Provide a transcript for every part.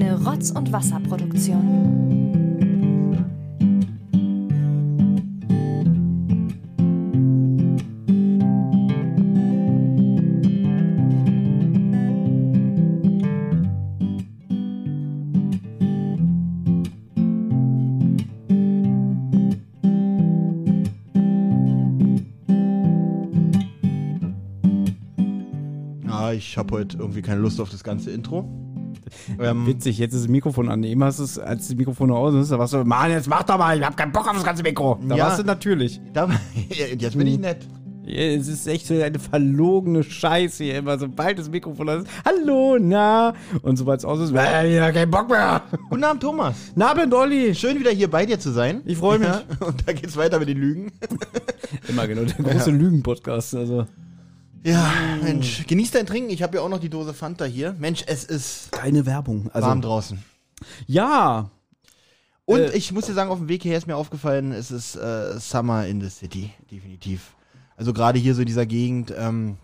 Eine Rotz- und Wasserproduktion. Ah, ich habe heute irgendwie keine Lust auf das ganze Intro. Ähm, Witzig, jetzt ist das Mikrofon an. Eben hast du es, als das Mikrofon aus ist, da warst du, Mann, jetzt mach doch mal, ich hab keinen Bock auf das ganze Mikro. Da Ja. warst du natürlich. da, jetzt bin ich nett. Ja, Es ist echt so eine verlogene Scheiße hier immer. Sobald das Mikrofon aus ist, hallo, na. Und sobald es aus ist, äh, ja, kein Bock mehr. Guten Abend, Thomas. Na, bin Dolly. Schön wieder hier bei dir zu sein. Ich freu mich. Ja, und da geht's weiter mit den Lügen. Immer genau, der große Lügen-Podcast. Also, Ja, Mensch, genieß dein Trinken. Ich habe ja auch noch die Dose Fanta hier. Mensch, es ist keine Werbung. Also, warm draußen. ja. Und Äh, ich muss dir sagen, auf dem Weg hierher ist mir aufgefallen, es ist äh, Summer in the City, definitiv. Also gerade hier so in dieser Gegend, ähm,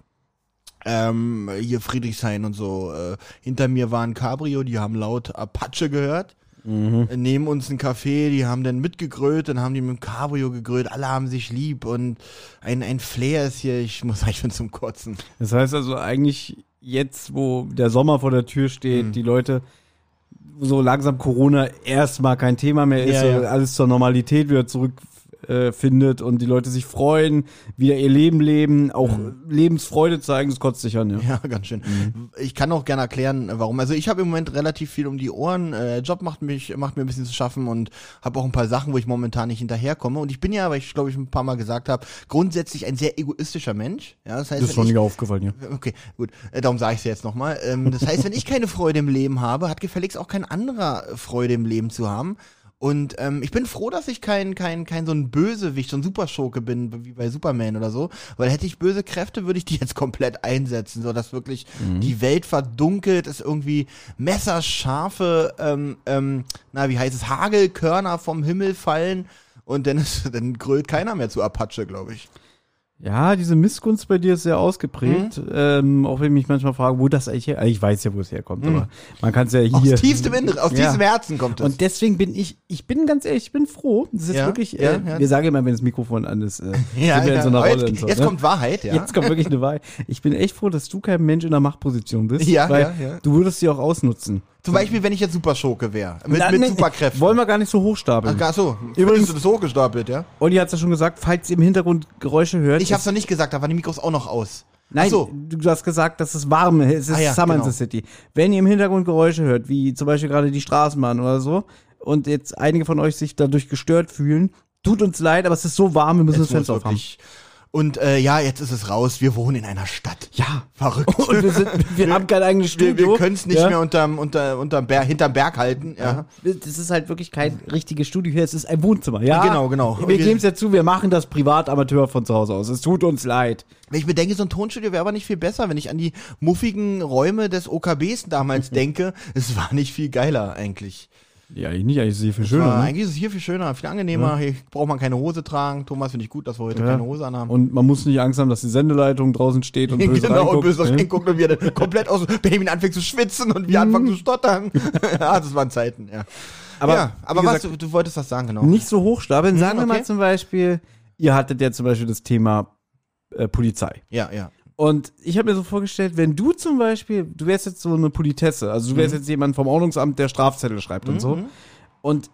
ähm, hier Friedrichshain und so. Äh, hinter mir war ein Cabrio, die haben laut Apache gehört. Äh, Neben uns ein Café, die haben dann mitgegrölt, dann haben die mit dem Cabrio gegrölt, alle haben sich lieb und ein, ein Flair ist hier, ich muss sagen, ich bin zum Kotzen. Das heißt also eigentlich jetzt, wo der Sommer vor der Tür steht, Mhm. die Leute so langsam Corona erstmal kein Thema mehr ist, Ja, ja. alles zur Normalität wieder zurückfindet äh, findet und die Leute sich freuen, wieder ihr Leben leben, auch Lebensfreude zeigen, das kotzt sich an, ja. Mhm. Ja, ganz schön. Ich kann auch gerne erklären, warum. Also ich habe im Moment relativ viel um die Ohren. Äh, Job macht mich, macht mir ein bisschen zu schaffen und habe auch ein paar Sachen, wo ich momentan nicht hinterherkomme. Und ich bin ja, weil ich glaube ich ein paar Mal gesagt habe, grundsätzlich ein sehr egoistischer Mensch. Ja, das heißt, Das ist schon ich, nicht aufgefallen, ja. Okay, gut. Äh, Darum sage ich es jetzt nochmal. Ähm, das heißt, wenn ich keine Freude im Leben habe, hat gefälligst auch kein anderer Freude im Leben zu haben. Und ähm, ich bin froh, dass ich kein, kein, kein so ein Bösewicht, so ein Superschurke bin, wie bei Superman oder so. Weil hätte ich böse Kräfte, würde ich die jetzt komplett einsetzen, so dass wirklich die Welt verdunkelt, es irgendwie messerscharfe, ähm, ähm, na, wie heißt es, Hagelkörner vom Himmel fallen. Und dann, ist, dann grölt keiner mehr zu Apache, glaube ich. Ja, diese Missgunst bei dir ist sehr ausgeprägt. Mhm. Ähm, auch wenn ich mich manchmal frage, wo das eigentlich her. Ich weiß ja, wo es herkommt, aber man kann es ja hier. Mhm. Aus tiefstem Inneren, aus Ja. tiefstem Herzen kommt es. Und deswegen bin ich, ich bin ganz ehrlich, ich bin froh. Das ist Ja, wirklich, äh, ja, ja. wir sagen immer, wenn das Mikrofon an ist, äh, Ja, sind wir in so einer Rolle jetzt, so. jetzt ne? kommt Wahrheit, ja. Jetzt kommt wirklich eine Wahl. Ich bin echt froh, dass du kein Mensch in der Machtposition bist. Ja, weil ja, ja. Du würdest sie auch ausnutzen. Zum Beispiel, wenn ich jetzt Superschurke wäre. Mit, Na, mit nee, Superkräften. Wollen wir gar nicht so hochstapeln. Ach, so. Übrigens- das hochgestapelt, ja? Olli hat es ja schon gesagt, falls ihr im Hintergrund Geräusche hört. Ich hab's noch nicht gesagt, da waren die Mikros auch noch aus. Nein, so. du hast gesagt, dass es warm ist. Es ist Ah ja, Summer in genau. the City. Wenn ihr im Hintergrund Geräusche hört, wie zum Beispiel gerade die Straßenbahn oder so, und jetzt einige von euch sich dadurch gestört fühlen, tut uns leid, aber es ist so warm, wir müssen Es das Fenster aufhaben. Und äh, ja, jetzt ist es raus. Wir wohnen in einer Stadt. Ja. Verrückt. Und wir, sind, wir haben kein eigenes wir Studio. wir können es nicht ja. mehr unterm, unter, unterm Berg, hinterm Berg halten. Ja. Das ist halt wirklich kein richtiges Studio hier, es ist ein Wohnzimmer, ja? Genau, genau. Wir Wir- geben es ja zu, wir machen das privat Amateur von zu Hause aus. Es tut uns leid. Wenn ich mir denke, so ein Tonstudio wäre aber nicht viel besser, wenn ich an die muffigen Räume des OKBs damals denke. Es war nicht viel geiler eigentlich. Ja, ich nicht, eigentlich ist es hier viel War, schöner. Ne? Eigentlich ist es hier viel schöner, viel angenehmer. Hier braucht man keine Hose tragen. Thomas finde ich gut, dass wir heute Ja. keine Hose anhaben. Und man muss nicht Angst haben, dass die Sendeleitung draußen steht und böse genau, und reinguckt. böse ne? reinguckt und wir dann komplett aus, Benjamin anfängt zu schwitzen und wir anfangen zu stottern. ja, das waren Zeiten, ja. Aber, ja, aber wie was, gesagt, du, du wolltest was sagen, genau. nicht so hochstapeln. Sagen wir okay. mal zum Beispiel, ihr hattet ja zum Beispiel das Thema äh, Polizei. Ja, ja. Und ich habe mir so vorgestellt, wenn du zum Beispiel, du wärst jetzt so eine Politesse, also du wärst Mhm. jetzt jemand vom Ordnungsamt, der Strafzettel schreibt und so. Und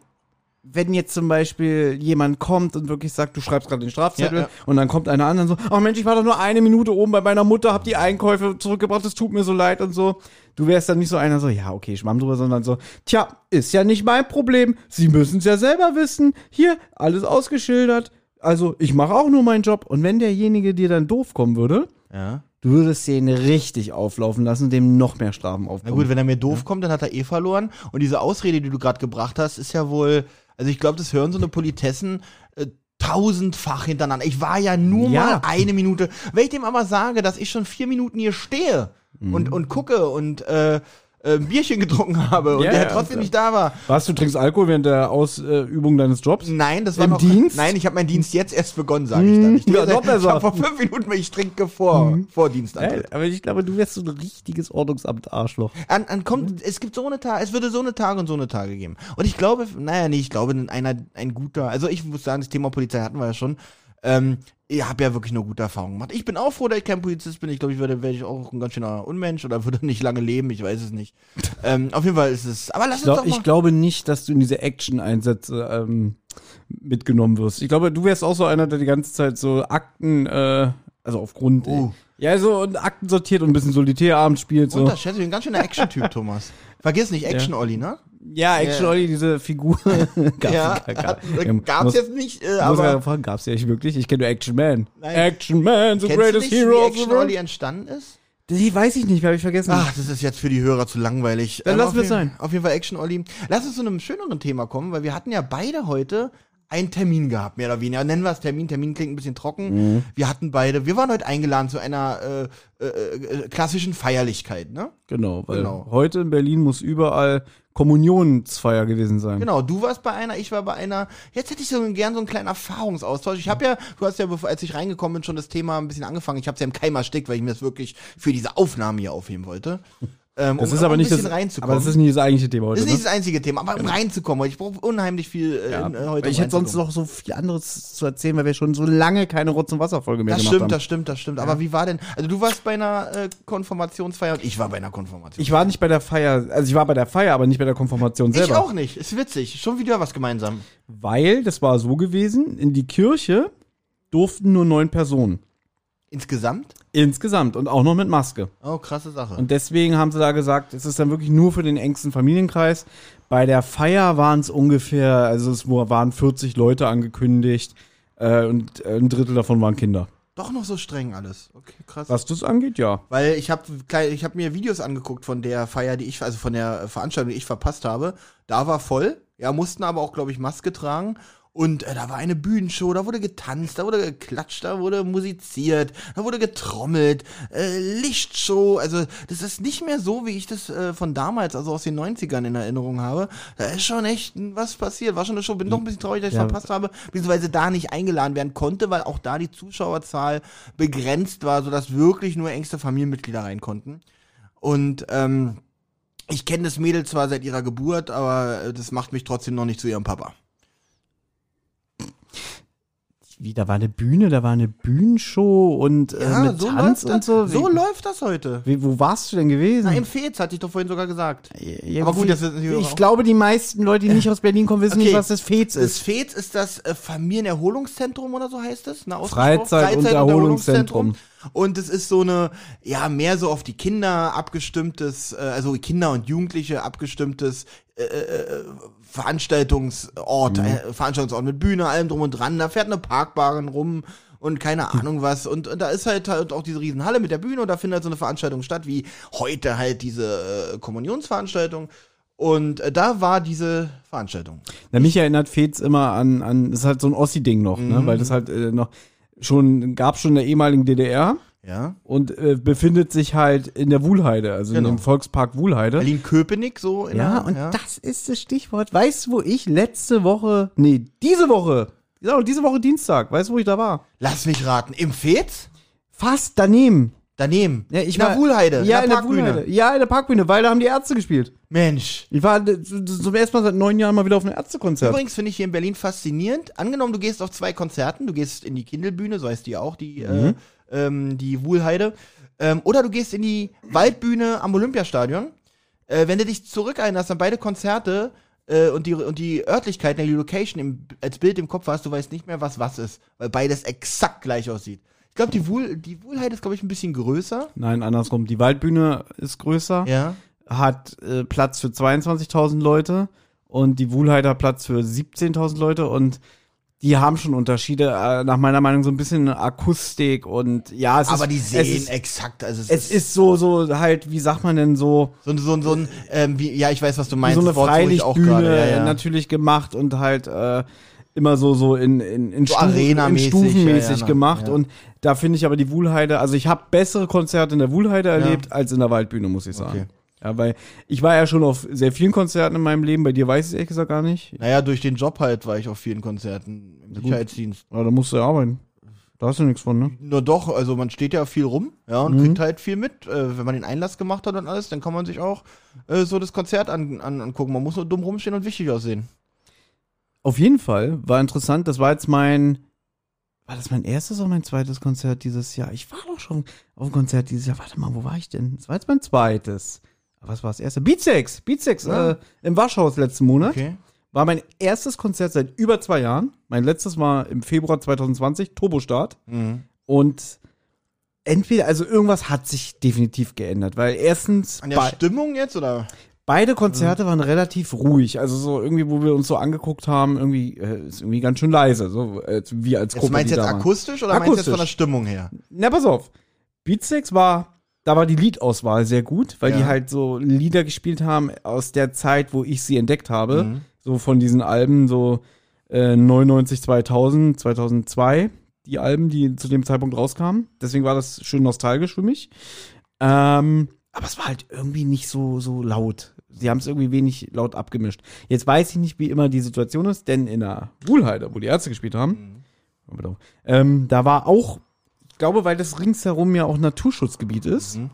wenn jetzt zum Beispiel jemand kommt und wirklich sagt, du schreibst gerade den Strafzettel Ja, ja. und dann kommt einer an und so, ach Mensch, ich war doch nur eine Minute oben bei meiner Mutter, hab die Einkäufe zurückgebracht, es tut mir so leid und so. Du wärst dann nicht so einer so, ja, okay, schwamm drüber, sondern so, tja, ist ja nicht mein Problem. Sie müssen es ja selber wissen. Hier, alles ausgeschildert. Also, ich mache auch nur meinen Job. Und wenn derjenige dir dann doof kommen würde, ja. Du würdest den richtig auflaufen lassen und dem noch mehr Strafen Na aufkommen. gut, wenn er mir doof kommt, dann hat er eh verloren. Und diese Ausrede, die du gerade gebracht hast, ist ja wohl, also ich glaube, das hören so eine Politessen äh, tausendfach hintereinander. Ich war ja nur Ja. mal eine Minute. Wenn ich dem aber sage, dass ich schon vier Minuten hier stehe Mhm. und, und gucke und äh, äh, ein Bierchen getrunken habe und Ja, der ja, trotzdem nicht da war. Was, du trinkst Alkohol während der Ausübung deines Jobs? Nein, das war Im noch, Dienst? Nein, ich habe meinen Dienst jetzt erst begonnen, sage ich dann. Ich, ja, noch besser. ich habe vor fünf Minuten, ich trinke vor, vor Dienstantritt. aber ich glaube, du wärst so ein richtiges Ordnungsamt-Arschloch. An, an kommt, es gibt so eine Tage, es würde so eine Tage und so eine Tage geben. Und ich glaube, naja, nee, ich glaube, einer, ein guter, also ich muss sagen, das Thema Polizei hatten wir ja schon. Ähm, ich habe ja wirklich nur gute Erfahrungen gemacht. Ich bin auch froh, dass ich kein Polizist bin. Ich glaube, ich würde, wäre ich auch ein ganz schöner Unmensch oder würde nicht lange leben. Ich weiß es nicht. ähm, auf jeden Fall ist es. Aber lass Ich, uns glaub, doch mal. ich glaube nicht, dass du in diese Action-Einsätze ähm, mitgenommen wirst. Ich glaube, du wärst auch so einer, der die ganze Zeit so Akten, äh, also aufgrund. Oh. Ja, so und Akten sortiert und ein bisschen Solitärabend spielt. So. Unterschätze, ich bin ein ganz schöner Action-Typ, Thomas. Vergiss nicht, Action-Olli, ne? Ja, Action Olli, diese Figur. gab's, ja, gab, gab's muss, jetzt nicht, äh, Muss aber aber fragen, gab's ja nicht wirklich? Ich kenne nur Action Man. Nein. Action Man, the kennst du greatest nicht, hero wie of the Action-Olli world. entstanden ist? Die weiß ich nicht, habe ich vergessen. Ach, das ist jetzt für die Hörer zu langweilig. Dann Ähm, lassen wir's jeden- sein. Auf jeden Fall Action Olli. Lass uns zu einem schöneren Thema kommen, weil wir hatten ja beide heute einen Termin gehabt, mehr oder weniger. Nennen wir es Termin. Termin klingt ein bisschen trocken. Mhm. Wir hatten beide, wir waren heute eingeladen zu einer äh, äh, äh, klassischen Feierlichkeit, ne? Genau, weil Genau. heute in Berlin muss überall Kommunionsfeier gewesen sein. Genau, du warst bei einer, ich war bei einer. Jetzt hätte ich so gern so einen kleinen Erfahrungsaustausch. Ich habe ja, du hast ja, als ich reingekommen bin, schon das Thema ein bisschen angefangen. Ich habe es ja im Keim erstickt, weil ich mir das wirklich für diese Aufnahme hier aufheben wollte. Ähm, Das um ist aber nicht das, reinzukommen. aber das ist nicht das eigentliche Thema heute. Das ist nicht ne? das einzige Thema, aber um reinzukommen, weil ich brauche unheimlich viel äh, Ja, in, äh, heute. ich hätte sonst noch so viel anderes zu erzählen, weil wir schon so lange keine Rotz- und Wasserfolge mehr Das gemacht stimmt, haben. das stimmt, das stimmt. Aber wie war denn? Also du warst bei einer äh, Konfirmationsfeier und ich war bei einer Konfirmation. ich war nicht bei der Feier, also ich war bei der Feier, aber nicht bei der Konfirmation selber. Ich auch nicht. Ist witzig. Schon wieder was gemeinsam. Weil das war so gewesen, in die Kirche durften nur neun Personen. Insgesamt? Insgesamt und auch noch mit Maske. Oh, krasse Sache. Und deswegen haben sie da gesagt, es ist dann wirklich nur für den engsten Familienkreis. Bei der Feier waren es ungefähr, also es waren 40 Leute angekündigt äh, und ein Drittel davon waren Kinder. Doch noch so streng alles. Okay, krass. Was das angeht, ja. Weil ich habe ich hab mir Videos angeguckt von der Feier, die ich, also von der Veranstaltung, die ich verpasst habe. Da war voll. Ja, mussten aber auch, glaube ich, Maske tragen. Und äh, da war eine Bühnenshow, da wurde getanzt, da wurde geklatscht, da wurde musiziert, da wurde getrommelt, äh, Lichtshow. Also, das ist nicht mehr so, wie ich das äh, von damals, also aus den 90ern in Erinnerung habe. Da ist schon echt was passiert. War schon eine Show. Bin doch ein bisschen traurig, dass ich Ja. verpasst habe, beziehungsweise da nicht eingeladen werden konnte, weil auch da die Zuschauerzahl begrenzt war, sodass wirklich nur engste Familienmitglieder rein konnten. Und ähm, ich kenne das Mädel zwar seit ihrer Geburt, aber äh, das macht mich trotzdem noch nicht zu ihrem Papa. Wie, da war eine Bühne, da war eine Bühnenshow und äh, mit Tanz und das, so. so Wie- läuft das heute. Wie, wo warst du denn gewesen? Na, im Fez, hatte ich doch vorhin sogar gesagt. ja, aber gut, das Hörer Ich auch. glaube, die meisten Leute, die nicht aus Berlin kommen, wissen Okay. nicht, was das Fez Das ist. Fez ist das äh, Familienerholungszentrum oder so heißt es? Na, Freizeit- und Erholungszentrum. Und es ist so eine, ja, mehr so auf die Kinder abgestimmtes, äh, also Kinder und Jugendliche abgestimmtes äh, äh, Veranstaltungsort, Mhm. äh, Veranstaltungsort mit Bühne, allem drum und dran. Da fährt eine Parkbahn rum und keine Ahnung was. Und, und da ist halt, halt auch diese Riesenhalle mit der Bühne und da findet halt so eine Veranstaltung statt, wie heute halt diese äh, Kommunionsveranstaltung. Und äh, da war diese Veranstaltung. Na, mich erinnert Fez immer an, an, das ist halt so ein Ossi-Ding noch, Mhm. ne? Weil das halt äh, noch schon, gab schon in der ehemaligen DDR Ja. und äh, befindet sich halt in der Wuhlheide, also Genau. in dem Volkspark Wuhlheide. Berlin-Köpenick so. In Ja, der, und das ist das Stichwort. Weißt du, wo ich letzte Woche, nee, diese Woche, genau, diese Woche Dienstag, weißt du, wo ich da war? Lass mich raten. Im Fez? Fast daneben. Daneben. Ja, ich in der war- Wuhlheide. Ja, in der Parkbühne. Wuhlheide. Ja, in der Parkbühne, weil da haben die Ärzte gespielt. Mensch. Ich war äh, zum ersten Mal seit neun Jahren mal wieder auf einem Ärztekonzert. Übrigens finde ich hier in Berlin faszinierend. Angenommen, du gehst auf zwei Konzerten, du gehst in die Kindelbühne, so heißt die auch, die, Mhm. äh, ähm, die Wuhlheide. Ähm, oder du gehst in die Waldbühne am Olympiastadion. Äh, wenn du dich zurückerinnerst an beide Konzerte äh, und, die, und die Örtlichkeiten, die Location im, als Bild im Kopf hast, du weißt nicht mehr, was was ist, weil beides exakt gleich aussieht. Ich glaube, die, Wuhl, die Wuhlheide ist, glaube ich, ein bisschen größer. Nein, andersrum. Die Waldbühne ist größer, Ja. hat äh, Platz für 22.000 Leute und die Wuhlheide hat Platz für 17.000 Leute und die haben schon Unterschiede, äh, nach meiner Meinung so ein bisschen Akustik und ja, es Aber ist, die es sehen ist, exakt. Also es, es ist so, so halt, wie sagt man denn so, so, ein- so, ein- so ein, ähm, wie, ja, ich weiß, was du meinst. so eine Wort Freilichtbühne ja, ja. natürlich gemacht und halt äh, immer so so in in, in, So Stufen, in stufenmäßig ja, gemacht und da finde ich aber die Wuhlheide, also ich habe bessere Konzerte in der Wuhlheide erlebt als in der Waldbühne, muss ich sagen. Okay. Ja, weil ich war ja schon auf sehr vielen Konzerten in meinem Leben, bei dir weiß ich es ehrlich gesagt gar nicht. Naja, durch den Job halt war ich auf vielen Konzerten im. Sicherheitsdienst. Aber da musst du ja arbeiten. Da hast du nichts von, ne? Nur doch, also man steht ja viel rum, ja, und kriegt halt viel mit. Äh, wenn man den Einlass gemacht hat und alles, dann kann man sich auch äh, so das Konzert an, an, angucken. Man muss nur dumm rumstehen und wichtig aussehen. Auf jeden Fall war interessant. Das war jetzt mein. War das mein erstes oder mein zweites Konzert dieses Jahr? Ich war doch schon auf einem Konzert dieses Jahr. Warte mal, wo war ich denn? Das war jetzt mein zweites. Was war das erste? Beatsex. Beatsex Ja. äh, im Waschhaus letzten Monat. Okay. War mein erstes Konzert seit über zwei Jahren. Mein letztes war im Februar 2020, Turbostart. Mhm. Und entweder, also irgendwas hat sich definitiv geändert, weil erstens An der Stimmung jetzt oder? beide Konzerte waren relativ ruhig. Also so irgendwie, wo wir uns so angeguckt haben, irgendwie äh, ist irgendwie ganz schön leise, so äh, wie als Jetzt Gruppe. meinst du jetzt akustisch oder meinst du jetzt Akustisch. von der Stimmung her? Na, pass auf. Beatsteaks war, da war die Liedauswahl sehr gut, weil Ja. die halt so Lieder gespielt haben aus der Zeit, wo ich sie entdeckt habe. Mhm. So von diesen Alben, so äh, 99, 2000, 2002. Die Alben, die zu dem Zeitpunkt rauskamen. Deswegen war das schön nostalgisch für mich. Ähm, aber es war halt irgendwie nicht so, so laut. Sie haben es irgendwie wenig laut abgemischt. Jetzt weiß ich nicht, wie immer die Situation ist, denn in der Wuhlheide, wo die Ärzte gespielt haben, ähm, da war auch, glaube, weil das ringsherum ja auch Naturschutzgebiet ist, Mhm.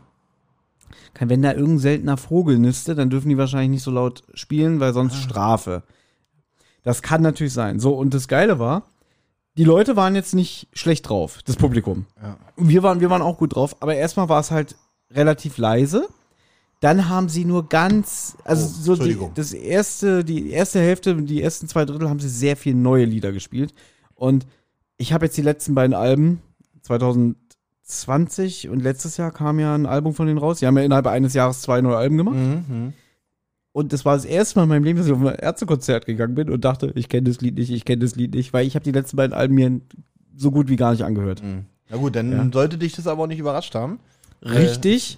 kann, wenn da irgendein seltener Vogel nistet, dann dürfen die wahrscheinlich nicht so laut spielen, weil sonst Strafe. Das kann natürlich sein. So, und das Geile war, die Leute waren jetzt nicht schlecht drauf, das Publikum. Ja. Wir waren, wir waren auch gut drauf, aber erstmal war es halt relativ leise. Dann haben sie nur ganz, also Oh, so die, das erste, die erste Hälfte, die ersten zwei Drittel haben sie sehr viel neue Lieder gespielt. Und ich habe jetzt die letzten beiden Alben, 2020 und letztes Jahr kam ja ein Album von denen raus. Die haben ja innerhalb eines Jahres zwei neue Alben gemacht. Mhm. Und das war das erste Mal in meinem Leben, dass ich auf ein Ärztekonzert gegangen bin und dachte, ich kenne das Lied nicht, ich kenne das Lied nicht, weil ich habe die letzten beiden Alben mir so gut wie gar nicht angehört. Mhm. Na gut, dann Ja. sollte dich das aber auch nicht überrascht haben. Richtig.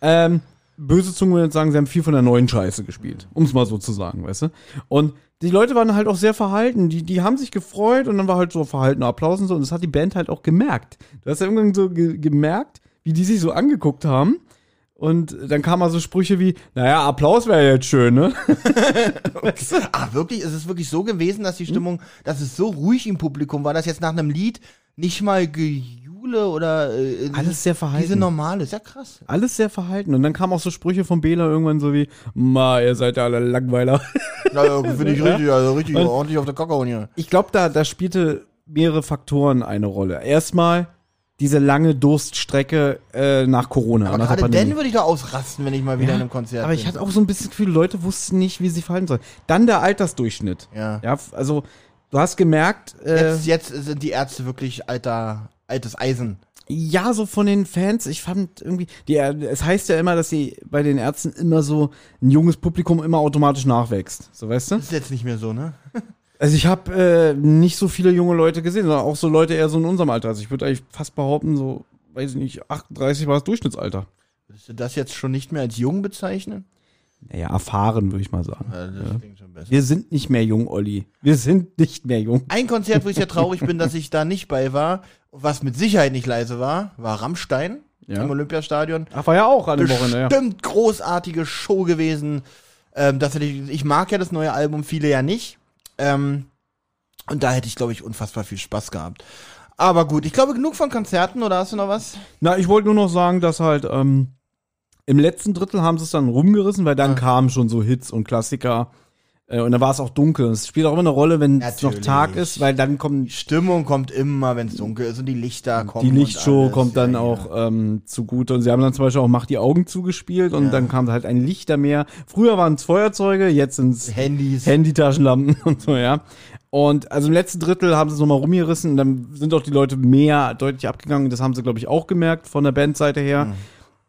Ähm, böse Zungen würden jetzt sagen, sie haben viel von der neuen Scheiße gespielt. Um es mal so zu sagen, weißt du? Und die Leute waren halt auch sehr verhalten. Die, die haben sich gefreut und dann war halt so verhaltener Applaus und so. Und das hat die Band halt auch gemerkt. Du hast ja irgendwann so ge gemerkt, wie die sich so angeguckt haben. Und dann kamen mal so Sprüche wie, naja, Applaus wäre jetzt schön, ne? Ach, wirklich? Ist es wirklich so gewesen, dass die Stimmung, dass es so ruhig im Publikum war, dass jetzt nach einem Lied nicht mal Gejule oder äh, Alles sehr verhalten. Diese normale, ist ja krass. Alles sehr verhalten. Und dann kamen auch so Sprüche von Bela irgendwann so wie, ma, ihr seid ja alle Langweiler. Ja, finde ich Ja. richtig, also richtig Und- ordentlich auf der Kacke hier. Ich glaube, da, da spielte mehrere Faktoren eine Rolle. Erstmal diese lange Durststrecke äh, nach Corona. Aber nach gerade dann würde ich da ausrasten, wenn ich mal wieder Ja, in einem Konzert Aber bin. ich hatte auch so ein bisschen das Gefühl, Leute wussten nicht, wie sie verhalten sollen. Dann der Altersdurchschnitt. ja. Ja, also du hast gemerkt, äh, Jetzt, jetzt sind die Ärzte wirklich alter, altes Eisen. ja, so von den Fans, ich fand irgendwie, die, es heißt ja immer, dass sie bei den Ärzten immer so ein junges Publikum immer automatisch nachwächst. So, weißt du? Ist jetzt nicht mehr so, ne? Also ich habe äh, nicht so viele junge Leute gesehen, sondern auch so Leute eher so in unserem Alter. Also ich würde eigentlich fast behaupten, so, weiß ich nicht, 38 war das Durchschnittsalter. Würdest du das jetzt schon nicht mehr als jung bezeichnen? Naja, erfahren, würde ich mal sagen. Ja, das klingt schon besser. Wir sind nicht mehr jung, Olli. Wir sind nicht mehr jung. Ein Konzert, wo ich sehr traurig bin, dass ich da nicht bei war, was mit Sicherheit nicht leise war, war Rammstein Ja. im Olympiastadion. Ach, war ja auch an dem Wochenende. Bestimmt großartige Show gewesen. Ähm, das hätte ich, ich mag ja das neue Album, viele ja nicht. Ähm, und da hätte ich, glaube ich, unfassbar viel Spaß gehabt. Aber gut, ich glaube, genug von Konzerten, oder hast du noch was? Na, ich wollte nur noch sagen, dass halt ähm, im letzten Drittel haben sie es dann rumgerissen, weil dann Ah. kamen schon so Hits und Klassiker. Äh, und dann war es auch dunkel. Es spielt auch immer eine Rolle, wenn es noch. Tag ist, weil dann kommen Stimmung kommt immer, wenn es dunkel ist und die Lichter kommen. die Lichtshow kommt dann Ja, auch ähm, zugute. Und sie haben dann zum Beispiel auch Mach die Augen zugespielt und Ja. dann kam halt ein Lichtermeer. Früher waren es Feuerzeuge, jetzt sind es Ja. Handys. Handytaschenlampen und so, ja. Und also im letzten Drittel haben sie es nochmal rumgerissen und dann sind auch die Leute mehr deutlich abgegangen. Das haben sie, glaube ich, auch gemerkt von der Bandseite her. Mhm.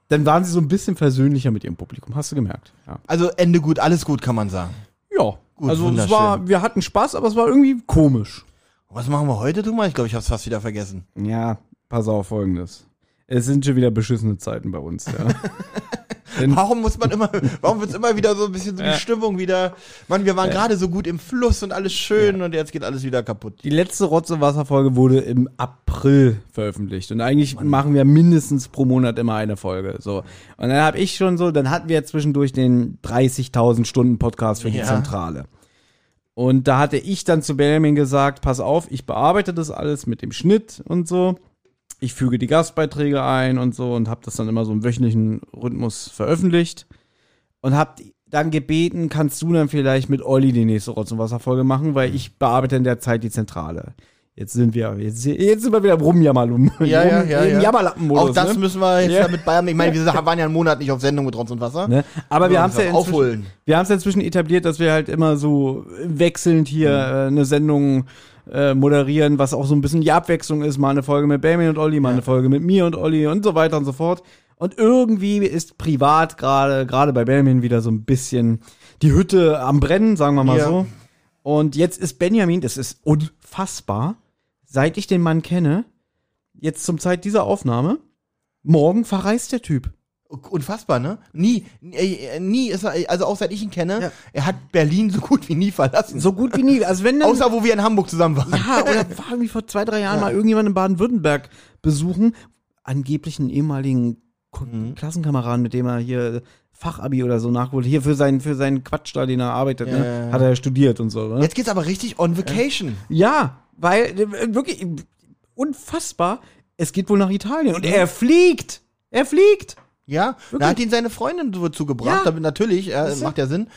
Dann waren sie so ein bisschen versöhnlicher mit ihrem Publikum. Hast du gemerkt? Ja. Also Ende gut, alles gut, kann man sagen. Ja. Gut, also es war, wir hatten Spaß, aber es war irgendwie komisch. Was machen wir heute, du mal? Ich glaube, ich habe es fast wieder vergessen. Ja, pass auf folgendes. Es sind schon wieder beschissene Zeiten bei uns, ja. Warum muss man immer, warum wird's immer wieder so ein bisschen so die Stimmung wieder, Mann, wir waren gerade so gut im Fluss und alles schön und jetzt geht alles wieder kaputt. Die letzte Rotz- und Wasserfolge wurde im April veröffentlicht. Und eigentlich machen wir mindestens pro Monat immer eine Folge. So. Und dann habe ich schon so, dann hatten wir zwischendurch den 30.000 Stunden Podcast für die Ja. Zentrale. Und da hatte ich dann zu Benjamin gesagt, pass auf, ich bearbeite das alles mit dem Schnitt und so. Ich füge die Gastbeiträge ein und so und habe das dann immer so im wöchentlichen Rhythmus veröffentlicht und hab dann gebeten, kannst du dann vielleicht mit Olli die nächste Rotz- und Wasserfolge machen, weil ich bearbeite in der Zeit die Zentrale. Jetzt sind wir, jetzt, jetzt sind wir wieder im Rumjammern. Ja, ja, ja, Im ja. Jammerlappenmodus. Auch das ne? müssen wir jetzt Ja. ja. mit Bayern, ich meine, wir waren ja einen Monat nicht auf Sendung mit Rotz und Wasser. Ne? Aber wir Ja, haben es ja wir aufholen. wir haben es ja inzwischen etabliert, dass wir halt immer so wechselnd hier äh, eine Sendung äh, moderieren, was auch so ein bisschen die Abwechslung ist. Mal eine Folge mit Benjamin und Olli, mal eine Folge mit mir und Olli und so weiter und so fort. Und irgendwie ist privat gerade, gerade bei Benjamin wieder so ein bisschen die Hütte am Brennen, sagen wir mal Ja. so. Und jetzt ist Benjamin, das ist unfassbar, seit ich den Mann kenne, jetzt zum Zeit dieser Aufnahme, morgen verreist der Typ. Unfassbar, ne? Nie, äh, nie ist er, also auch seit ich ihn kenne, Ja. er hat Berlin so gut wie nie verlassen. So gut wie nie. Also wenn dann, Außer wo wir in Hamburg zusammen waren. Ja, oder war irgendwie vor zwei, drei Jahren mal irgendjemand in Baden-Württemberg besuchen. Angeblich einen ehemaligen Mhm. Klassenkameraden, mit dem er hier Fachabi oder so nachholt. Hier für seinen, für seinen Quatsch da, den er arbeitet, Ja, ne? ja, ja. Hat er studiert und so, ne? Jetzt geht's aber richtig on vacation. Ja, weil äh, wirklich unfassbar. Es geht wohl nach Italien und er fliegt. Er fliegt. Ja, da hat ihn seine Freundin so zugebracht, Ja. damit natürlich, äh, macht ja Sinn.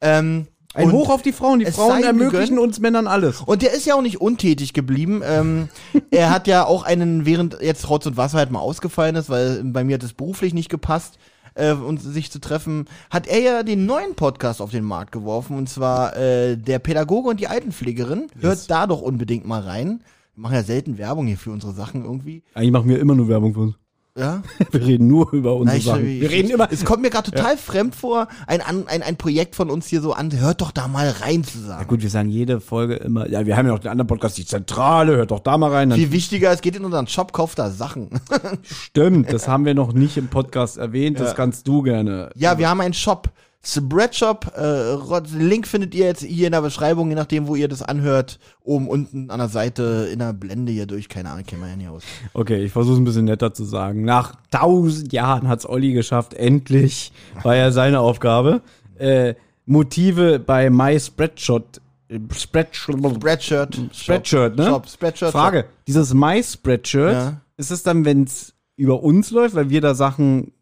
Ähm, Ein und- Hoch auf die Frauen. Die Frauen ermöglichen uns Männern alles. Und der ist ja auch nicht untätig geblieben. Ähm, er hat ja auch einen, während jetzt Rotz und Wasser halt mal ausgefallen ist, weil bei mir hat es beruflich nicht gepasst, äh, uns sich zu treffen, hat er ja den neuen Podcast auf den Markt geworfen. Und zwar äh, der Pädagoge und die Altenpflegerin. Hört da doch unbedingt mal rein. Wir machen ja selten Werbung hier für unsere Sachen irgendwie. Eigentlich machen wir immer nur Werbung für uns. Ja. Wir reden nur über unsere ich- Sachen. ich- Wir reden immer. Es kommt mir gerade total fremd vor, ein, ein, ein Projekt von uns hier so an. Hört doch da mal rein zu Ja sagen. gut, wir sagen jede Folge immer, ja, wir haben ja noch den anderen Podcast, die Zentrale, hört doch da mal rein. Viel wichtiger, es geht in unseren Shop, kauft da Sachen. stimmt, das haben wir noch nicht im Podcast erwähnt, das kannst du gerne. Ja, wir haben einen Shop. Spreadshop, äh, Link findet ihr jetzt hier in der Beschreibung, je nachdem, wo ihr das anhört. Oben, unten, an der Seite, in der Blende hier durch, keine Ahnung, kennen wir ja nicht aus. Okay, ich versuche es ein bisschen netter zu sagen. Nach tausend Jahren hat's Olli geschafft, endlich war ja seine Aufgabe. Äh, Motive bei My Spreadshot. äh, Spreadshot. Spreadshirt. Spreadshirt, ne? Shop, Spreadshirt. Frage, dieses My Spreadshirt, Ja. ist es dann, wenn's über uns läuft, weil wir da Sachen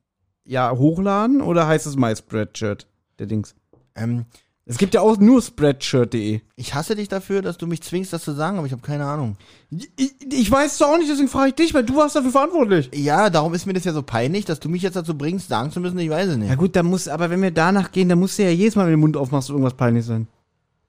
ja hochladen oder heißt es My Spreadshirt, der Dings? Ähm, Es gibt ja auch nur Spreadshirt.de. ich hasse dich dafür, dass du mich zwingst, das zu sagen, aber ich habe keine Ahnung. Ich, ich weiß es auch nicht, deswegen frage ich dich, weil du warst dafür verantwortlich. Ja, darum ist mir das ja so peinlich, dass du mich jetzt dazu bringst, sagen zu müssen, ich weiß es nicht. Ja gut, da muss, aber wenn wir danach gehen, dann musst du ja jedes Mal, wenn du den Mund aufmachst, irgendwas peinlich sein.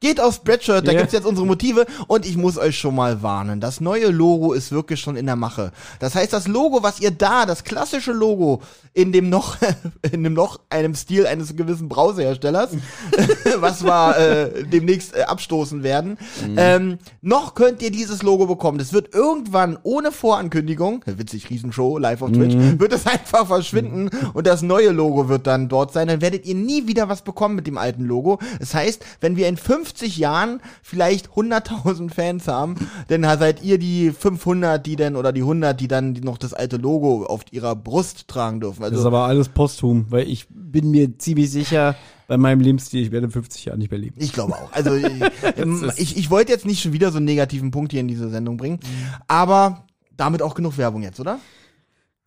Geht auf Spreadshirt, da Ja. gibt's jetzt unsere Motive und ich muss euch schon mal warnen. Das neue Logo ist wirklich schon in der Mache. Das heißt, das Logo, was ihr da, das klassische Logo in dem noch, in dem noch einem Stil eines gewissen Browserherstellers, was wir äh, demnächst äh, abstoßen werden, ähm, noch könnt ihr dieses Logo bekommen. Das wird irgendwann ohne Vorankündigung, witzig, Riesenshow, live auf Twitch, wird es einfach verschwinden und das neue Logo wird dann dort sein. Dann werdet ihr nie wieder was bekommen mit dem alten Logo. Das heißt, wenn wir in 50 Jahren vielleicht 100.000 Fans haben, dann seid ihr die 500, die dann oder die 100, die dann noch das alte Logo auf ihrer Brust tragen dürfen. Das ist Also aber alles posthum, weil ich bin mir ziemlich sicher, bei meinem Lebensstil, ich werde in 50 Jahren nicht mehr leben. ich glaube auch. Also ich, ähm, ich, ich wollte jetzt nicht schon wieder so einen negativen Punkt hier in diese Sendung bringen, aber damit auch genug Werbung jetzt, oder?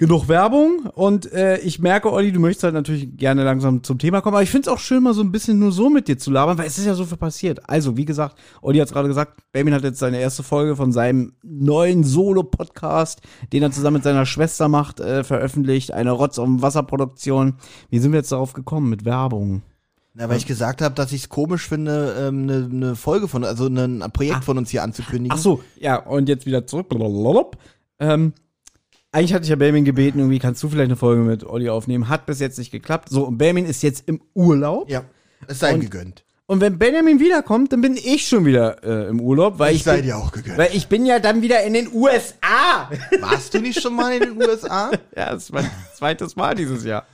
Genug Werbung und äh, ich merke, Olli, du möchtest halt natürlich gerne langsam zum Thema kommen, aber ich finde es auch schön, mal so ein bisschen nur so mit dir zu labern, weil es ist ja so viel passiert. Also, wie gesagt, Olli hat es gerade gesagt, Benjamin hat jetzt seine erste Folge von seinem neuen Solo-Podcast, den er zusammen mit seiner Schwester macht, äh, veröffentlicht, eine Rotz- und Wasserproduktion. Wie sind wir jetzt darauf gekommen? Mit Werbung. Na, weil ich gesagt habe, dass ich es komisch finde, eine ähm, ne- ne Folge von, also ne- ein Projekt von uns hier anzukündigen. Ach so, ja, und jetzt wieder zurück. Ähm, eigentlich hatte ich ja Benjamin gebeten, irgendwie kannst du vielleicht eine Folge mit Olli aufnehmen. Hat bis jetzt nicht geklappt. So, und Benjamin ist jetzt im Urlaub. Ja, es sei ihm gegönnt. Und wenn Benjamin wiederkommt, dann bin ich schon wieder äh, im Urlaub, weil ich, Ich sei bin, dir auch gegönnt. weil ich bin ja dann wieder in den USA. Warst du nicht schon mal in den USA? ja, das ist mein zweites Mal dieses Jahr.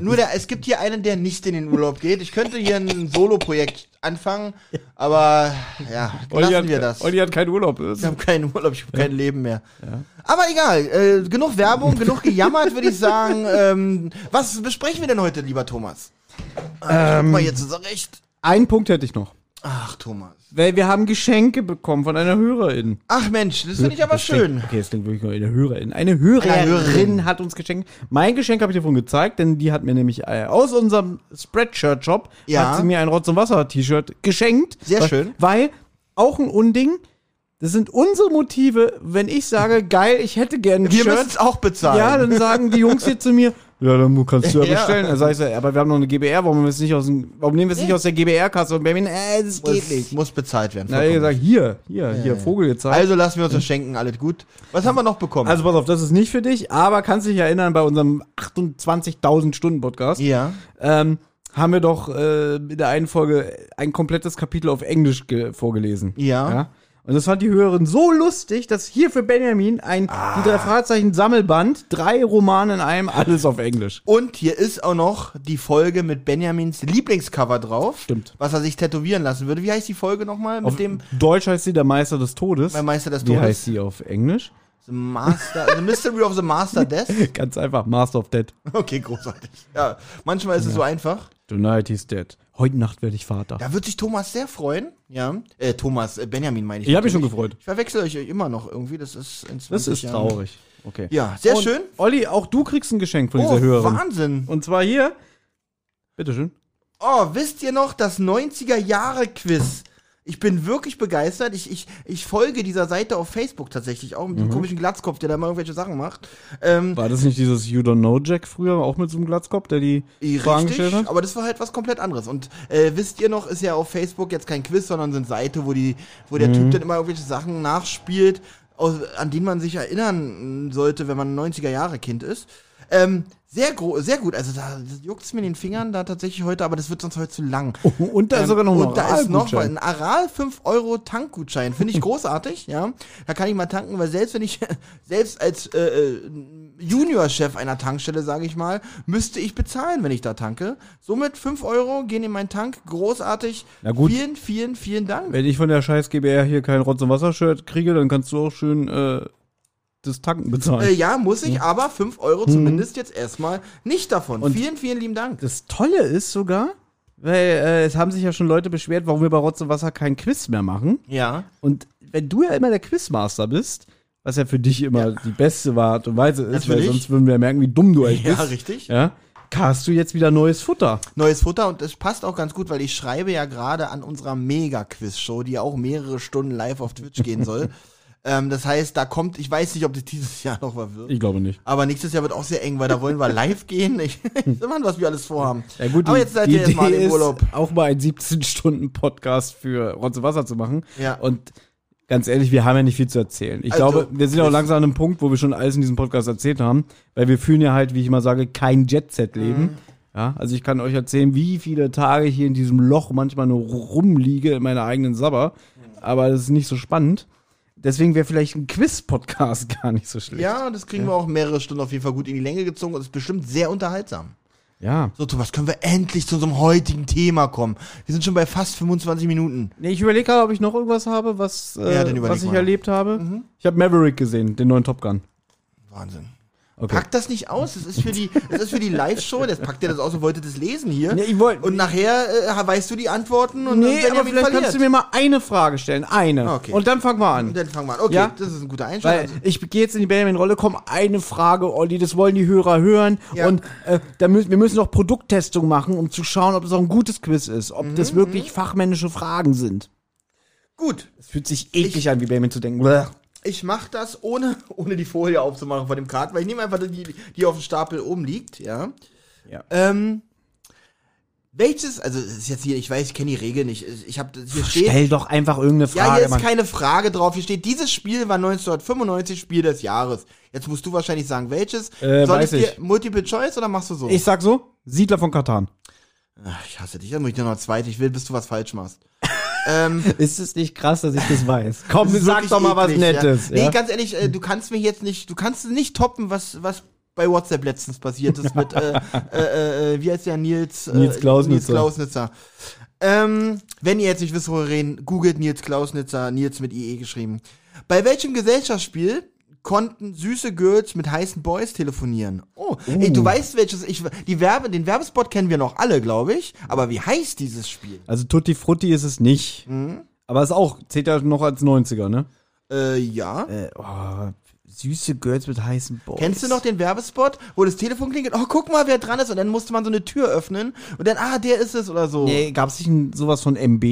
Nur der, es gibt hier einen, der nicht in den Urlaub geht. Ich könnte hier ein Solo-Projekt anfangen, aber ja, Olli lassen hat, wir das. Olli hat keinen Urlaub. Das Ich habe keinen Urlaub, ich habe kein Leben mehr. Aber egal, äh, genug Werbung, genug gejammert, würde ich sagen. Ähm, was besprechen wir denn heute, lieber Thomas? Äh, ähm, mal jetzt zurecht. Einen Punkt hätte ich noch. Ach, Thomas. Weil wir haben Geschenke bekommen von einer Hörerin. Ach Mensch, das finde ich aber klingt- schön. Okay, das klingt wirklich nur eine Hörerin. Eine Hörerin, Eine Hörerin. hat uns geschenkt. Mein Geschenk habe ich dir vorhin gezeigt, denn die hat mir nämlich äh, aus unserem Spreadshirt-Shop Ja. hat sie mir ein Rotz- und Wasser-T-Shirt geschenkt. Sehr weil, schön. Weil, auch ein Unding, das sind unsere Motive, wenn ich sage, geil, ich hätte gerne ein Wir Shirt. müssen es auch bezahlen. Ja, dann sagen die Jungs hier zu mir, ja, dann kannst du ja Ja. bestellen. Dann sag ich so, aber wir haben noch eine GBR, warum, nehmen wir es nicht aus dem, warum nehmen wir es nicht aus der GBR-Kasse? Und Benjamin, äh, das geht muss, nicht. muss bezahlt werden. Na, er gesagt, hier, hier, hier, Vogel gezeigt. Also lassen wir uns das schenken, alles gut. Was haben wir noch bekommen? Also pass auf, das ist nicht für dich, aber kannst dich erinnern, bei unserem 28.000 Stunden Podcast ja. ähm, haben wir doch äh, in der einen Folge ein komplettes Kapitel auf Englisch ge- vorgelesen. Ja. Und das fand die Hörerin so lustig, dass hier für Benjamin ein die drei Fragezeichen Sammelband, drei Romane in einem, alles auf Englisch. Und hier ist auch noch die Folge mit Benjamins Lieblingscover drauf. Stimmt. Was er sich tätowieren lassen würde. Wie heißt die Folge nochmal? Mit Auf dem Deutsch heißt sie der Meister des Todes. Mein Meister des Wie Todes. heißt sie auf Englisch? The Master, The Mystery of the Master Death. Ganz einfach, Master of Dead. Okay, großartig. Ja, manchmal ist es so einfach. Tonight he's dead. Heute Nacht werde ich Vater. Da wird sich Thomas sehr freuen. Ja. Äh, Thomas, äh, Benjamin meine ich. Ich habe mich schon gefreut. Ich verwechsel euch immer noch irgendwie. Das ist in 20 Das ist Jahren. traurig. Okay. Ja, sehr Und, schön. Olli, auch du kriegst ein Geschenk von Oh, dieser Hörerin. Wahnsinn. Und zwar hier. Bitteschön. Oh, wisst ihr noch das 90er Jahre Quiz? Ich bin wirklich begeistert. Ich, ich, ich folge dieser Seite auf Facebook tatsächlich auch mit Mhm. dem komischen Glatzkopf, der da mal irgendwelche Sachen macht. Ähm, War das nicht dieses You Don't Know Jack früher, auch mit so einem Glatzkopf, der die Fragen gestellt Richtig, hat? aber das war halt was komplett anderes. Und äh, wisst ihr noch, ist ja auf Facebook jetzt kein Quiz, sondern so eine Seite, wo, die, wo der Mhm. Typ dann immer irgendwelche Sachen nachspielt, aus, an die man sich erinnern sollte, wenn man ein 90er-Jahre-Kind ist. Ähm, sehr, sehr gut, also da juckt es mir in den Fingern da tatsächlich heute, aber das wird sonst heute zu lang. Und da ist sogar noch ein Ähm, Und da ist noch Oralgutschein. ein Aral 5 Euro Tankgutschein. Finde ich großartig, ja. Da kann ich mal tanken, weil selbst wenn ich, selbst als äh, äh, Juniorchef einer Tankstelle, sage ich mal, müsste ich bezahlen, wenn ich da tanke. Somit 5 Euro gehen in meinen Tank. Großartig. Na gut. Vielen, vielen, vielen Dank. Wenn ich von der scheiß GBR hier kein Rotz- und Wasser-Shirt kriege, dann kannst du auch schön äh, das Tanken bezahlen. Äh, ja, muss ich, aber 5 Euro zumindest jetzt erstmal nicht davon. Mhm. Und- vielen, vielen lieben Dank. Das Tolle ist sogar, weil äh, es haben sich ja schon Leute beschwert, warum wir bei Rotz und Wasser kein Quiz mehr machen. Ja. Und wenn du ja immer der Quizmaster bist, was ja für dich immer die beste Art und Weise ist, weil Natürlich. sonst würden wir ja merken, wie dumm du eigentlich Ja, bist. richtig. Ja, hast du jetzt wieder neues Futter. Neues Futter und es passt auch ganz gut, weil ich schreibe ja gerade an unserer Mega-Quiz-Show, die ja auch mehrere Stunden live auf Twitch gehen soll. ähm, das heißt, da kommt, ich weiß nicht, ob das dieses Jahr noch was wird. Ich glaube nicht. Aber nächstes Jahr wird auch sehr eng, weil da wollen wir live gehen. Ich weiß immer, was wir alles vorhaben. Ja gut, Aber jetzt seid ihr jetzt mal im Urlaub. auch mal einen 17-Stunden-Podcast für Rotz und Wasser zu machen. Ja. Und ganz ehrlich, wir haben ja nicht viel zu erzählen. Ich Also, glaube, wir sind auch langsam an einem Punkt, wo wir schon alles in diesem Podcast erzählt haben, weil wir fühlen ja halt, wie ich immer sage, kein Jet-Set-Leben. Mhm. Ja, also ich kann euch erzählen, wie viele Tage ich hier in diesem Loch manchmal nur rumliege in meiner eigenen Sabber. Aber das ist nicht so spannend. Deswegen wäre vielleicht ein Quiz-Podcast gar nicht so schlecht. Ja, das kriegen wir auch mehrere Stunden auf jeden Fall gut in die Länge gezogen und ist bestimmt sehr unterhaltsam. Ja. So, Thomas, können wir endlich zu unserem heutigen Thema kommen? Wir sind schon bei fast 25 Minuten. Nee, ich überlege gerade, ob ich noch irgendwas habe, was, äh, Ja, was ich mal. erlebt habe. Ich habe Maverick gesehen, den neuen Top Gun. Wahnsinn. Okay. Packt das nicht aus. Das ist für die, das ist für die Live-Show. Das packt ihr das aus und wolltet das lesen hier. Nee, ich wollt- und nachher äh, weißt du die Antworten und Nee, dann aber vielleicht verliert. kannst du mir mal eine Frage stellen. Eine. Okay. Und dann fangen wir an. Und dann fangen wir an. Okay, Ja? das ist ein guter. Weil Also, ich gehe jetzt in die Benjamin-Rolle, komm, eine Frage, Olli, das wollen die Hörer hören. Ja. Und äh, da müssen, wir müssen noch Produkttestung machen, um zu schauen, ob das auch ein gutes Quiz ist. Ob Mhm, das wirklich fachmännische Fragen sind. gut, Es fühlt sich eklig an, wie Benjamin zu denken. Bäh. Ich mache das ohne, ohne die Folie aufzumachen von dem Karten, weil ich nehme einfach die, die auf dem Stapel oben liegt, ja. Ja. Ähm, welches, also es ist jetzt hier, ich weiß, ich kenne die Regel nicht. Ich habe hier steht. Stell doch einfach irgendeine Ja, Frage. hier ist Mann. keine Frage drauf. Hier steht, dieses Spiel war 1995 Spiel des Jahres. Jetzt musst du wahrscheinlich sagen, welches. Äh, Soll weiß ich dir. Multiple Choice oder machst du so? ich sag so, Siedler von Katan. Ach, ich hasse dich. Dann muss ich dir noch zweite. Ich will, bis du was falsch machst. Ähm, Ist es nicht krass, dass ich das weiß? Komm, sag doch mal was eklig, Nettes. Ja. Ja? Nee, ganz ehrlich, äh, du kannst mir jetzt nicht, du kannst nicht toppen, was, was bei WhatsApp letztens passiert ist mit, äh, äh, äh, wie heißt der Nils? Äh, Nils Klausnitzer. Nils Klausnitzer. Ähm, wenn ihr jetzt nicht wisst, worüber wir reden, googelt Nils Klausnitzer, Nils mit IE geschrieben. Bei welchem Gesellschaftsspiel konnten süße Girls mit heißen Boys telefonieren? Oh, ey, du weißt welches, ich, die Werbe, den Werbespot kennen wir noch alle, glaube ich, aber wie heißt dieses Spiel? Also Tutti Frutti ist es nicht. Mhm. Aber es ist auch, zählt ja noch als 90er, ne? Äh, ja. Äh, oh, süße Girls mit heißen Boys. Kennst du noch den Werbespot, wo das Telefon klingelt? Oh, guck mal, wer dran ist. Und dann musste man so eine Tür öffnen und dann, ah, der ist es oder so. Nee, gab's nicht ein, sowas von MB?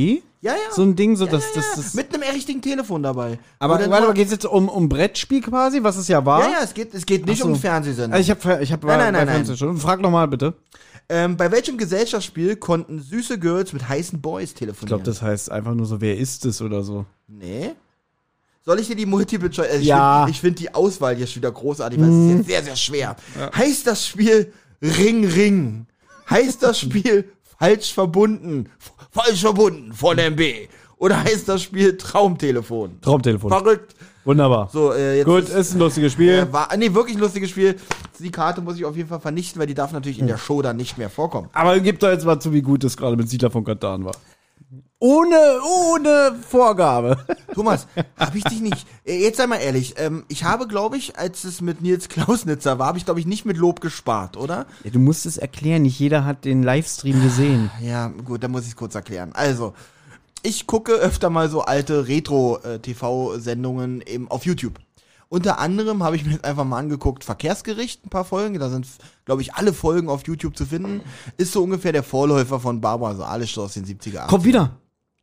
Ja, ja. So ein Ding, so ja, dass ja, das, ja. das. Mit einem richtigen Telefon dabei. aber warte mal- mal, geht's jetzt um, um Brettspiel quasi, was es ja war? Ja, ja, es geht, es geht nicht so. um Fernsehsender. Also ich habe ich hab Nein, nein, nein, schon. Frag noch mal bitte. ähm, bei welchem Gesellschaftsspiel konnten süße Girls mit heißen Boys Ich telefonieren? glaube, das heißt einfach nur so, wer ist es oder so. Nee. Soll ich dir die Multiple Choice? Also ich Ja. find- Ich finde die Auswahl hier schon wieder großartig, weil es ist jetzt sehr, sehr schwer. Heißt das Spiel Ring Ring? Heißt das Spiel falsch verbunden? F falsch verbunden von MB? Oder heißt das Spiel Traumtelefon? Traumtelefon. Verrückt. Wunderbar. So, äh, jetzt Gut, ist, ist ein lustiges Spiel. äh, war, nee, wirklich ein lustiges Spiel. Die Karte muss ich auf jeden Fall vernichten, weil die darf natürlich in der Show dann nicht mehr vorkommen. Aber gib doch jetzt mal zu, wie gut es gerade mit Siedler von Katan war. Ohne, ohne Vorgabe. Thomas, hab ich dich nicht. äh, Jetzt sei mal ehrlich, ähm, ich habe, glaube ich, als es mit Nils Klausnitzer war, habe ich, glaube ich, nicht mit Lob gespart, oder? Ja, du musst es erklären, nicht jeder hat den Livestream gesehen. Ja, gut, dann muss ich es kurz erklären. Also, ich gucke öfter mal so alte Retro-TV-Sendungen auf YouTube. Unter anderem habe ich mir jetzt einfach mal angeguckt, Verkehrsgericht, ein paar Folgen. Da sind, glaube ich, alle Folgen auf YouTube zu finden. Ist so ungefähr der Vorläufer von Barbara Salisch so aus den 70er, 80er. Kommt wieder.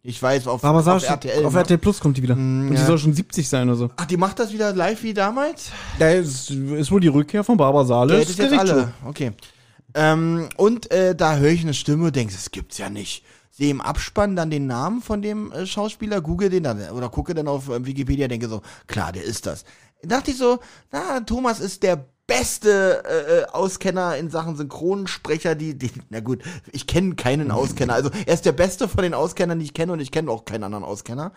Ich weiß, auf, auf RTL. Auf? RTL Plus kommt die wieder. Und die ja. soll schon 70 sein oder so. Ach, die macht das wieder live wie damals? Da ist, ist wohl die Rückkehr von Barbara Salisch. das ist jetzt alle. Okay. Ähm, und äh, da höre ich eine Stimme, denke, das gibt's ja nicht. Sehe im Abspann dann den Namen von dem äh, Schauspieler, google den dann oder gucke dann auf äh, Wikipedia, denke so, klar, der ist das. Dachte ich so, na, Thomas ist der beste äh, äh, Auskenner in Sachen Synchronsprecher, die, die na gut, ich kenne keinen Auskenner. Also er ist der beste von den Auskennern, die ich kenne und ich kenne auch keinen anderen Auskenner.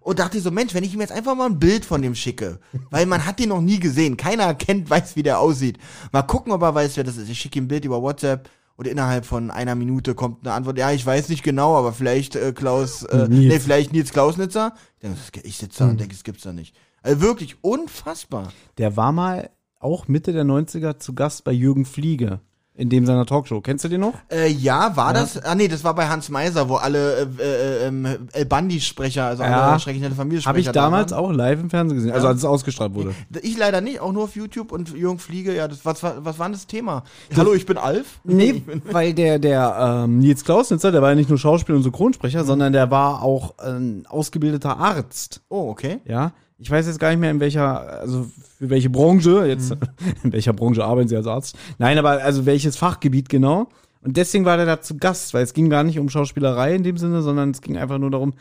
Und dachte ich so, Mensch, wenn ich ihm jetzt einfach mal ein Bild von dem schicke, weil man hat den noch nie gesehen, keiner kennt, weiß, wie der aussieht. Mal gucken, ob er weiß, wer das ist. Ich schicke ihm ein Bild über WhatsApp und innerhalb von einer Minute kommt eine Antwort. Ja, ich weiß nicht genau, aber vielleicht äh, Klaus, äh, Nils. nee, vielleicht Nils Klausnitzer. Ich, denk, ich sitze da und denke, es gibt's da nicht. Also wirklich unfassbar. Der war mal auch Mitte der 90er zu Gast bei Jürgen Fliege in dem seiner Talkshow. Kennst du den noch? Äh, ja, war das? Ah nee, das war bei Hans Meiser, wo alle äh, äh, ähm, El Bandi-Sprecher, also Ja. alle schrecklich nette Familiensprecher Habe ich da damals auch live im Fernsehen gesehen, also als es ausgestrahlt wurde. Ich leider nicht, auch nur auf YouTube und Jürgen Fliege, ja, das, was, war- was war denn das Thema? Hallo, ich bin Alf. Nee, weil der, der ähm, Nils Klausnitzer, der war ja nicht nur Schauspieler und Synchronsprecher, sondern der war auch ein ausgebildeter Arzt. Oh, okay. Ja, ich weiß jetzt gar nicht mehr in welcher, also für welche Branche, jetzt in welcher Branche arbeiten Sie als Arzt? Nein, aber also welches Fachgebiet genau. Und deswegen war der da zu Gast, weil es ging gar nicht um Schauspielerei in dem Sinne, sondern es ging einfach nur darum,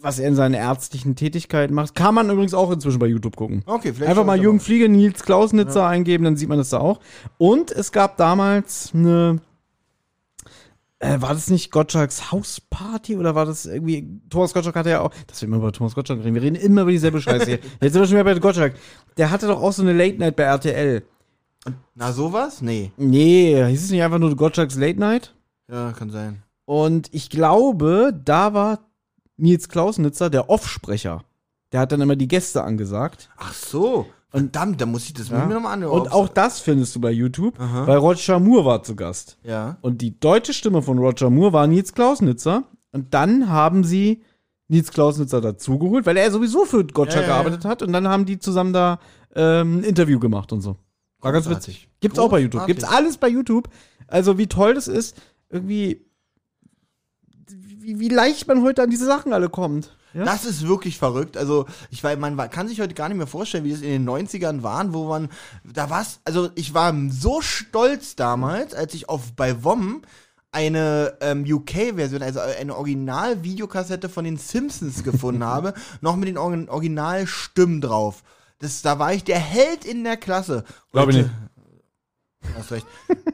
was er in seinen ärztlichen Tätigkeiten macht. Kann man übrigens auch inzwischen bei YouTube gucken. Okay, vielleicht Einfach mal Jürgen. Fliege, Nils Klausnitzer eingeben, dann sieht man das da auch. Und es gab damals eine, äh, war das nicht Gottschalks Hausparty oder war das irgendwie, Thomas Gottschalk hatte ja auch, dass wir immer über Thomas Gottschalk reden, wir reden immer über dieselbe Scheiße hier. Jetzt sind wir schon wieder bei Gottschalk. Der hatte doch auch so eine Late Night bei RTL. Na, sowas? Nee. Nee, hieß es nicht einfach nur Gottschalks Late Night? Ja, kann sein. Und ich glaube, da war Nils Klausnitzer der Offsprecher. Der hat dann immer die Gäste angesagt. Ach so. Verdammt, da muss ich das Ja. mir nochmal anhören. Und auch das findest du bei YouTube, weil Roger Moore war zu Gast. Ja. Und die deutsche Stimme von Roger Moore war Nils Klausnitzer. Und dann haben sie Nils Klausnitzer dazugeholt, weil er sowieso für Gottschalk Ja, ja, ja. gearbeitet hat. Und dann haben die zusammen da ähm, ein Interview gemacht und so. War ganz Großartig. witzig. Gibt's auch bei YouTube. Großartig. Gibt's alles bei YouTube. Also wie toll das ist, irgendwie, wie, wie leicht man heute an diese Sachen alle kommt. Ja? Das ist wirklich verrückt. Also, ich weiß, man kann sich heute gar nicht mehr vorstellen, wie das in den 90ern waren, wo man, da war's, also ich war so stolz damals, als ich auf bei WOM eine ähm, UK-Version, also eine Original-Videokassette von den Simpsons gefunden habe, noch mit den Origin- Originalstimmen drauf. Das, da war ich der Held in der Klasse. Glaube ich nicht. Hast recht.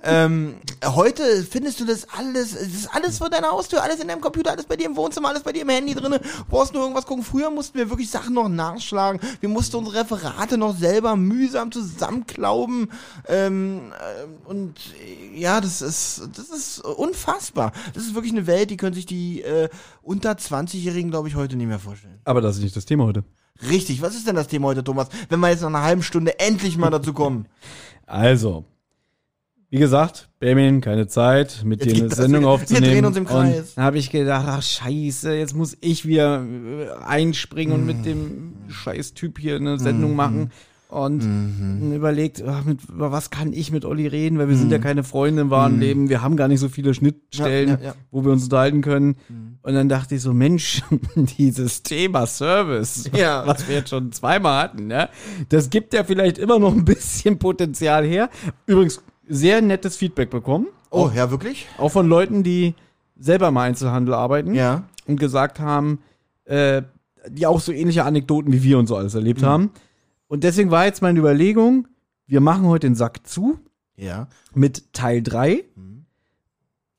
ähm, heute findest du das alles, es ist alles vor deiner Haustür, alles in deinem Computer, alles bei dir im Wohnzimmer, alles bei dir im Handy drinne. Du brauchst nur irgendwas gucken. Früher mussten wir wirklich Sachen noch nachschlagen. Wir mussten unsere Referate noch selber mühsam zusammenklauben. Ähm, äh, und äh, ja, das ist, das ist unfassbar. Das ist wirklich eine Welt, die können sich die äh, unter 20-Jährigen, glaube ich, heute nicht mehr vorstellen. Aber das ist nicht das Thema heute. Richtig, was ist denn das Thema heute, Thomas? Wenn wir jetzt nach einer halben Stunde endlich mal dazu kommen. Also, wie gesagt, Benjamin, keine Zeit, mit Jetzt dir eine Sendung wieder. aufzunehmen. Wir drehen uns im Kreis. Dann habe ich gedacht, ach scheiße, jetzt muss ich wieder äh, einspringen und mit dem scheiß Typ hier eine Sendung Mhm. machen. Und überlegt, ach, mit, über was kann ich mit Olli reden, weil wir sind ja keine Freunde im wahren Leben, wir haben gar nicht so viele Schnittstellen, Mhm. Ja, ja, ja. wo wir uns unterhalten können. Und dann dachte ich so, Mensch, dieses Thema Service, Ja. was wir jetzt schon zweimal hatten, ne? das gibt ja vielleicht immer noch ein bisschen Potenzial her. Übrigens, sehr nettes Feedback bekommen. Oh, ja, wirklich? Auch von Leuten, die selber im Einzelhandel arbeiten Ja. und gesagt haben, äh, die auch so ähnliche Anekdoten wie wir und so alles erlebt haben. Und deswegen war jetzt meine Überlegung, wir machen heute den Sack zu Ja. mit Teil 3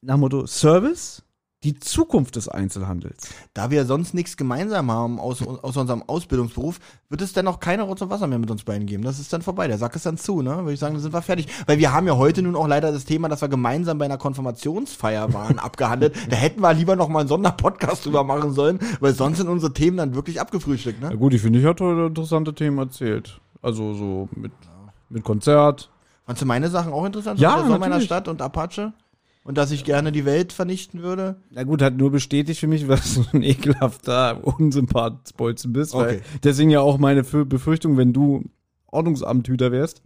nach dem Motto Service, die Zukunft des Einzelhandels. Da wir sonst nichts gemeinsam haben aus, aus unserem Ausbildungsberuf, wird es dann auch keine Rotz und Wasser mehr mit uns beiden geben. Das ist dann vorbei. Der Sack ist dann zu, ne? Würde ich sagen, dann sind wir fertig. Weil wir haben ja heute nun auch leider das Thema, dass wir gemeinsam bei einer Konfirmationsfeier waren, abgehandelt. Da hätten wir lieber noch mal einen Sonderpodcast drüber machen sollen, weil sonst sind unsere Themen dann wirklich abgefrühstückt, Na ne? gut, ich finde, ich hatte heute interessante Themen erzählt. Also so mit, mit Konzert. Fandst du meine Sachen auch interessant? Ja, So meiner. Stadt und Apache? Und dass ich gerne die Welt vernichten würde? Na gut, hat nur bestätigt für mich, was du ein ekelhafter Unsympathbolzen bist. Okay. deswegen ja auch meine Fü- Befürchtung, wenn du Ordnungsamthüter wärst.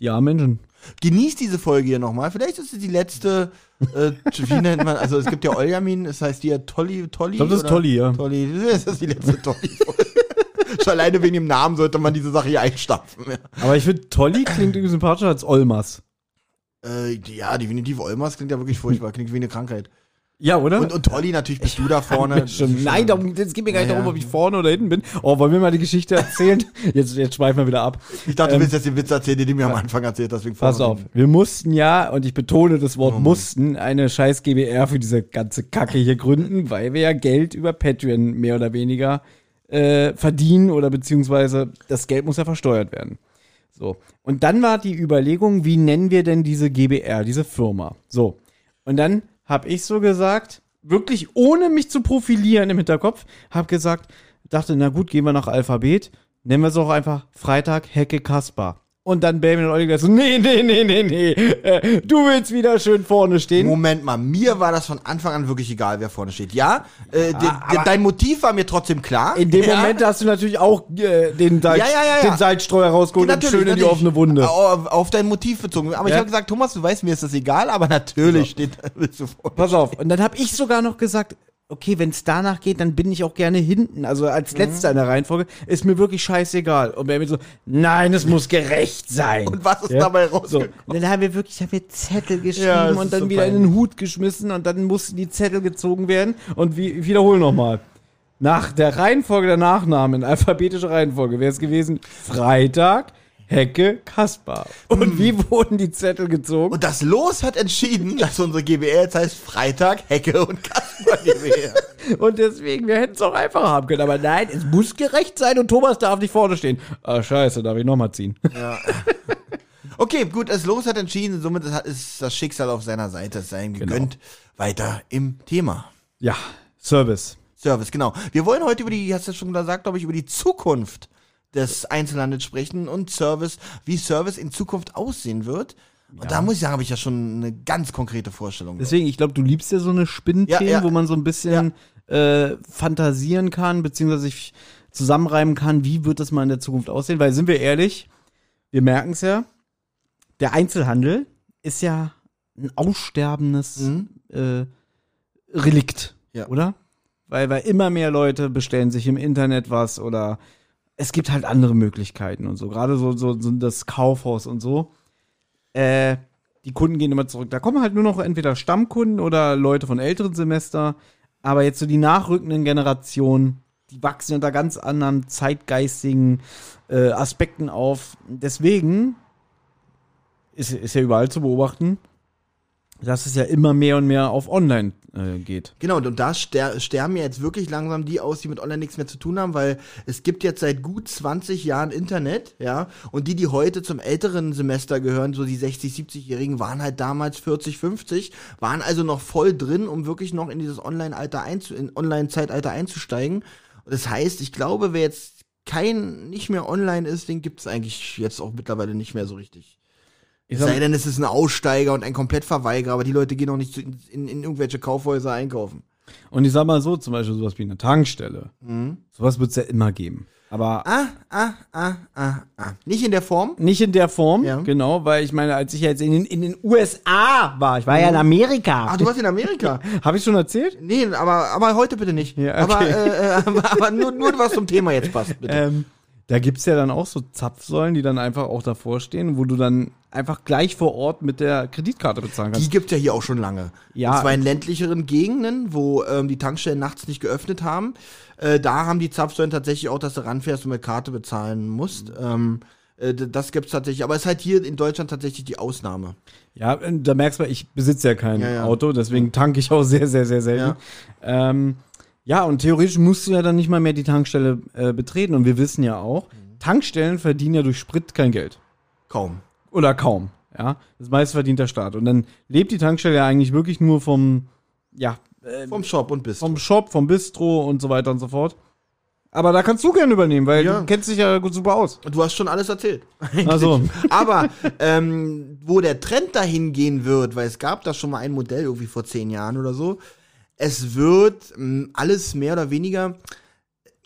Die armen Menschen. Genieß diese Folge hier nochmal. Vielleicht ist es die letzte, äh, wie nennt man, also es gibt ja Oljamin, das heißt die ja Tolli, Tolli. Ich glaube, das ist? Tolli, ja. Tolli, das ist die letzte Tolli-Folge. Schon alleine wegen dem Namen sollte man diese Sache hier einstapfen. Ja, Aber ich finde, Tolli klingt irgendwie sympathischer als Olmas. Äh, ja definitiv. Olmers klingt ja wirklich furchtbar, klingt wie eine Krankheit. Ja, oder? Und, und Tolli, natürlich bist du da vorne. Schon. Nein, darum, es geht mir gar nicht Ja, darum, ob ich vorne oder hinten bin. Oh, wollen wir mal die Geschichte erzählen? jetzt, jetzt schweifen wir wieder ab. Ich dachte, du willst jetzt den Witz erzählen, den du mir am Anfang erzählt hast. Pass auf, wir mussten ja, und ich betone das Oh Wort mussten, eine scheiß GBR für diese ganze Kacke hier gründen, weil wir ja Geld über Patreon mehr oder weniger äh, verdienen oder beziehungsweise das Geld muss ja versteuert werden. So. Und dann war die Überlegung, wie nennen wir denn diese GBR, diese Firma? So. Und dann habe ich so gesagt, wirklich ohne mich zu profilieren im Hinterkopf, habe gesagt, dachte, na gut, gehen wir nach Alphabet, nennen wir es auch einfach Freitag Hecke Kaspar. Und dann Baby und Olli gesagt so, nee, nee, nee, nee, nee, äh, du willst wieder schön vorne stehen. Moment mal, mir war das von Anfang an wirklich egal, wer vorne steht. Ja, äh, de- dein Motiv war mir trotzdem klar. In dem ja. Moment hast du natürlich auch äh, den, Salz, Ja, ja, den Salzstreuer rausgeholt und Natürlich, schön in die offene Wunde. Auf, auf dein Motiv bezogen. Aber ich habe gesagt, Thomas, du weißt, mir ist das egal, aber natürlich steht, willst du vor. Pass auf. Und dann habe ich sogar noch gesagt, okay, wenn es danach geht, dann bin ich auch gerne hinten. Also als Mhm. letzter in der Reihenfolge. Ist mir wirklich scheißegal. Und Baby so, nein, es muss gerecht sein. Und was ist Ja? dabei So, rausgekommen? und dann haben wir wirklich, haben wir Zettel geschrieben Ja, und dann so wieder in peinlich. den Hut geschmissen und dann mussten die Zettel gezogen werden. Und wie, ich wiederhole nochmal. Nach der Reihenfolge der Nachnamen, alphabetische Reihenfolge, wäre es gewesen Freitag, Hecke, Kaspar. Und wie wurden die Zettel gezogen? Und das Los hat entschieden, dass unsere GBR jetzt heißt Freitag, Hecke und Kasper GBR. Und deswegen, wir hätten es auch einfach haben können. Aber nein, es muss gerecht sein und Thomas darf nicht vorne stehen. Ah, scheiße, darf ich nochmal ziehen. Okay, gut, das Los hat entschieden, somit ist das Schicksal auf seiner Seite, es sei ihm gegönnt. Weiter im Thema. Ja, Service. Service, genau. Wir wollen heute über die, hast du schon gesagt, glaube ich, über die Zukunft des Einzelhandels sprechen und Service, wie Service in Zukunft aussehen wird. Und da muss ich sagen, habe ich ja schon eine ganz konkrete Vorstellung. Deswegen, ich glaube, du liebst ja so eine Spinnthemen, Ja, ja. wo man so ein bisschen äh, fantasieren kann, beziehungsweise sich zusammenreimen kann, wie wird das mal in der Zukunft aussehen. Weil, sind wir ehrlich, wir merken es ja, der Einzelhandel ist ja ein aussterbendes Mhm. äh, Relikt, Ja. oder? Weil, weil immer mehr Leute bestellen sich im Internet was oder es gibt halt andere Möglichkeiten und so. Gerade so, so, so das Kaufhaus und so. Äh, die Kunden gehen immer zurück. Da kommen halt nur noch entweder Stammkunden oder Leute von älteren Semester. Aber jetzt so die nachrückenden Generationen, die wachsen unter ganz anderen zeitgeistigen äh, Aspekten auf. Deswegen ist, ist ja überall zu beobachten, dass es ja immer mehr und mehr auf online äh, geht. Genau, und da ster sterben ja jetzt wirklich langsam die aus, die mit Online nichts mehr zu tun haben, weil es gibt jetzt seit gut 20 Jahren Internet, ja, und die, die heute zum älteren Semester gehören, so die 60, 70-Jährigen, waren halt damals 40, 50, waren also noch voll drin, um wirklich noch in dieses Online-Alter einzu in Online-Zeitalter einzusteigen. Das heißt, ich glaube, wer jetzt kein nicht mehr online ist, den gibt's eigentlich jetzt auch mittlerweile nicht mehr so richtig. Ich Es sei denn, es ist ein Aussteiger und ein Komplettverweigerer, aber die Leute gehen auch nicht zu, in, in irgendwelche Kaufhäuser einkaufen. Und ich sag mal so, zum Beispiel sowas wie eine Tankstelle. Mhm. Sowas wird es ja immer geben. Aber Ah, ah, ah, ah, ah. Nicht in der Form? nicht in der Form, Ja. genau, weil ich meine, als ich jetzt in den, in den USA war, ich war ja in Amerika. Ah, du warst in Amerika. Habe ich schon erzählt? nee, aber, aber heute bitte nicht. Ja, Aber, okay. äh, äh, aber, aber nur, nur was zum Thema jetzt passt, bitte. Ähm, da gibt's ja dann auch so Zapfsäulen, die dann einfach auch davor stehen, wo du dann einfach gleich vor Ort mit der Kreditkarte bezahlen Die kannst. gibt's ja hier auch schon lange. Ja. Und zwar in ländlicheren Gegenden, wo ähm, die Tankstellen nachts nicht geöffnet haben. Äh, da haben die Zapfsäulen tatsächlich auch, dass du ranfährst und mit Karte bezahlen musst. Ähm, äh, das gibt's tatsächlich. Aber es ist halt hier in Deutschland tatsächlich die Ausnahme. Ja, und da merkst du, ich besitze ja kein Ja, ja. Auto, deswegen tanke ich auch sehr, sehr, sehr selten. Ja. Ähm, ja, und theoretisch musst du ja dann nicht mal mehr die Tankstelle äh, betreten. Und wir wissen ja auch, Tankstellen verdienen ja durch Sprit kein Geld. Kaum. Oder kaum. Ja, das meiste verdient der Staat. Und dann lebt die Tankstelle ja eigentlich wirklich nur vom, ja, äh, Vom Shop und bis. vom Shop, vom Bistro und so weiter und so fort. Aber da kannst du gerne übernehmen, weil Ja. du kennst dich ja gut super aus. Du hast schon alles erzählt. eigentlich. Also. Aber ähm, wo der Trend dahin gehen wird, weil es gab da schon mal ein Modell irgendwie vor zehn Jahren oder so, es wird ähm, alles mehr oder weniger.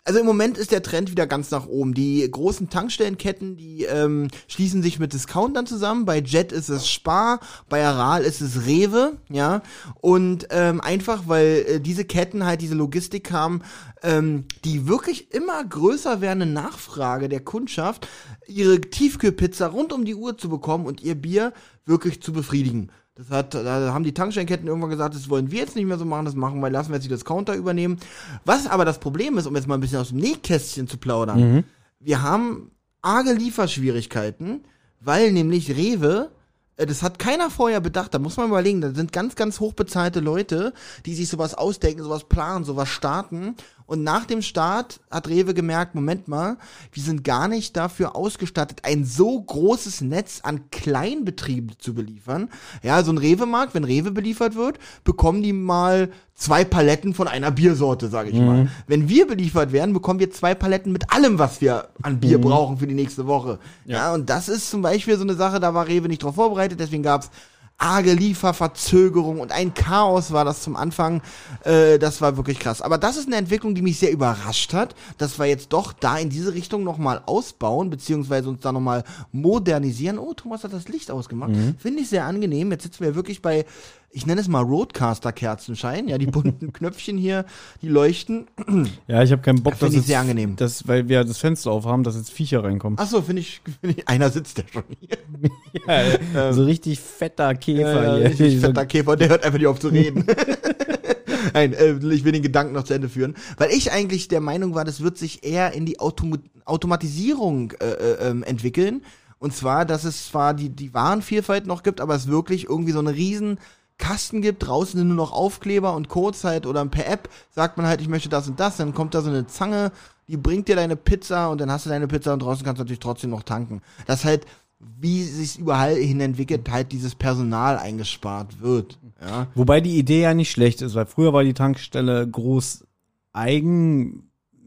Also im Moment ist der Trend wieder ganz nach oben. Die großen Tankstellenketten, die ähm, schließen sich mit Discountern zusammen. Bei Jet ist es Spar, bei Aral ist es Rewe, ja. Und ähm, einfach, weil äh, diese Ketten halt diese Logistik haben, ähm, die wirklich immer größer werdende Nachfrage der Kundschaft, ihre Tiefkühlpizza rund um die Uhr zu bekommen und ihr Bier wirklich zu befriedigen. Das hat, da haben die Tankstellenketten irgendwann gesagt, das wollen wir jetzt nicht mehr so machen, das machen wir, lassen wir jetzt die Discounter übernehmen. Was aber das Problem ist, um jetzt mal ein bisschen aus dem Nähkästchen zu plaudern, wir haben arge Lieferschwierigkeiten, weil nämlich Rewe, äh, das hat keiner vorher bedacht, da muss man überlegen, da sind ganz, ganz hochbezahlte Leute, die sich sowas ausdenken, sowas planen, sowas starten. Und nach dem Start hat Rewe gemerkt, Moment mal, wir sind gar nicht dafür ausgestattet, ein so großes Netz an Kleinbetrieben zu beliefern. Ja, so ein Rewe-Markt, wenn Rewe beliefert wird, bekommen die mal zwei Paletten von einer Biersorte, sage ich mal. Wenn wir beliefert werden, bekommen wir zwei Paletten mit allem, was wir an Bier brauchen für die nächste Woche. Ja. und das ist zum Beispiel so eine Sache, da war Rewe nicht drauf vorbereitet, deswegen gab's arge Lieferverzögerung und ein Chaos war das zum Anfang. Äh, das war wirklich krass. Aber das ist eine Entwicklung, die mich sehr überrascht hat, dass wir jetzt doch da in diese Richtung nochmal ausbauen, beziehungsweise uns da nochmal modernisieren. Oh, Thomas hat das Licht ausgemacht. Finde ich sehr angenehm. Jetzt sitzen wir wirklich bei, ich nenne es mal Roadcaster-Kerzenschein. Ja, die bunten Knöpfchen hier, die leuchten. Ja, ich habe keinen Bock, Das dass ich sehr angenehm. Das, weil wir das Fenster aufhaben, dass jetzt Viecher reinkommen. Ach so, finde ich, find ich, einer sitzt ja schon hier. Ja, so richtig fetter Käfer Ja, hier. richtig fetter Käfer, der hört einfach nicht auf zu reden. Nein, äh, ich will den Gedanken noch zu Ende führen. Weil ich eigentlich der Meinung war, das wird sich eher in die Autom Automatisierung äh, äh, ähm, entwickeln. Und zwar, dass es zwar die, die Warenvielfalt noch gibt, aber es wirklich irgendwie so eine riesen Kasten gibt, draußen sind nur noch Aufkleber und Codes halt oder per App sagt man halt, ich möchte das und das, dann kommt da so eine Zange, die bringt dir deine Pizza und dann hast du deine Pizza und draußen kannst du natürlich trotzdem noch tanken. Das halt, wie sich überall hin entwickelt, halt dieses Personal eingespart wird. Ja. Wobei die Idee ja nicht schlecht ist, weil früher war die Tankstelle groß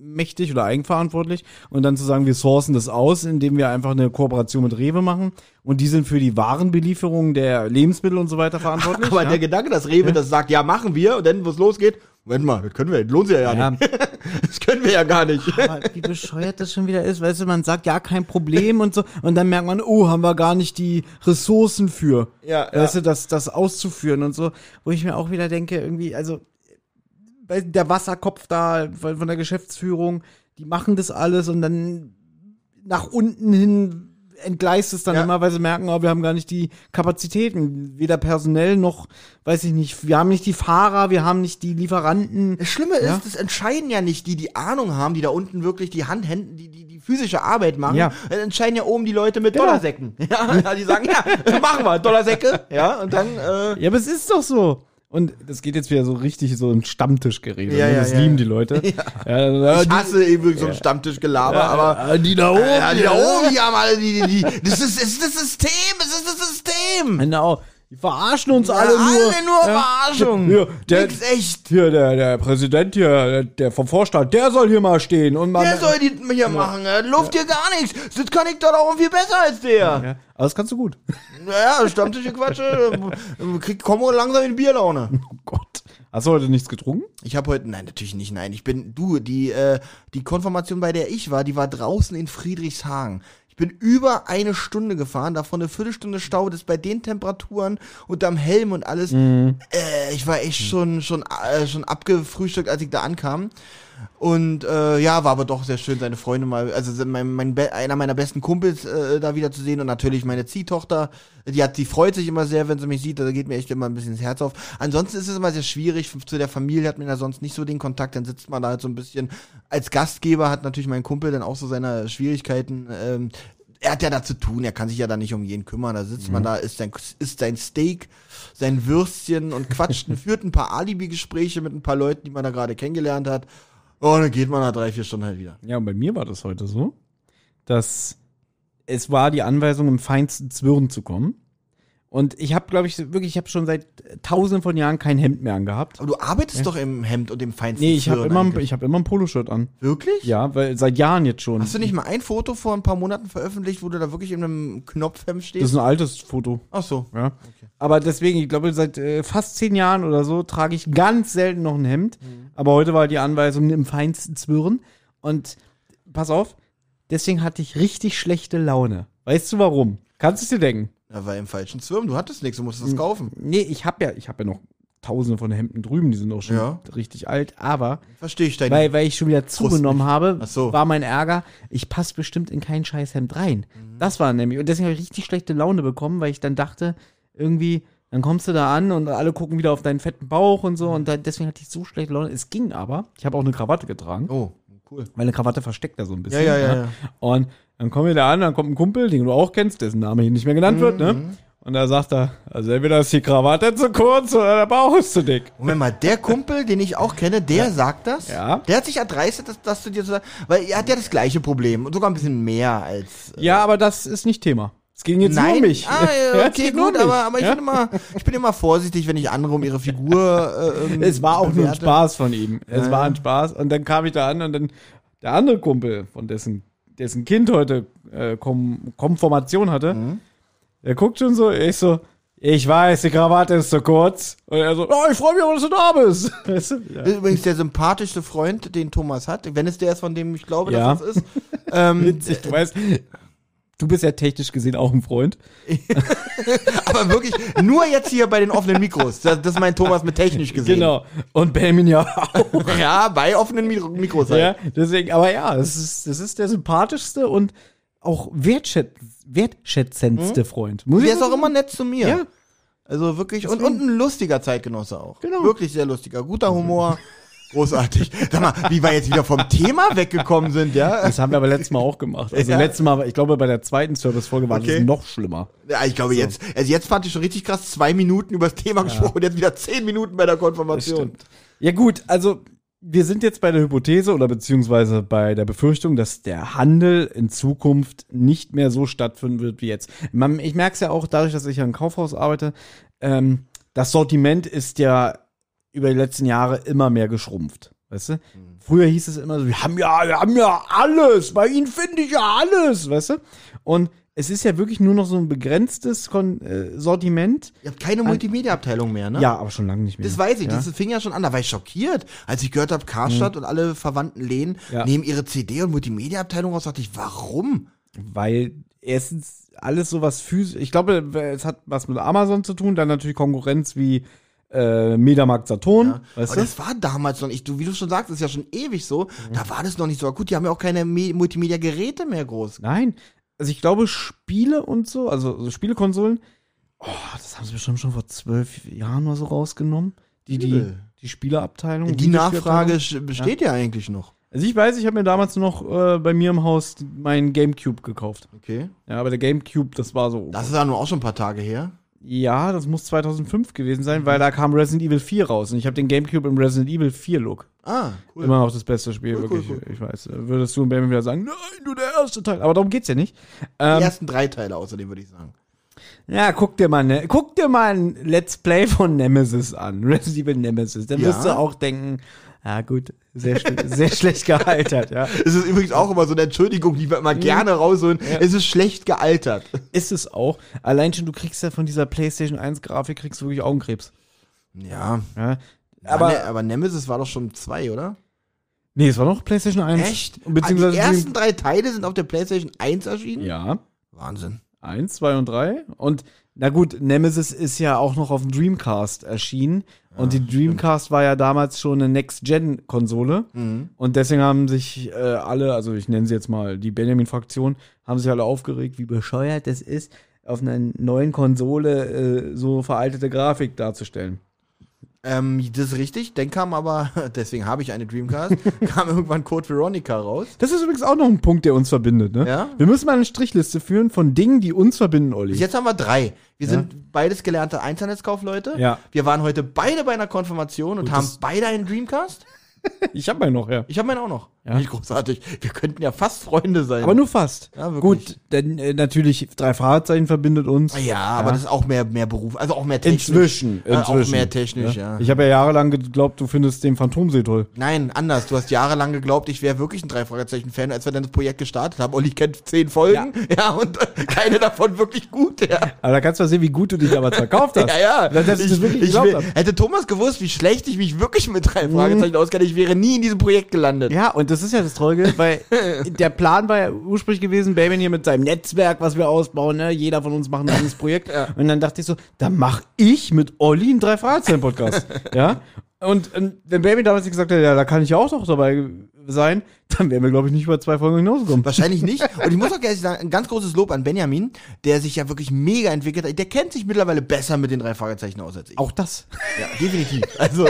eigenmächtig oder eigenverantwortlich und dann zu sagen, wir sourcen das aus, indem wir einfach eine Kooperation mit Rewe machen und die sind für die Warenbelieferung der Lebensmittel und so weiter verantwortlich. Aber ja? der Gedanke, dass Rewe das sagt, ja, machen wir, und dann, wo es losgeht, Moment mal, das können wir, das lohnt sich ja, ja, nicht. Das können wir ja gar nicht. aber wie bescheuert das schon wieder ist, weißt du, man sagt ja kein Problem und so und dann merkt man, oh, haben wir gar nicht die Ressourcen für, Ja, weißt du, das, das auszuführen und so, wo ich mir auch wieder denke, irgendwie, also der Wasserkopf da von der Geschäftsführung, die machen das alles und dann nach unten hin entgleist es dann Ja. immer, weil sie merken, oh, wir haben gar nicht die Kapazitäten, weder personell noch, weiß ich nicht, wir haben nicht die Fahrer, wir haben nicht die Lieferanten. Das Schlimme ist, Ja. das entscheiden ja nicht die, die Ahnung haben, die da unten wirklich die Hand, Händen, die, die, die physische Arbeit machen. Ja. Dann entscheiden ja oben die Leute mit Genau. Dollarsäcken. Ja, die sagen, ja, machen wir, Dollarsäcke. Ja, und dann, äh, Ja, aber es ist doch so. Und das geht jetzt wieder so richtig so ein Stammtischgerede. Ja, ne? ja, das ja, lieben die Leute. Ja. ich hasse eben so ein Stammtischgelaber, aber aber die da oben. die da oben, die haben alle, die, die, die, das ist, das ist das System, es ist das System. Genau. Die verarschen uns Ja, alle nur. alle nur Ja. Verarschung. Ja, der, Nix echt. hier, der, der Präsident hier, der, der vom Vorstand, der soll hier mal stehen und mal. Der soll die hier machen, äh, Luft hier gar nichts. Das kann ich doch auch viel besser als der. ja, aber das kannst du gut. Naja, Stammtische Quatsche, krieg, komm langsam in Bierlaune. Oh Gott. Hast du heute nichts getrunken? Ich habe heute, nein, natürlich nicht, nein. Ich bin, du, die, äh, die Konfirmation, bei der ich war, die war draußen in Friedrichshagen. Ich bin über eine Stunde gefahren, davon eine Viertelstunde Stau, das bei den Temperaturen und am Helm und alles. Mhm. Äh, ich war echt schon, schon, äh, schon abgefrühstückt, als ich da ankam. Und äh, ja, war aber doch sehr schön, seine Freunde mal, also mein, mein einer meiner besten Kumpels äh, da wieder zu sehen und natürlich meine Ziehtochter, die hat, die freut sich immer sehr, wenn sie mich sieht, da geht mir echt immer ein bisschen das Herz auf. Ansonsten ist es immer sehr schwierig, zu der Familie hat man ja sonst nicht so den Kontakt, dann sitzt man da halt so ein bisschen, als Gastgeber hat natürlich mein Kumpel dann auch so seine Schwierigkeiten, ähm, er hat ja da zu tun, er kann sich ja da nicht um jeden kümmern, da sitzt man da, isst sein, isst sein Steak, sein Würstchen und quatscht, führt ein paar Alibi-Gespräche mit ein paar Leuten, die man da gerade kennengelernt hat. Und dann geht man nach drei, vier Stunden halt wieder. Ja, und bei mir war das heute so, dass es war die Anweisung, im feinsten Zwirn zu kommen. Und ich habe, glaube ich, wirklich, ich habe schon seit tausenden von Jahren kein Hemd mehr angehabt. Aber du arbeitest doch im Hemd und im feinsten Nee, ich habe immer, ich hab immer ein Poloshirt an. Wirklich? Ja, weil seit Jahren jetzt schon. Hast du nicht mal ein Foto vor ein paar Monaten veröffentlicht, wo du da wirklich in einem Knopfhemd das stehst? ist ein altes Foto. Ach so. Ja. Aber deswegen, ich glaube, seit äh, fast zehn Jahren oder so trage ich ganz selten noch ein Hemd. Aber heute war die Anweisung im feinsten Zwirn. Und pass auf, deswegen hatte ich richtig schlechte Laune. Weißt du warum? Kannst du es dir denken? Da war im falschen Zwirn, du hattest nichts, du musstest das kaufen. Nee, ich habe ja, ich habe ja noch tausende von Hemden drüben, die sind auch schon Ja. richtig alt. Aber Verstehe ich dein. weil, weil ich schon wieder zugenommen habe, so. war mein Ärger, ich passe bestimmt in kein Scheißhemd rein. Das war nämlich, und deswegen habe ich richtig schlechte Laune bekommen, weil ich dann dachte, irgendwie, dann kommst du da an und alle gucken wieder auf deinen fetten Bauch und so und da, deswegen hatte ich so schlechte Laune. Es ging aber, ich habe auch eine Krawatte getragen, oh, cool. weil eine Krawatte versteckt da so ein Ja, bisschen. ja, ja. ne? ja. Und dann kommen wir da an, dann kommt ein Kumpel, den du auch kennst, dessen Name hier nicht mehr genannt wird, Mhm. ne? Und da sagt er, also entweder ist die Krawatte zu kurz oder der Bauch ist zu dick. Moment mal, der Kumpel, den ich auch kenne, der sagt das. Ja. Der hat sich erdreistet, das, das zu dir zu sagen, weil er hat ja das gleiche Problem und sogar ein bisschen mehr als. äh, Ja, aber das ist nicht Thema. Es ging jetzt nur Nein, um mich. Ah, ja, Ja, okay, nur gut, aber, aber ich, Ja? bin immer, ich bin immer vorsichtig, wenn ich andere um ihre Figur. Äh, ähm, Es war auch nur ein bewerte. Spaß von ihm. Es war ein Spaß. Und dann kam ich da an und dann der andere Kumpel, von dessen, dessen Kind heute äh, Kom Konformation hatte, Mhm. der guckt schon so, ich so, ich weiß, die Krawatte ist zu kurz. Und er so, oh, ich freue mich aber, dass du da bist. Weißt du? Ja. Ist übrigens der sympathischste Freund, den Thomas hat, wenn es der ist, von dem ich glaube, Ja. dass es ist. ähm, Witzig, du weißt, du bist ja technisch gesehen auch ein Freund. aber wirklich nur jetzt hier bei den offenen Mikros. Das, das ist mein Thomas mit technisch gesehen. Genau. Und Benjamin ja auch. Ja, bei offenen Mikro Mikros halt. Ja, deswegen, aber ja, das ist, das ist der sympathischste und auch wertschätz wertschätzendste Freund. Muss Mhm. Der ist auch immer nett zu mir. Ja. Also wirklich, und, und ein lustiger Zeitgenosse auch. Genau. Wirklich sehr lustiger. Guter Humor. Großartig. Sag mal, wie wir jetzt wieder vom Thema weggekommen sind, ja? Das haben wir aber letztes Mal auch gemacht. Also Ja. letztes Mal, ich glaube, bei der zweiten Service-Folge war Okay. das noch schlimmer. Ja, ich glaube jetzt, also jetzt fand ich schon richtig krass, zwei Minuten über das Thema gesprochen und jetzt wieder zehn Minuten bei der Konfirmation. Ja gut, also wir sind jetzt bei der Hypothese oder beziehungsweise bei der Befürchtung, dass der Handel in Zukunft nicht mehr so stattfinden wird wie jetzt. Man, ich merke es ja auch dadurch, dass ich ja im Kaufhaus arbeite. Ähm, das Sortiment ist ja über die letzten Jahre immer mehr geschrumpft. Weißt du? Früher hieß es immer so, wir haben ja, wir haben ja alles, bei ihnen finde ich ja alles, weißt du? Und es ist ja wirklich nur noch so ein begrenztes Kon äh, Sortiment. Ihr habt keine Multimedia-Abteilung mehr, ne? Ja, aber schon lange nicht mehr. Das weiß ich, ja? das fing ja schon an, da war ich schockiert, als ich gehört habe, Karstadt und alle verwandten Läden Ja. nehmen ihre CD- und Multimedia-Abteilung raus, dachte ich, warum? Weil erstens alles sowas physisch, ich glaube, es hat was mit Amazon zu tun, dann natürlich Konkurrenz wie äh, Mediamarkt Saturn, Ja. weißt Aber du? das war damals noch nicht, du, wie du schon sagst, das ist ja schon ewig so, da war das noch nicht so gut, die haben ja auch keine Me Multimedia-Geräte mehr groß. Nein, also ich glaube, Spiele und so, also, also Spielekonsolen, oh, das haben sie bestimmt schon vor zwölf Jahren oder so rausgenommen. Die, die, die Spieleabteilung. Die Nachfrage sch- besteht ja, eigentlich noch. Also ich weiß, ich habe mir damals noch äh, bei mir im Haus meinen Gamecube gekauft. Okay. Ja, aber der Gamecube, das war so. Das ist ja nur auch schon ein paar Tage her. Ja, das muss 2005 gewesen sein, weil da kam Resident Evil 4 raus und ich habe den Gamecube im Resident Evil 4 Look. Ah, cool. Immer noch das beste Spiel, Cool, cool, wirklich. Ich weiß. äh, Würdest du und Benjamin wieder sagen, nein, nur der erste Teil. Aber darum geht's ja nicht. Die Ähm, ersten drei Teile außerdem, würde ich sagen. ja, guck dir mal, ne, guck dir mal ein Let's Play von Nemesis an. Resident Evil Nemesis. Dann Ja. wirst du auch denken, ja gut, sehr, sehr schlecht gealtert, ja. Es ist übrigens auch immer so eine Entschuldigung, die wir immer gerne rausholen. Es ist schlecht gealtert. Ist es auch. Allein schon, du kriegst ja von dieser PlayStation 1 Grafik, kriegst du wirklich Augenkrebs. Ja. Ja. Aber, Aber, aber Nemesis war doch schon zwei, oder? nee, es war noch PlayStation 1. Echt? Beziehungsweise Ah, die ersten drei Teile sind auf der PlayStation 1 erschienen? Ja. Wahnsinn. Eins, zwei und drei. Und na gut, Nemesis ist ja auch noch auf dem Dreamcast erschienen. Und die Dreamcast war ja damals schon eine Next-Gen-Konsole. Mhm. Und deswegen haben sich äh, alle, also ich nenne sie jetzt mal die Benjamin-Fraktion, haben sich alle aufgeregt, wie bescheuert es ist, auf einer neuen Konsole äh, so veraltete Grafik darzustellen. Ähm, das ist richtig. Dann kam aber, deswegen habe ich eine Dreamcast, kam irgendwann Code Veronica raus. Das ist übrigens auch noch ein Punkt, der uns verbindet, ne? Ja. Wir müssen mal eine Strichliste führen von Dingen, die uns verbinden, Olli. Bis jetzt haben wir drei. Wir sind beides gelernte Einzelnetzkaufleute. Ja. Wir waren heute beide bei einer Konfirmation und Gut, haben beide einen Dreamcast. Ich habe meinen noch, ja. Ich habe meinen auch noch. Ja. Nicht großartig. Wir könnten ja fast Freunde sein. Aber nur fast. Ja. Gut, denn äh, natürlich drei Fragezeichen verbindet uns. ja, aber das ist auch mehr, mehr Beruf, also auch mehr technisch. Inzwischen, Äh, auch inzwischen. mehr technisch, ja. Ich habe ja jahrelang geglaubt, du findest den Phantomsee toll. Nein, anders. Du hast jahrelang geglaubt, ich wäre wirklich ein Drei-Fragezeichen-Fan, als wir dann das Projekt gestartet haben. Olli kennt zehn Folgen, ja, und äh, keine davon wirklich gut, ja. Aber da kannst du mal sehen, wie gut du dich damals verkauft hast. Ja, ja. Dass ich, das wirklich ich, will- hätte Thomas gewusst, wie schlecht ich mich wirklich mit drei Fragezeichen auskenne, ich wäre nie in diesem Projekt gelandet. Ja, und das ist ja das Traurige, weil der Plan war ja ursprünglich gewesen, Baby hier mit seinem Netzwerk, was wir ausbauen, ne? jeder von uns macht ein eigenes Projekt. Und dann dachte ich so, da mach ich mit Olli einen drei Fragezeichen Podcast. ja. Und ähm, wenn Baby damals gesagt hätte, ja, da kann ich ja auch noch dabei sein, dann wären wir, glaube ich, nicht über zwei Folgen hinausgekommen. Wahrscheinlich nicht. Und ich muss auch ehrlich sagen, ein ganz großes Lob an Benjamin, der sich ja wirklich mega entwickelt hat. Der kennt sich mittlerweile besser mit den drei Fragezeichen aus als ich. Auch das. Ja, definitiv. Also,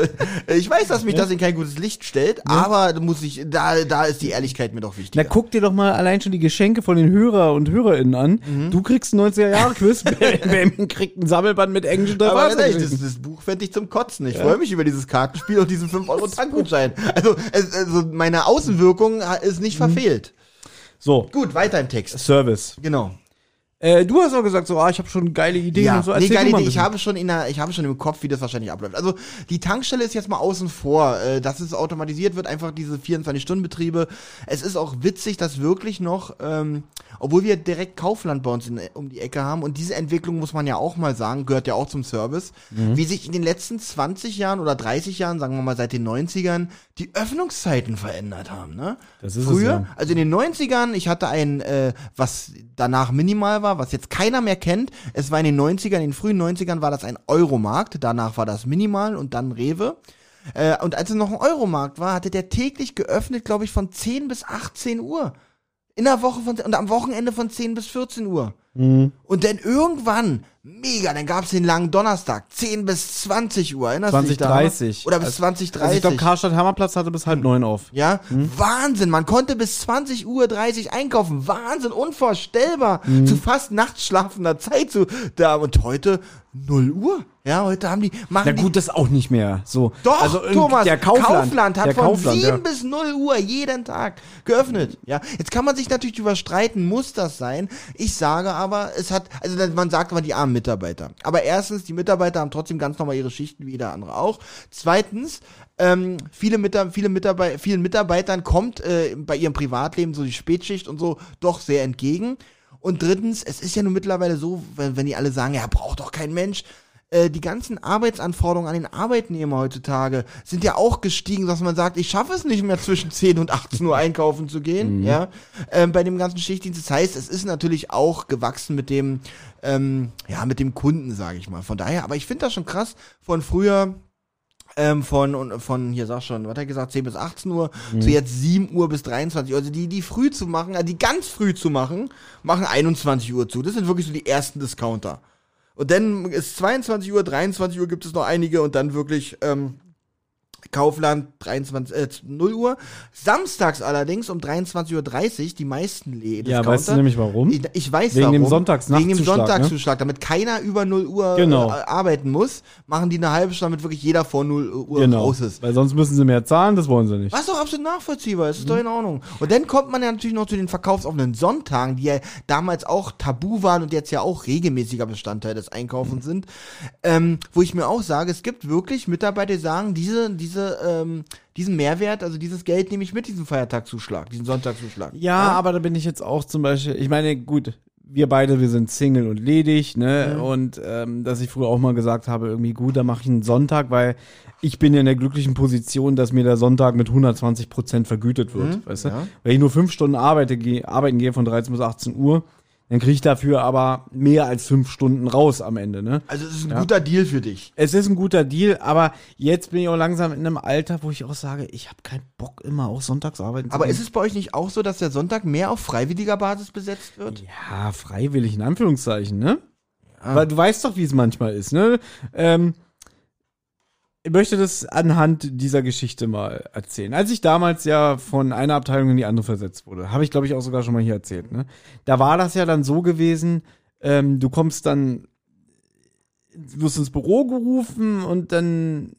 ich weiß, dass mich das in kein gutes Licht stellt, aber da muss ich, da, da ist die Ehrlichkeit mir doch Na, wichtiger. guck dir doch mal allein schon die Geschenke von den Hörer und HörerInnen an. Mhm. Du kriegst ein 90er-Jahre-Quiz, Baby kriegt ein Sammelband mit englischen drei aber ehrlich, das, das Buch fände ich zum Kotzen. Ich freue mich über dieses Kartenspiel und diesen 5-Euro-Tankgutschein. Also, also, meine Außenwirkung ist nicht verfehlt. So, Gut, weiter im Text. Service. Genau. Äh, du hast auch gesagt, so, ah, ich habe schon geile Ideen Ja, und so. nee, Erzähl geile mal ein Idee. Ich habe schon in der, ich habe schon im Kopf, wie das wahrscheinlich abläuft. Also die Tankstelle ist jetzt mal außen vor, äh, dass es automatisiert wird, einfach diese 24-Stunden-Betriebe. Es ist auch witzig, dass wirklich noch, ähm, obwohl wir direkt Kaufland bei uns in, um die Ecke haben und diese Entwicklung muss man ja auch mal sagen, gehört ja auch zum Service, Mhm. wie sich in den letzten 20 Jahren oder 30 Jahren, sagen wir mal seit den 90ern, die Öffnungszeiten verändert haben. Ne? Das ist es, Früher, ja. also in den 90ern, ich hatte ein, äh, was danach minimal war, was jetzt keiner mehr kennt. Es war in den 90ern, in den frühen 90ern war das ein Euromarkt, danach war das minimal und dann Rewe. Äh, und als es noch ein Euromarkt war, hatte der täglich geöffnet, glaube ich, von 10 bis 18 Uhr. In der Woche von, und am Wochenende von 10 bis 14 Uhr. Mhm. Und dann irgendwann, mega, dann gab's den langen Donnerstag, 10 bis 20 Uhr, erinnerst du dich 20:30. da? Oder bis Also- 20, Also ich glaube, Karstadt Hammerplatz hatte bis halb neun auf. ja, Wahnsinn. Man konnte bis 20 Uhr 30 einkaufen. Wahnsinn, unvorstellbar. Mhm. Zu fast nachtschlafender Zeit zu da und heute 0 Uhr. Ja, heute haben die machen Na gut, das auch nicht mehr. So. doch, also, Thomas, der Kaufland, hat der von Kaufland, 7 ja. bis 0 Uhr jeden Tag geöffnet. Ja, jetzt kann man sich natürlich drüber streiten, muss das sein? Ich sage aber, es hat, also man sagt immer die armen Mitarbeiter. Aber erstens, die Mitarbeiter haben trotzdem ganz normal ihre Schichten wie jeder andere auch. Zweitens, ähm, viele, Mitar viele Mitarbeiter, vielen Mitarbeitern kommt äh, bei ihrem Privatleben so die Spätschicht und so doch sehr entgegen. Und drittens, es ist ja nun mittlerweile so, wenn, wenn die alle sagen, ja, braucht doch kein Mensch, äh, die ganzen Arbeitsanforderungen an den Arbeitnehmer heutzutage sind ja auch gestiegen, dass man sagt, ich schaffe es nicht mehr zwischen 10 und 18 Uhr einkaufen zu gehen, ja, ähm, bei dem ganzen Schichtdienst. Das heißt, es ist natürlich auch gewachsen mit dem, ähm, ja, mit dem Kunden, sage ich mal. Von daher, aber ich finde das schon krass, von früher ähm, von, von, hier sag schon, was hat er gesagt, 10 bis 18 Uhr, Mhm. zu jetzt 7 Uhr bis 23 Uhr. Also die, die früh zu machen, also die ganz früh zu machen, machen 21 Uhr zu. Das sind wirklich so die ersten Discounter. Und dann ist 22 Uhr, 23 Uhr gibt es noch einige und dann wirklich ähm, Kaufland 23, äh, 0 Uhr. Samstags allerdings um 23.30 Uhr die meisten Läden. Ja, weißt du nämlich warum? Ich, ich weiß Wegen warum. dem Sonntagsnachtzuschlag, Wegen dem ne? Sonntagszuschlag. Damit keiner über 0 Uhr Genau. äh, arbeiten muss, machen die eine halbe Stunde, damit wirklich jeder vor 0 Uhr Genau. raus ist. Weil sonst müssen sie mehr zahlen, das wollen sie nicht. Was doch absolut nachvollziehbar ist, ist doch in Ordnung. Und dann kommt man ja natürlich noch zu den verkaufsoffenen Sonntagen, die ja damals auch tabu waren und jetzt ja auch regelmäßiger Bestandteil des Einkaufens sind. Ähm, wo ich mir auch sage, es gibt wirklich Mitarbeiter, die sagen, diese, diese, ähm, diesen Mehrwert, also dieses Geld nehme ich mit, diesen Feiertagszuschlag, diesen Sonntagszuschlag. Ja, aber da bin ich jetzt auch zum Beispiel, ich meine, gut, wir beide, wir sind Single und ledig, ne? Und ähm, dass ich früher auch mal gesagt habe, irgendwie gut, da mache ich einen Sonntag, weil ich bin ja in der glücklichen Position, dass mir der Sonntag mit 120 Prozent vergütet wird, weißt du? ja. Wenn ich nur fünf Stunden arbeite, gehe, arbeiten gehe von 13 bis 18 Uhr, dann kriege ich dafür aber mehr als fünf Stunden raus am Ende, ne? Also es ist ein guter Deal für dich. Es ist ein guter Deal, aber jetzt bin ich auch langsam in einem Alter, wo ich auch sage, ich habe keinen Bock immer auch sonntags arbeiten zu Aber ist es bei euch nicht auch so, dass der Sonntag mehr auf freiwilliger Basis besetzt wird? Ja, freiwillig in Anführungszeichen, ne? Weil du weißt doch, wie es manchmal ist, ne? Ähm, möchte das anhand dieser Geschichte mal erzählen. Als ich damals ja von einer Abteilung in die andere versetzt wurde, habe ich glaube ich auch sogar schon mal hier erzählt, ne? Da war das ja dann so gewesen, ähm, du kommst dann, wirst ins Büro gerufen und dann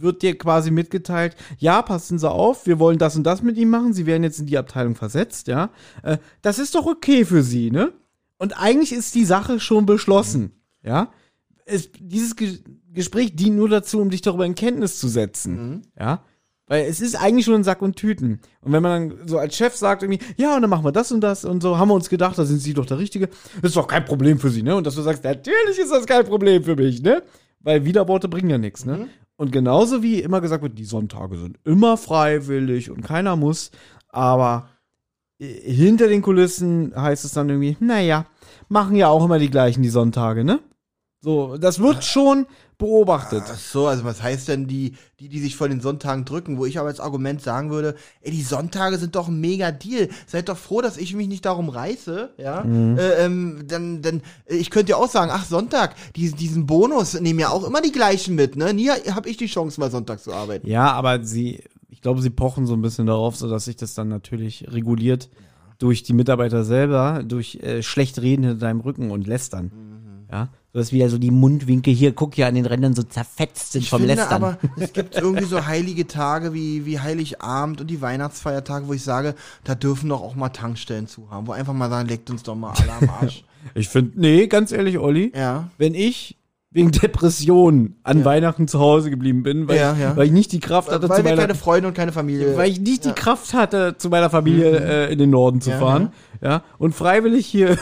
wird dir quasi mitgeteilt, ja, passen Sie auf, wir wollen das und das mit ihm machen, Sie werden jetzt in die Abteilung versetzt, ja. Äh, das ist doch okay für Sie, ne? Und eigentlich ist die Sache schon beschlossen, ja. Es, dieses Ge Gespräch dient nur dazu, um dich darüber in Kenntnis zu setzen, ja. Weil es ist eigentlich schon ein Sack und Tüten. Und wenn man dann so als Chef sagt irgendwie, ja, und dann machen wir das und das und so, haben wir uns gedacht, da sind Sie doch der Richtige. Das ist doch kein Problem für Sie, ne? Und dass du sagst, natürlich ist das kein Problem für mich, ne? Weil Widerworte bringen ja nichts, ne? Und genauso wie immer gesagt wird, die Sonntage sind immer freiwillig und keiner muss, aber äh, hinter den Kulissen heißt es dann irgendwie, naja, machen ja auch immer die gleichen die Sonntage, ne? So, das wird schon beobachtet. Ach so, also was heißt denn die, die, die sich vor den Sonntagen drücken, wo ich aber als Argument sagen würde, ey, die Sonntage sind doch ein mega Deal. Seid doch froh, dass ich mich nicht darum reiße, ja. Äh, ähm, dann, dann, ich könnte ja auch sagen, ach, Sonntag, die, diesen Bonus nehmen ja auch immer die gleichen mit, ne? Nie habe ich die Chance, mal Sonntag zu arbeiten. Ja, aber sie, ich glaube, sie pochen so ein bisschen darauf, so dass sich das dann natürlich reguliert durch die Mitarbeiter selber, durch äh, schlecht reden hinter deinem Rücken und lästern. Ja, so dass wieder so die Mundwinkel hier, guck ja an den Rändern so zerfetzt sind Ich vom finde Lästern. aber, es gibt irgendwie so heilige Tage wie, wie Heiligabend und die Weihnachtsfeiertage, wo ich sage, da dürfen doch auch mal Tankstellen zu haben, wo einfach mal sagen, leckt uns doch mal alle am Arsch. ich finde, nee, ganz ehrlich, Olli, ja. wenn ich wegen Depressionen an Weihnachten zu Hause geblieben bin, weil, Ja, ich, ja. weil ich nicht die Kraft hatte, Weil zu wir meiner, keine Freunde und keine Familie. weil ich nicht ja. Mhm. die Kraft hatte, zu meiner Familie äh, in den Norden zu Ja, fahren, ja. und freiwillig hier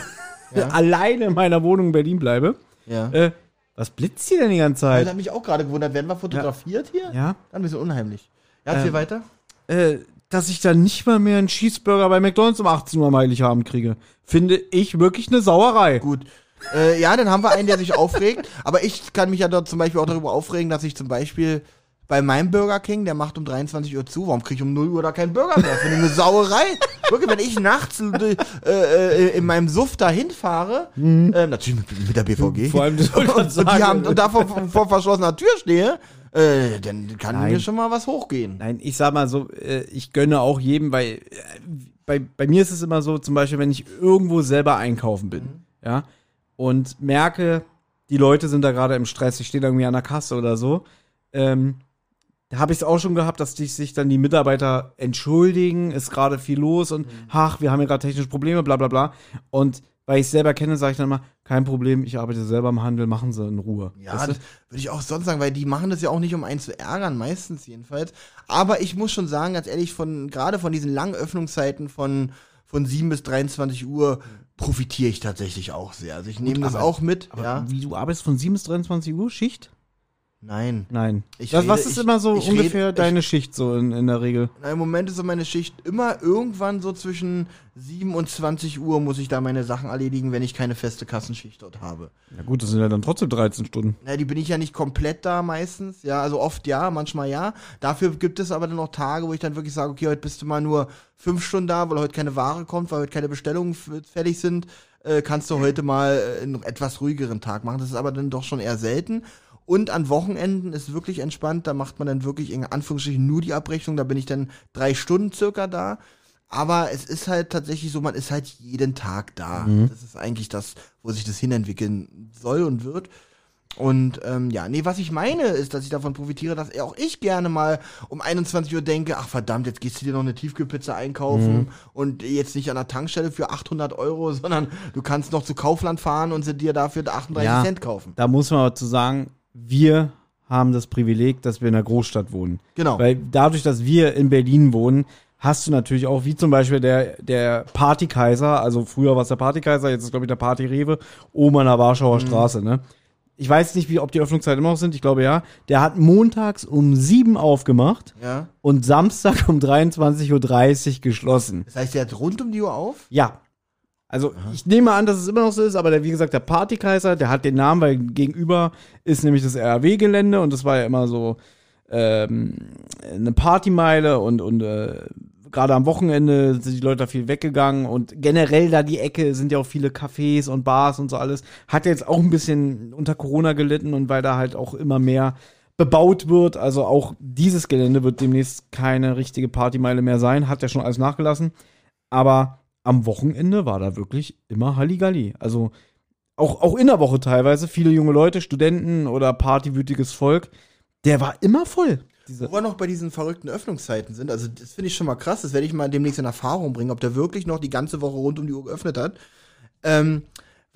Ja. alleine in meiner Wohnung in Berlin bleibe. Ja. Äh, was blitzt hier denn die ganze Das Zeit? hat mich auch gerade gewundert. Werden wir fotografiert hier? Ja. Dann ein bisschen unheimlich. Ja, erzähl Ähm, weiter. Äh, dass ich dann nicht mal mehr einen Cheeseburger bei McDonalds um 18 Uhr am Heiligabend kriege, finde ich wirklich eine Sauerei. Gut. Äh, ja, dann haben wir einen, der sich aufregt. Aber ich kann mich ja dort zum Beispiel auch darüber aufregen, dass ich zum Beispiel bei meinem Burger King, der macht um 23 Uhr zu, warum kriege ich um 0 Uhr da keinen Burger mehr? Finde eine Sauerei. Wirklich, wenn ich nachts äh, äh, in meinem Suff dahin fahre, äh, natürlich mit, mit der BVG, Mhm. Vor allem, das und, und, die sagen. haben, und da vor, vor verschlossener Tür stehe, äh, dann kann Nein. mir schon mal was hochgehen. Nein, ich sag mal so, äh, ich gönne auch jedem, weil äh, bei, bei mir ist es immer so, zum Beispiel, wenn ich irgendwo selber einkaufen bin, ja, und merke, die Leute sind da gerade im Stress, ich stehe da irgendwie an der Kasse oder so, ähm, da habe ich es auch schon gehabt, dass die, sich dann die Mitarbeiter entschuldigen, ist gerade viel los und ach, wir haben ja gerade technische Probleme, bla bla bla. Und weil ich es selber kenne, sage ich dann mal, kein Problem, ich arbeite selber im Handel, machen Sie in Ruhe. Ja, Weißt du? das würde ich auch sonst sagen, weil die machen das ja auch nicht, um einen zu ärgern, meistens jedenfalls. Aber ich muss schon sagen, ganz ehrlich, von gerade von diesen langen Öffnungszeiten von, von 7 bis 23 Uhr profitiere ich tatsächlich auch sehr. Also ich nehme das aber- auch mit. Aber ja. wie du arbeitest von 7 bis 23 Uhr Schicht? Nein. Nein. Ich das, was rede- ist ich- immer so ich ungefähr rede- deine Schicht so in, in der Regel? Na, Im Moment ist so meine Schicht immer irgendwann so zwischen 7 und 20 Uhr muss ich da meine Sachen erledigen, wenn ich keine feste Kassenschicht dort habe. Ja gut, das sind ja dann trotzdem 13 Stunden. Na, die bin ich ja nicht komplett da meistens. Ja, also oft ja, manchmal ja. Dafür gibt es aber dann auch Tage, wo ich dann wirklich sage, okay, heute bist du mal nur fünf Stunden da, weil heute keine Ware kommt, weil heute keine Bestellungen fertig sind. Äh, kannst du heute mal äh, einen etwas ruhigeren Tag machen. Das ist aber dann doch schon eher selten. Und an Wochenenden ist wirklich entspannt. Da macht man dann wirklich in Anführungsstrichen nur die Abrechnung. Da bin ich dann drei Stunden circa da. Aber es ist halt tatsächlich so, man ist halt jeden Tag da. Das ist eigentlich das, wo sich das hinentwickeln soll und wird. Und ähm, ja, nee, was ich meine, ist, dass ich davon profitiere, dass auch ich gerne mal um 21 Uhr denke, ach verdammt, jetzt gehst du dir noch eine Tiefkühlpizza einkaufen und jetzt nicht an der Tankstelle für 800 Euro, sondern du kannst noch zu Kaufland fahren und sie dir dafür 38 Ja. Cent kaufen. Da muss man aber zu sagen, wir haben das Privileg, dass wir in einer Großstadt wohnen. Genau. Weil dadurch, dass wir in Berlin wohnen, hast du natürlich auch, wie zum Beispiel der, der Partykaiser, also früher war es der Partykaiser, jetzt ist glaube ich der Partyrewe, oben an der Warschauer Straße, ne? Ich weiß nicht, wie, ob die Öffnungszeiten immer noch sind, ich glaube ja. Der hat montags um sieben aufgemacht Ja. und Samstag um 23.30 Uhr geschlossen. Das heißt, der hat rund um die Uhr auf? Ja. Also ich nehme an, dass es immer noch so ist, aber der, wie gesagt, der Partykaiser, der hat den Namen, weil gegenüber ist nämlich das RAW-Gelände und das war ja immer so ähm, eine Partymeile und, und äh, gerade am Wochenende sind die Leute da viel weggegangen und generell da die Ecke sind ja auch viele Cafés und Bars und so alles. Hat jetzt auch ein bisschen unter Corona gelitten und weil da halt auch immer mehr bebaut wird, also auch dieses Gelände wird demnächst keine richtige Partymeile mehr sein, hat ja schon alles nachgelassen. Aber am Wochenende war da wirklich immer Halligalli. Also auch, auch in der Woche teilweise, viele junge Leute, Studenten oder partywütiges Volk, der war immer voll. Wo wir noch bei diesen verrückten Öffnungszeiten sind, also das finde ich schon mal krass, das werde ich mal demnächst in Erfahrung bringen, ob der wirklich noch die ganze Woche rund um die Uhr geöffnet hat. Ähm,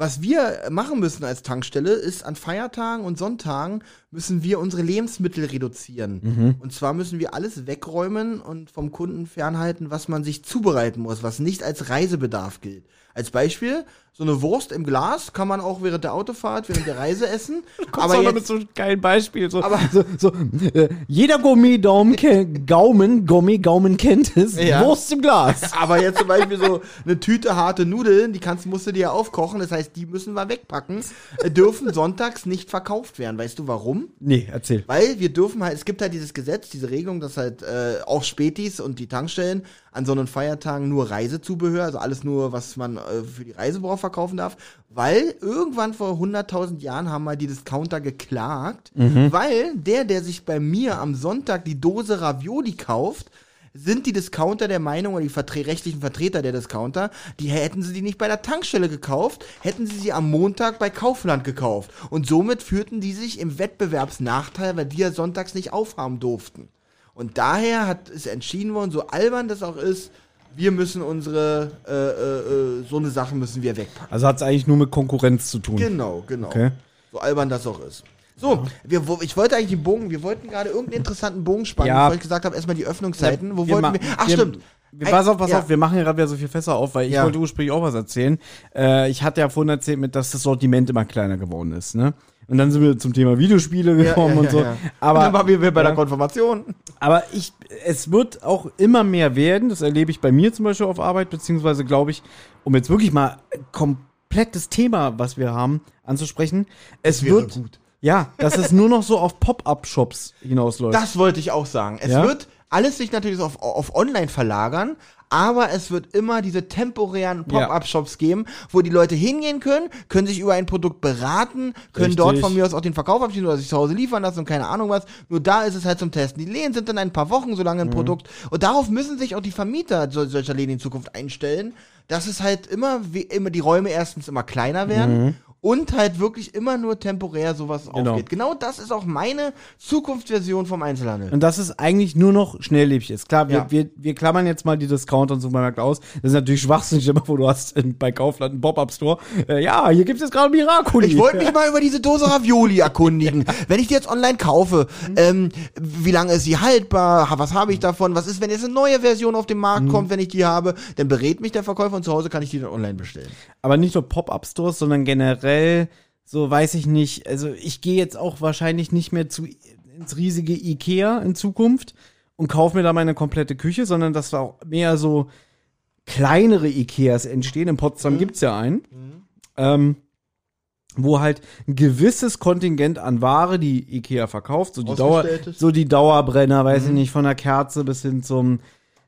was wir machen müssen als Tankstelle ist, an Feiertagen und Sonntagen müssen wir unsere Lebensmittel reduzieren. Und zwar müssen wir alles wegräumen und vom Kunden fernhalten, was man sich zubereiten muss, was nicht als Reisebedarf gilt. Als Beispiel, so eine Wurst im Glas kann man auch während der Autofahrt, während der Reise essen. aber jetzt, mit so einem geilen Beispiel. So, Aber- so, so, äh, jeder Gummi-Daumen, ken- Gaumen, Gummi, Gaumen kennt es. Ja. Wurst im Glas. Aber jetzt zum Beispiel so eine Tüte harte Nudeln, die kannst, musst du dir ja aufkochen, das heißt, die müssen wir wegpacken, äh, dürfen sonntags nicht verkauft werden. Weißt du warum? Nee, erzähl. Weil wir dürfen halt, es gibt halt dieses Gesetz, diese Regelung, dass halt äh, auch Spätis und die Tankstellen an so einen Feiertagen nur Reisezubehör, also alles nur, was man äh, für die Reise braucht, verkaufen darf. Weil irgendwann vor 100.000 Jahren haben mal die Discounter geklagt, weil der, der sich bei mir am Sonntag die Dose Ravioli kauft, sind die Discounter der Meinung oder die vertre rechtlichen Vertreter der Discounter, die hätten sie die nicht bei der Tankstelle gekauft, hätten sie sie am Montag bei Kaufland gekauft. Und somit führten die sich im Wettbewerbsnachteil, weil die ja sonntags nicht aufhaben durften. Und daher hat es entschieden worden, so albern das auch ist, wir müssen unsere, äh, äh, äh, so eine Sache müssen wir wegpacken. Also hat es eigentlich nur mit Konkurrenz zu tun. Genau, genau. Okay. So albern das auch ist. So, wir, wo, ich wollte eigentlich den Bogen, wir wollten gerade irgendeinen interessanten Bogen spannen, Ja. bevor ich gesagt habe, erstmal die Öffnungszeiten. Wo Wir wollten wir? Ach, wir- stimmt. Wir, pass auf, pass Ja. auf, wir machen ja gerade wieder so viel Fässer auf, weil ich Ja. wollte ursprünglich auch was erzählen. Äh, ich hatte ja vorhin erzählt, mit, dass das Sortiment immer kleiner geworden ist, ne? Und dann sind wir zum Thema Videospiele gekommen ja, und so. ja. Aber, und dann waren wir bei der. Konfirmation. aber ich, es wird auch immer mehr werden. Das erlebe ich bei mir zum Beispiel auf Arbeit, beziehungsweise glaube ich, um jetzt wirklich mal komplettes Thema, was wir haben, anzusprechen. Es wird, gut. ja, dass es nur noch so auf Pop-Up-Shops hinausläuft. Das wollte ich auch sagen. Es wird alles sich natürlich so auf, auf online verlagern, aber es wird immer diese temporären Pop-up-Shops geben, wo die Leute hingehen können, können sich über ein Produkt beraten, können Richtig. dort von mir aus auch den Verkauf abschließen oder sich zu Hause liefern lassen und keine Ahnung was. Nur da ist es halt zum Testen. Die Läden sind dann ein paar Wochen so lange ein Produkt und darauf müssen sich auch die Vermieter sol- solcher Läden in Zukunft einstellen, dass es halt immer, wie, immer die Räume erstens immer kleiner werden. Und halt wirklich immer nur temporär sowas Genau. aufgeht. Genau das ist auch meine Zukunftsversion vom Einzelhandel. Und das ist eigentlich nur noch schnelllebig ist. Klar, wir, Ja. wir, wir klammern jetzt mal die Discounter und Supermärkte aus. Das ist natürlich schwachsinnig, immer wo du hast in, bei Kaufland einen Pop-Up-Store. Äh, ja, hier gibt's jetzt gerade Miracoli. Ich wollte mich mal über diese Dose Ravioli erkundigen. Wenn ich die jetzt online kaufe, ähm, wie lange ist sie haltbar? Ha- Was habe ich davon? Was ist, wenn jetzt eine neue Version auf den Markt kommt, wenn ich die habe? Dann berät mich der Verkäufer und zu Hause kann ich die dann online bestellen. Aber nicht nur Pop-Up-Stores, sondern generell so weiß ich nicht. Also ich gehe jetzt auch wahrscheinlich nicht mehr zu ins riesige Ikea in Zukunft und kaufe mir da meine komplette Küche, sondern dass da auch mehr so kleinere Ikeas entstehen. In Potsdam gibt's ja einen. Ähm, wo halt ein gewisses Kontingent an Ware, die Ikea verkauft, so die Dauer, so die Dauerbrenner, weiß ich nicht, von der Kerze bis hin zum,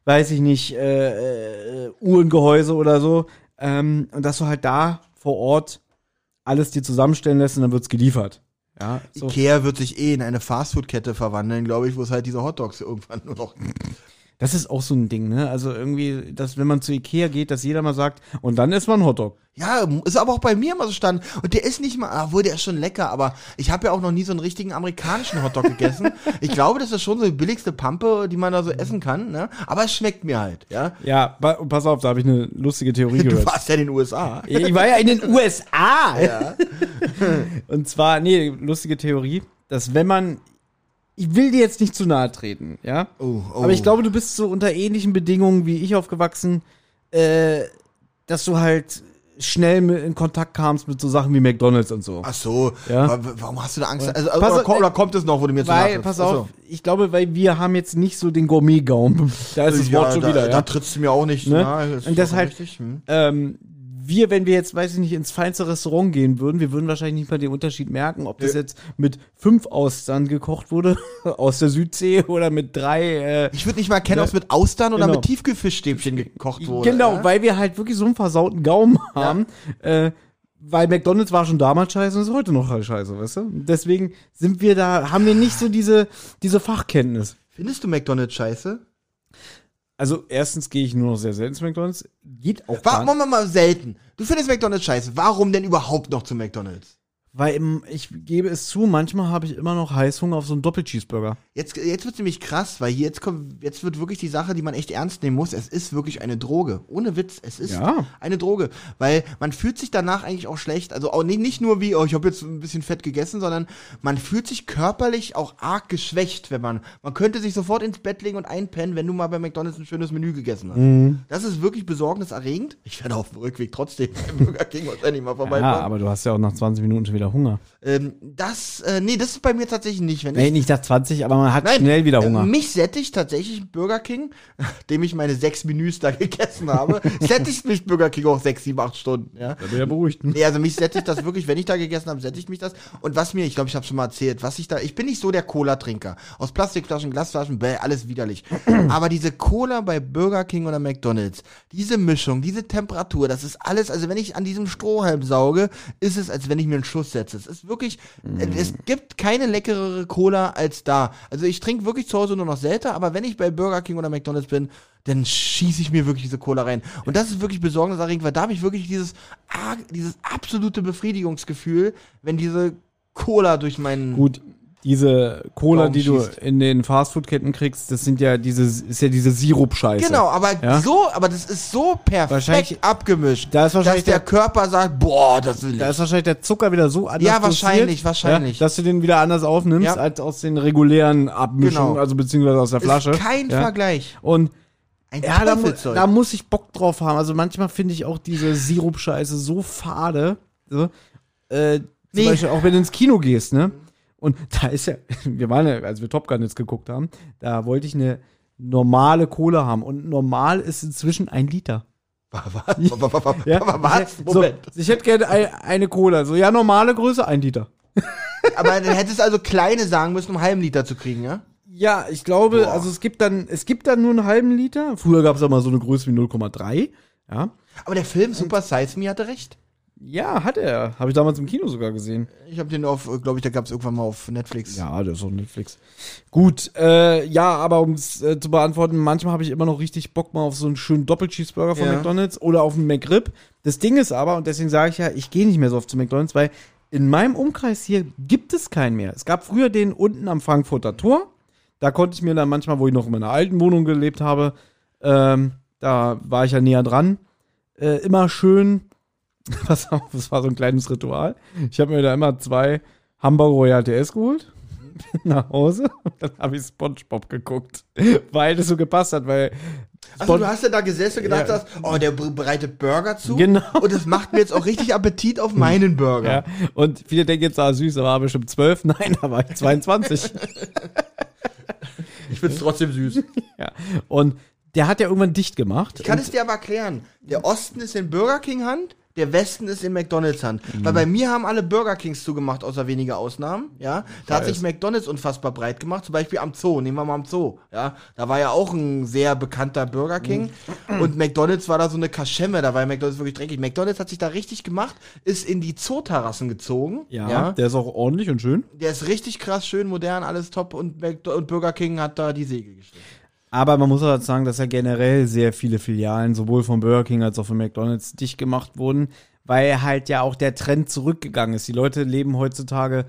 weiß ich nicht, äh, äh, Uhrengehäuse oder so, ähm, und dass du halt da vor Ort alles dir zusammenstellen lässt und dann wird's geliefert. Ja, so. Ikea wird sich eh in eine Fastfood-Kette verwandeln, glaube ich, wo es halt diese Hotdogs irgendwann nur noch Das ist auch so ein Ding, ne? Also irgendwie, dass wenn man zu Ikea geht, dass jeder mal sagt, und dann isst man einen Hotdog. Ja, ist aber auch bei mir immer so stand. Und der ist nicht mal, obwohl der ist schon lecker, aber ich habe ja auch noch nie so einen richtigen amerikanischen Hotdog gegessen. Ich glaube, das ist schon so die billigste Pampe, die man da so essen kann, ne? Aber es schmeckt mir halt, ja. Ja, pa- pass auf, da habe ich eine lustige Theorie Du gehört. warst ja in den USA. Ich war ja in den USA. Ja. Und zwar, nee, lustige Theorie, dass wenn man, ich will dir jetzt nicht zu nahe treten, ja, Oh, oh. aber ich glaube, du bist so unter ähnlichen Bedingungen wie ich aufgewachsen, äh, dass du halt schnell in Kontakt kamst mit so Sachen wie McDonalds und so. Ach so, Ja. wa- warum hast du da Angst? Also, Pass oder, kommt, oder kommt es noch, wo du mir zu Weil, pass auf, ich glaube, weil wir haben jetzt nicht so den Gourmet-Gaum. Da ist das ja, Wort schon da, wieder, da ja. trittst du mir auch nicht Ne? nahe. Und deshalb-. Hm. ähm, wir, wenn wir jetzt, weiß ich nicht, ins feinste Restaurant gehen würden, wir würden wahrscheinlich nicht mal den Unterschied merken, ob das Ja. jetzt mit fünf Austern gekocht wurde, aus der Südsee, oder mit drei, äh, Ich würde nicht mal erkennen, Ja. ob es mit Austern oder Genau. mit Tiefkühlfischstäbchen gekocht wurde. Genau, ja? weil wir halt wirklich so einen versauten Gaumen haben. Äh, weil McDonalds war schon damals scheiße und ist heute noch halt scheiße, weißt du? Deswegen sind wir da, haben wir nicht so diese, diese Fachkenntnis. Findest du McDonald's scheiße? Also erstens gehe ich nur noch sehr selten zu McDonalds. Geht auch Warum gar machen wir mal selten? Du findest McDonald's scheiße. Warum denn überhaupt noch zu McDonald's? Weil ich gebe es zu, manchmal habe ich immer noch Heißhunger auf so einen Doppelcheeseburger. Jetzt, jetzt wird nämlich krass, weil jetzt kommt, jetzt wird wirklich die Sache, die man echt ernst nehmen muss. Es ist wirklich eine Droge. Ohne Witz, es ist Ja. eine Droge. Weil man fühlt sich danach eigentlich auch schlecht. Also auch nicht, nicht nur wie, oh, ich habe jetzt ein bisschen fett gegessen, sondern man fühlt sich körperlich auch arg geschwächt, wenn man, man könnte sich sofort ins Bett legen und einpennen, wenn du mal bei McDonalds ein schönes Menü gegessen hast. Mhm. Das ist wirklich besorgniserregend. Ich werde auf dem Rückweg trotzdem Burger King wahrscheinlich mal Ja, vorbeifahren. aber du hast ja auch nach 20 Minuten schon wieder Hunger. ähm, das, äh, nee, das ist bei mir tatsächlich nicht. Wenn Nee, ich nicht nach 20, aber man hat Nein, schnell wieder äh, Hunger. Mich sättigt tatsächlich Burger King, nachdem ich meine sechs Menüs da gegessen habe. sättigt mich Burger King auch sechs, sieben, acht Stunden. Ja. Da bin ich ja beruhigt. Nee, also mich sättigt das wirklich, wenn ich da gegessen habe, sättigt mich das. Und was mir, ich glaube, ich habe schon mal erzählt, was ich da, ich bin nicht so der Cola-Trinker. Aus Plastikflaschen, Glasflaschen, bäh, alles widerlich. Aber diese Cola bei Burger King oder McDonalds, diese Mischung, diese Temperatur, das ist alles, also wenn ich an diesem Strohhalm sauge, ist es, als wenn ich mir einen Schuss setze. Es ist wirklich, äh, es gibt keine leckerere Cola als da. Also ich trinke wirklich zu Hause nur noch selten, aber wenn ich bei Burger King oder McDonalds bin, dann schieße ich mir wirklich diese Cola rein. Und das ist wirklich besorgniserregend, weil da habe ich wirklich dieses, dieses absolute Befriedigungsgefühl, wenn diese Cola durch meinen. Gut, diese Cola, Warum die du schießt? in den Fastfood-Ketten kriegst, das sind ja diese, ist ja diese Sirup-Scheiße. Genau, aber Ja? so, aber das ist so perfekt abgemischt, Da ist wahrscheinlich dass der der- Körper sagt, boah, das will ich. Da ist wahrscheinlich der Zucker wieder so anders Ja, wahrscheinlich, wahrscheinlich. Ja, dass du den wieder anders aufnimmst Ja. als aus den regulären Abmischungen, Genau. also beziehungsweise aus der Flasche. Ist kein. Vergleich. Und Ein ja, da, da muss ich Bock drauf haben. Also manchmal finde ich auch diese Sirup-Scheiße so fade. So. Äh, zum Nee. Beispiel auch wenn du ins Kino gehst, ne? Und da ist ja, wir waren ja, als wir Top Gun jetzt geguckt haben, da wollte ich eine normale Cola haben. Und normal ist inzwischen ein Liter. was? Ja? was? So, Moment. ich hätte gerne ein, eine Cola. So, ja, normale Größe, ein Liter. Aber dann hättest du also kleine sagen müssen, um einen halben Liter zu kriegen, ja? Ja, ich glaube, Boah. also es gibt dann, es gibt dann nur einen halben Liter. Früher gab es auch mal so eine Größe wie 0,3. Ja. Aber der Film Super Size Me hatte recht. Ja, hat er. Habe ich damals im Kino sogar gesehen. Ich habe den auf, glaube ich, da gab es irgendwann mal auf Netflix. Ja, das ist auch Netflix. Gut, äh, ja, aber um es äh, zu beantworten, manchmal habe ich immer noch richtig Bock mal auf so einen schönen Doppel-Cheeseburger von Ja. McDonalds oder auf einen McRib. Das Ding ist aber, und deswegen sage ich ja, ich gehe nicht mehr so oft zu McDonalds, weil in meinem Umkreis hier gibt es keinen mehr. Es gab früher den unten am Frankfurter Tor. Da konnte ich mir dann manchmal, wo ich noch in meiner alten Wohnung gelebt habe, ähm, da war ich ja näher dran, äh, immer schön, pass auf, das war so ein kleines Ritual. Ich habe mir da immer zwei Hamburger Royal TS geholt, bin nach Hause und dann habe ich Spongebob geguckt, weil das so gepasst hat, weil Also du hast ja da gesessen und gedacht Ja. hast, oh, der bereitet Burger zu. Genau. Und das macht mir jetzt auch richtig Appetit auf meinen Burger. Ja. Und viele denken jetzt, ah, süß, er war bestimmt 12. Nein, er war 22. Ich find's trotzdem süß. ja. Und der hat ja irgendwann dicht gemacht. Ich kann es dir aber erklären. Der Osten ist in Burger King Hand, der Westen ist in McDonalds Hand. Weil bei mir haben alle Burger Kings zugemacht, außer wenige Ausnahmen. Ja, da hat sich McDonalds unfassbar breit gemacht. Zum Beispiel am Zoo. Nehmen wir mal am Zoo. Ja, da war ja auch ein sehr bekannter Burger King. Und McDonalds war da so eine Kaschemme. Da war McDonalds wirklich dreckig. McDonalds hat sich da richtig gemacht, ist in die Zooterrassen gezogen. ja, der ist auch ordentlich und schön. Der ist richtig krass, schön, modern, alles top. Und, Mcdo und Burger King hat da die Segel gestellt. Aber man muss auch dazu sagen, dass ja generell sehr viele Filialen, sowohl von Burger King als auch von McDonalds, dicht gemacht wurden, weil halt ja auch der Trend zurückgegangen ist. Die Leute leben heutzutage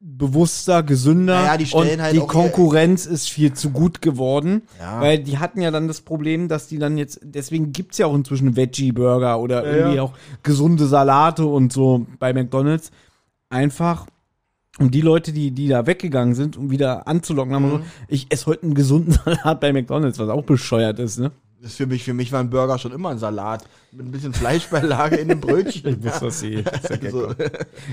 bewusster, gesünder Naja, die stellen und halt die Konkurrenz ist viel zu gut geworden, Ja. weil die hatten ja dann das Problem, dass die dann jetzt, deswegen gibt's ja auch inzwischen Veggie-Burger oder irgendwie ja. auch gesunde Salate und so bei McDonalds, einfach und die Leute, die, die da weggegangen sind, um wieder anzulocken, haben Mhm. so, ich esse heute einen gesunden Salat bei McDonalds, was auch bescheuert ist, ne? Das ist für mich, für mich war ein Burger schon immer ein Salat. Mit ein bisschen Fleischbeilage in einem Brötchen. Ich dass der Gag So.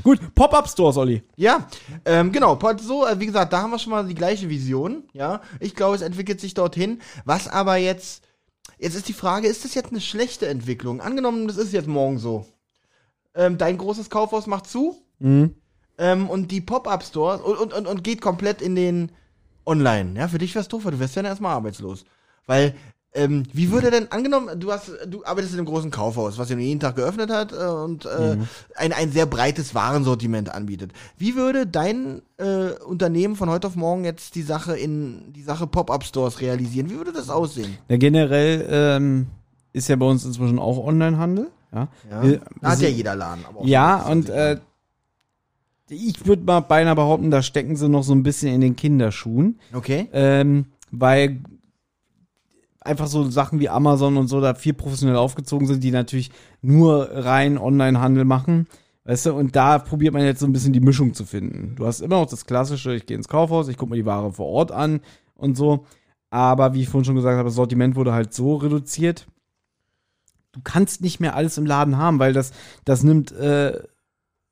Gut, Pop-Up-Stores, Olli. Ja, ähm, genau. So, äh, wie gesagt, da haben wir schon mal die gleiche Vision. Ja, ich glaube, es entwickelt sich dorthin. Was aber jetzt, jetzt ist die Frage, ist das jetzt eine schlechte Entwicklung? Angenommen, das ist jetzt morgen so. Ähm, dein großes Kaufhaus macht zu Mhm. Ähm, und die Pop-Up-Stores und, und, und, und geht komplett in den Online. Ja, für dich wär's doof, weil du wärst ja dann erstmal arbeitslos. Weil, ähm, wie würde denn, angenommen, du hast, du arbeitest in einem großen Kaufhaus, was ja nur jeden Tag geöffnet hat äh, und äh, ein, ein sehr breites Warensortiment anbietet. Wie würde dein äh, Unternehmen von heute auf morgen jetzt die Sache in die Sache Pop-Up-Stores realisieren? Wie würde das aussehen? Ja, generell ähm, ist ja bei uns inzwischen auch Onlinehandel. Ja, Wir- da hat wir ja jeder Laden. Ja, und 20 äh, ich würde mal beinahe behaupten, da stecken sie noch so ein bisschen in den Kinderschuhen. Okay. Ähm, weil einfach so Sachen wie Amazon und so da viel professionell aufgezogen sind, die natürlich nur rein Online-Handel machen. Weißt du, und da probiert man jetzt so ein bisschen die Mischung zu finden. Du hast immer noch das Klassische, ich gehe ins Kaufhaus, ich gucke mir die Ware vor Ort an und so. Aber wie ich vorhin schon gesagt habe, das Sortiment wurde halt so reduziert. Du kannst nicht mehr alles im Laden haben, weil das, das nimmt äh,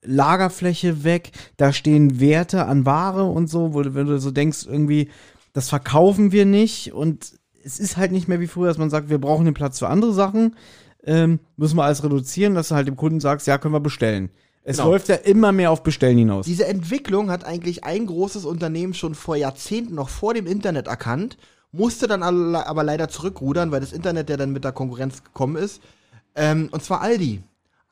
Lagerfläche weg, da stehen Werte an Ware und so, wo du, wenn du so denkst, irgendwie, das verkaufen wir nicht und es ist halt nicht mehr wie früher, dass man sagt, wir brauchen den Platz für andere Sachen, ähm, müssen wir alles reduzieren, dass du halt dem Kunden sagst, ja, können wir bestellen. Es Genau. läuft ja immer mehr auf Bestellen hinaus. Diese Entwicklung hat eigentlich ein großes Unternehmen schon vor Jahrzehnten, noch vor dem Internet erkannt, musste dann aber leider zurückrudern, weil das Internet ja dann mit der Konkurrenz gekommen ist. Ähm, und zwar Aldi.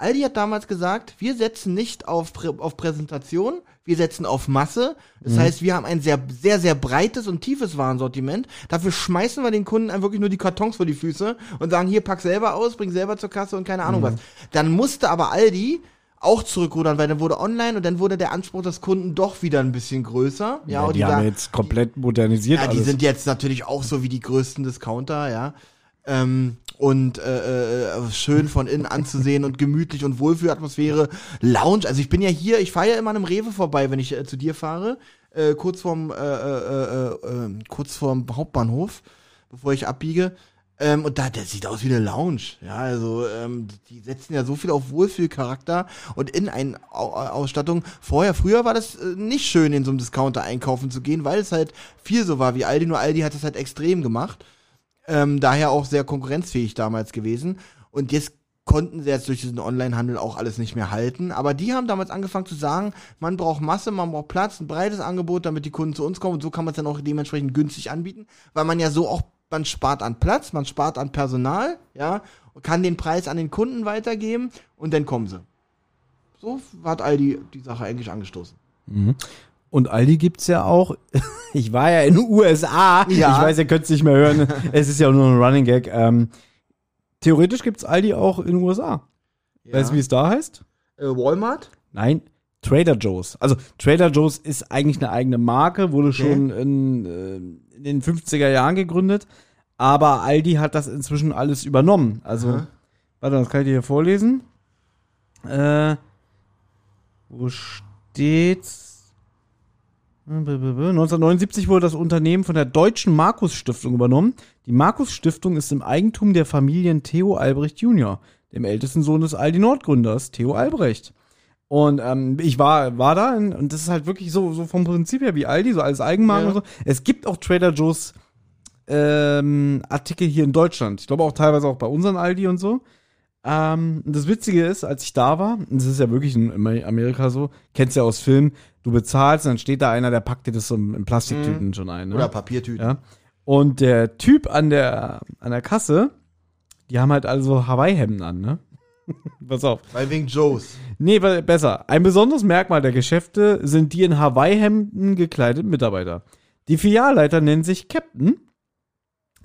Aldi hat damals gesagt, wir setzen nicht auf, Prä auf Präsentation, wir setzen auf Masse. Das heißt, wir haben ein sehr, sehr, sehr breites und tiefes Warensortiment. Dafür schmeißen wir den Kunden einfach wirklich nur die Kartons vor die Füße und sagen, hier, pack selber aus, bring selber zur Kasse und keine Ahnung was. Dann musste aber Aldi auch zurückrudern, weil dann wurde online und dann wurde der Anspruch des Kunden doch wieder ein bisschen größer. Ja, und die haben sagen- jetzt komplett modernisiert ja, die alles. sind jetzt natürlich auch so wie die größten Discounter, ja. Ähm, und äh, äh, schön von innen anzusehen und gemütlich und Wohlfühlatmosphäre. Lounge, also ich bin ja hier, ich fahre ja immer einem Rewe vorbei, wenn ich äh, zu dir fahre, äh, kurz vorm äh, äh, äh, äh, kurz vorm Hauptbahnhof, bevor ich abbiege. Ähm, und da, der sieht aus wie eine Lounge. Ja, also ähm, die setzen ja so viel auf Wohlfühlcharakter und in eine Ausstattung. Vorher, früher war das äh, nicht schön, in so einem Discounter einkaufen zu gehen, weil es halt viel so war wie Aldi. Nur Aldi hat es halt extrem gemacht. Ähm, daher auch sehr konkurrenzfähig damals gewesen. Und jetzt konnten sie jetzt durch diesen Onlinehandel auch alles nicht mehr halten. Aber die haben damals angefangen zu sagen, man braucht Masse, man braucht Platz, ein breites Angebot, damit die Kunden zu uns kommen. Und so kann man es dann auch dementsprechend günstig anbieten, weil man ja so auch, man spart an Platz, man spart an Personal, ja, kann den Preis an den Kunden weitergeben und dann kommen sie. So hat Aldi die Sache eigentlich angestoßen. Und Aldi gibt's ja auch. Ich war ja in den USA. Ja. Ich weiß, ihr könnt es nicht mehr hören. es ist ja nur ein Running Gag. Ähm, theoretisch gibt's Aldi auch in den USA. Ja. Weißt du, wie es da heißt? äh, Walmart? Nein, Trader Joe's. Also Trader Joe's ist eigentlich eine eigene Marke, wurde schon in, äh, in den 50er Jahren gegründet. Aber Aldi hat das inzwischen alles übernommen. Also, Aha. warte, das kann ich dir hier vorlesen. Äh, wo steht's? 1979 wurde das Unternehmen von der Deutschen Markus Stiftung übernommen. Die Markus Stiftung ist im Eigentum der Familien Theo Albrecht Jr., dem ältesten Sohn des Aldi Nord-Gründers, Theo Albrecht. Und ähm, ich war, war da in, und das ist halt wirklich so, so vom Prinzip her wie Aldi, so als Eigenmarken Ja. und so. Es gibt auch Trader Joe's ähm, Artikel hier in Deutschland. Ich glaube auch teilweise auch bei unseren Aldi und so. Ähm, das Witzige ist, als ich da war, das ist ja wirklich in Amerika so, kennst ja aus Filmen, du bezahlst und dann steht da einer, der packt dir das so in Plastiktüten schon ein. Ne? Oder Papiertüten. Ja. Und der Typ an der, an der Kasse, die haben halt also Hawaii-Hemden an, ne? Pass auf. Weil wegen Joes. Nee, besser. Ein besonderes Merkmal der Geschäfte sind die in Hawaii-Hemden gekleideten Mitarbeiter. Die Filialleiter nennen sich Captain,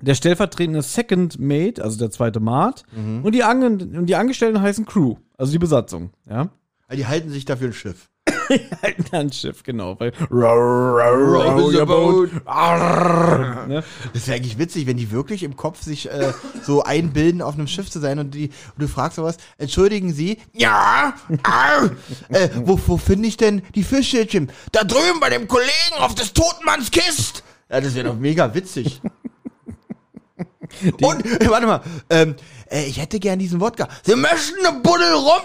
der stellvertretende Second Mate, also der zweite Mate, und, die Ange und die Angestellten heißen Crew, also die Besatzung, ja. Weil die halten sich dafür ein Schiff. Halten ein Schiff, genau. Weil row your boat. Arr, ne? Das wäre eigentlich witzig, wenn die wirklich im Kopf sich äh, so einbilden, auf einem Schiff zu sein und, die, und du fragst sowas, entschuldigen Sie, ja, au, äh, wo, wo finde ich denn die Fischschildchen? Da drüben bei dem Kollegen auf des Totenmanns Kist. Ja, das wäre doch mega witzig. Und, äh, warte mal, ähm, äh, ich hätte gern diesen Wodka. Sie möchten eine Buddel rum?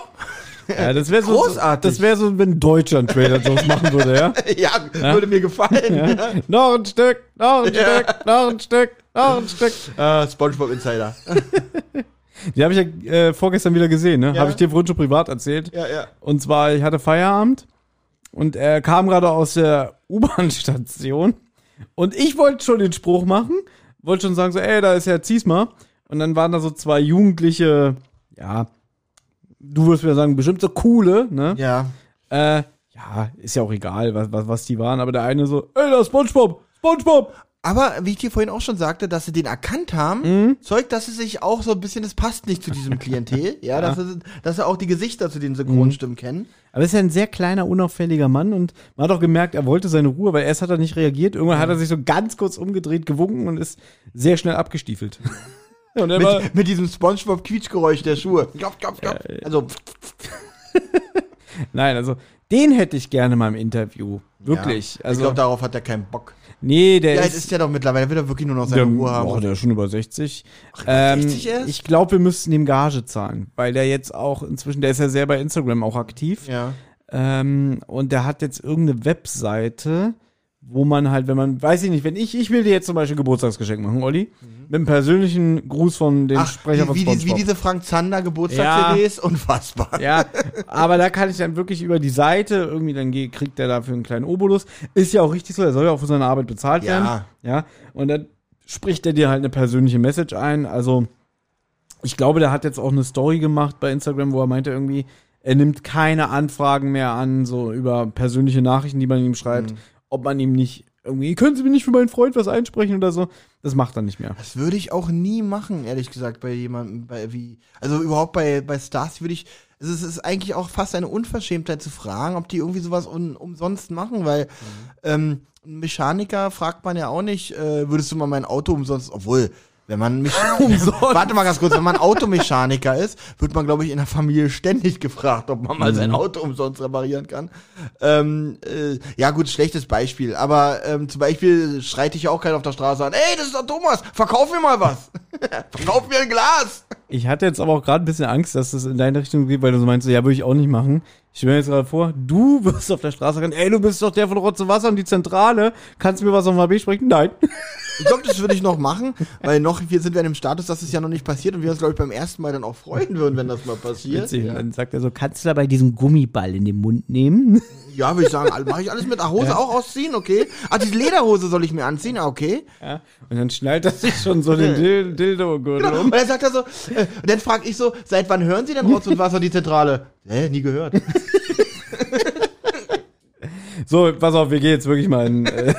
Ja, das wäre so, Großartig. das wäre so, wenn Deutschland Trader Joe's machen würde, ja? ja, würde mir gefallen. Ja. Noch ein Stück, noch ein Stück, noch ein Stück, noch ein Stück. Äh, Spongebob Insider. Die habe ich ja äh, vorgestern wieder gesehen, ne? Ja. Habe ich dir vorhin schon privat erzählt. ja, ja. Und zwar, ich hatte Feierabend und er kam gerade aus der U-Bahn-Station und ich wollte schon den Spruch machen, wollte schon sagen so, ey, da ist ja Ziesma. Und dann waren da so zwei jugendliche, ja, du würdest mir sagen, bestimmt so coole, ne? Ja. Äh, ja, ist ja auch egal, was, was, was die waren, aber der eine so, ey, da ist Spongebob, Spongebob. Aber wie ich dir vorhin auch schon sagte, dass sie den erkannt haben, Mhm. zeugt, dass sie sich auch so ein bisschen, das passt nicht zu diesem Klientel, ja, Dass, sie, dass sie auch die Gesichter zu den Synchronstimmen kennen. Aber er ist ja ein sehr kleiner, unauffälliger Mann und man hat auch gemerkt, er wollte seine Ruhe, weil erst hat er nicht reagiert. Irgendwann hat er sich so ganz kurz umgedreht, gewunken und ist sehr schnell abgestiefelt. war, Mit, mit diesem Spongebob-Quietschgeräusch der Schuhe. Klopf, klopf, klopf. Also, nein, also den hätte ich gerne mal im Interview. Wirklich. Ja, also, ich glaube, darauf hat er keinen Bock. nee, der Ja, ist, ist ja doch mittlerweile, will er wirklich nur noch seine der, Ruhe haben. oh, der ist schon über 60. über ähm, 60 erst? Ich glaube, wir müssten ihm Gage zahlen, weil der jetzt auch inzwischen, der ist ja sehr bei Instagram auch aktiv. ja. Ähm, und der hat jetzt irgendeine Webseite, wo man halt, wenn man, weiß ich nicht, wenn ich, ich will dir jetzt zum Beispiel Geburtstagsgeschenk machen, Olli, mit einem persönlichen Gruß von dem Ach, Sprecher von wie, die, wie diese Frank Zander Geburtstags-CDs, unfassbar. Ja, aber da kann ich dann wirklich über die Seite, irgendwie dann kriegt der dafür einen kleinen Obolus. Ist ja auch richtig so, er soll ja auch für seine Arbeit bezahlt Ja. werden. Ja. Und dann spricht er dir halt eine persönliche Message ein. Also, ich glaube, der hat jetzt auch eine Story gemacht bei Instagram, wo er meinte irgendwie, er nimmt keine Anfragen mehr an, so über persönliche Nachrichten, die man ihm schreibt, Mhm. Ob man ihm nicht irgendwie, können Sie mir nicht für meinen Freund was einsprechen oder so. Das macht er nicht mehr. Das würde ich auch nie machen, ehrlich gesagt, bei jemandem, bei wie, also überhaupt bei, bei Stars würde ich, also es ist eigentlich auch fast eine Unverschämtheit zu fragen, ob die irgendwie sowas un, umsonst machen, weil ähm, ein Mechaniker fragt man ja auch nicht, äh, würdest du mal mein Auto umsonst, obwohl, wenn man mich, warte mal ganz kurz, wenn man Automechaniker ist, wird man, glaube ich, in der Familie ständig gefragt, ob man mal sein Auto umsonst reparieren kann. Ähm, äh, ja gut, schlechtes Beispiel, aber ähm, zum Beispiel schreit dich ja auch keiner auf der Straße an, ey, das ist doch Thomas, verkauf mir mal was. verkauf mir ein Glas. Ich hatte jetzt aber auch gerade ein bisschen Angst, dass das in deine Richtung geht, weil du so meinst, ja, würde ich auch nicht machen. Ich stelle mir jetzt gerade vor, du wirst auf der Straße rennen, ey, du bist doch der von Rotze Wasser und die Zentrale. Kannst du mir was auf dem HB sprechen? Nein. Ich glaube, das würde ich noch machen, weil noch wir sind wir in dem Status, dass es ja noch nicht passiert und wir uns, glaube ich, beim ersten Mal dann auch freuen würden, wenn das mal passiert. Witzig. Und dann sagt er so, kannst du dabei diesen Gummiball in den Mund nehmen? Ja, würde ich sagen, mache ich alles mit. Ach, Hose auch ausziehen, okay. Ah, diese Lederhose soll ich mir anziehen, ah, okay. Ja. Und dann schnallt er sich schon so den Dil Dildo-Gürtel Genau. um. Und dann sagt er so, äh, und dann frage ich so, seit wann hören Sie denn Rotz und Wasser die Zentrale? Hä, nie gehört. So, pass auf, wir gehen jetzt wirklich mal in. Äh,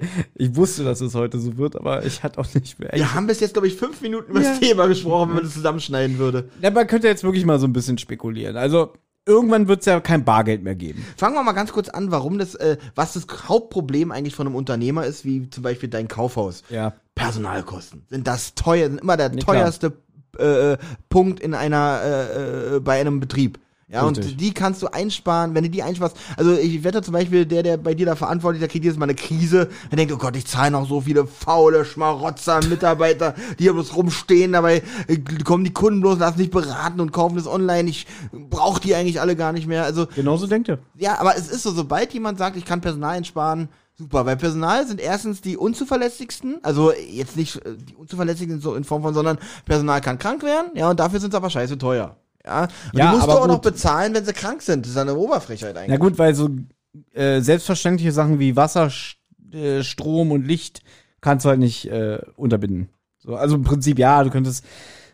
ich wusste, dass es heute so wird, aber ich hatte auch nicht mehr. Wir haben bis jetzt, glaube ich, fünf Minuten über das Ja. Thema gesprochen, wenn man das zusammenschneiden würde. Ja, man könnte jetzt wirklich mal so ein bisschen spekulieren. Also, irgendwann wird es ja kein Bargeld mehr geben. Fangen wir mal ganz kurz an, warum das, äh, was das Hauptproblem eigentlich von einem Unternehmer ist, wie zum Beispiel dein Kaufhaus. Ja. Personalkosten sind das teuer, sind immer der Nee, teuerste äh, Punkt in einer äh, äh, bei einem Betrieb. Ja, Richtig. und die kannst du einsparen, wenn du die einsparst. Also ich wette zum Beispiel, der, der bei dir da verantwortlich, ist, der kriegt jedes Mal eine Krise. Der denkt, oh Gott, ich zahle noch so viele faule Schmarotzer, Mitarbeiter, die hier bloß rumstehen, dabei äh, kommen die Kunden bloß, lassen sich beraten und kaufen das online. Ich brauche die eigentlich alle gar nicht mehr. Also Genauso denkt er. ja, aber es ist so, sobald jemand sagt, ich kann Personal einsparen, super, weil Personal sind erstens die unzuverlässigsten, also jetzt nicht äh, die unzuverlässigsten so in Form von, sondern Personal kann krank werden, ja, und dafür sind sie aber scheiße teuer. Ja, Ja, die musst du aber auch noch gut. bezahlen, wenn sie krank sind. Das ist eine Oberfrechheit eigentlich. Ja gut, weil so äh, selbstverständliche Sachen wie Wasser, Sch- äh, Strom und Licht kannst du halt nicht äh, unterbinden. So, also im Prinzip ja, du könntest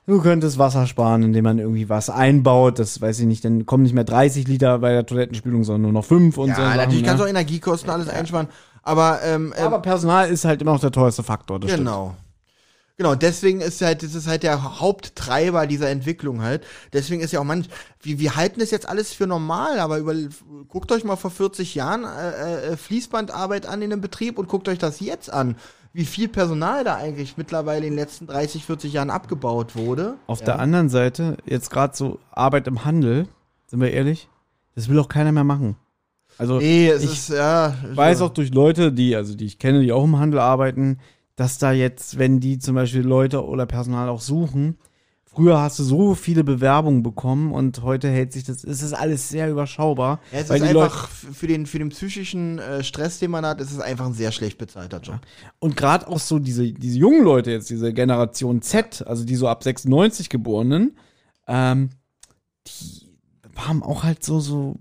du könntest Wasser sparen, indem man irgendwie was einbaut. Das weiß ich nicht, dann kommen nicht mehr 30 Liter bei der Toilettenspülung, sondern nur noch 5 und ja, so. Sachen, natürlich kannst du ne? auch Energiekosten alles einsparen, aber, ähm, ähm, Aber Personal ist halt immer noch der teuerste Faktor. Das Genau. Genau, deswegen ist halt, das ist halt der Haupttreiber dieser Entwicklung halt. Deswegen ist ja auch manch, wir, wir halten das jetzt alles für normal, aber über, guckt euch mal vor 40 Jahren äh, äh, Fließbandarbeit an in einem Betrieb und guckt euch das jetzt an. Wie viel Personal da eigentlich mittlerweile in den letzten 30, 40 Jahren abgebaut wurde. Auf der anderen Seite, jetzt gerade so Arbeit im Handel, sind wir ehrlich, das will auch keiner mehr machen. Also Nee, es ich ist, ja. weiß auch durch Leute, die, also die ich kenne, die auch im Handel arbeiten, dass da jetzt, wenn die zum Beispiel Leute oder Personal auch suchen, früher hast du so viele Bewerbungen bekommen und heute hält sich das, es ist alles sehr überschaubar. Ja, es ist einfach f- für den, für den psychischen äh, Stress, den man hat, ist es einfach ein sehr schlecht bezahlter Job. Und gerade auch so diese, diese jungen Leute jetzt, diese Generation Z, also die so ab 96 Geborenen, ähm, die haben auch halt so, so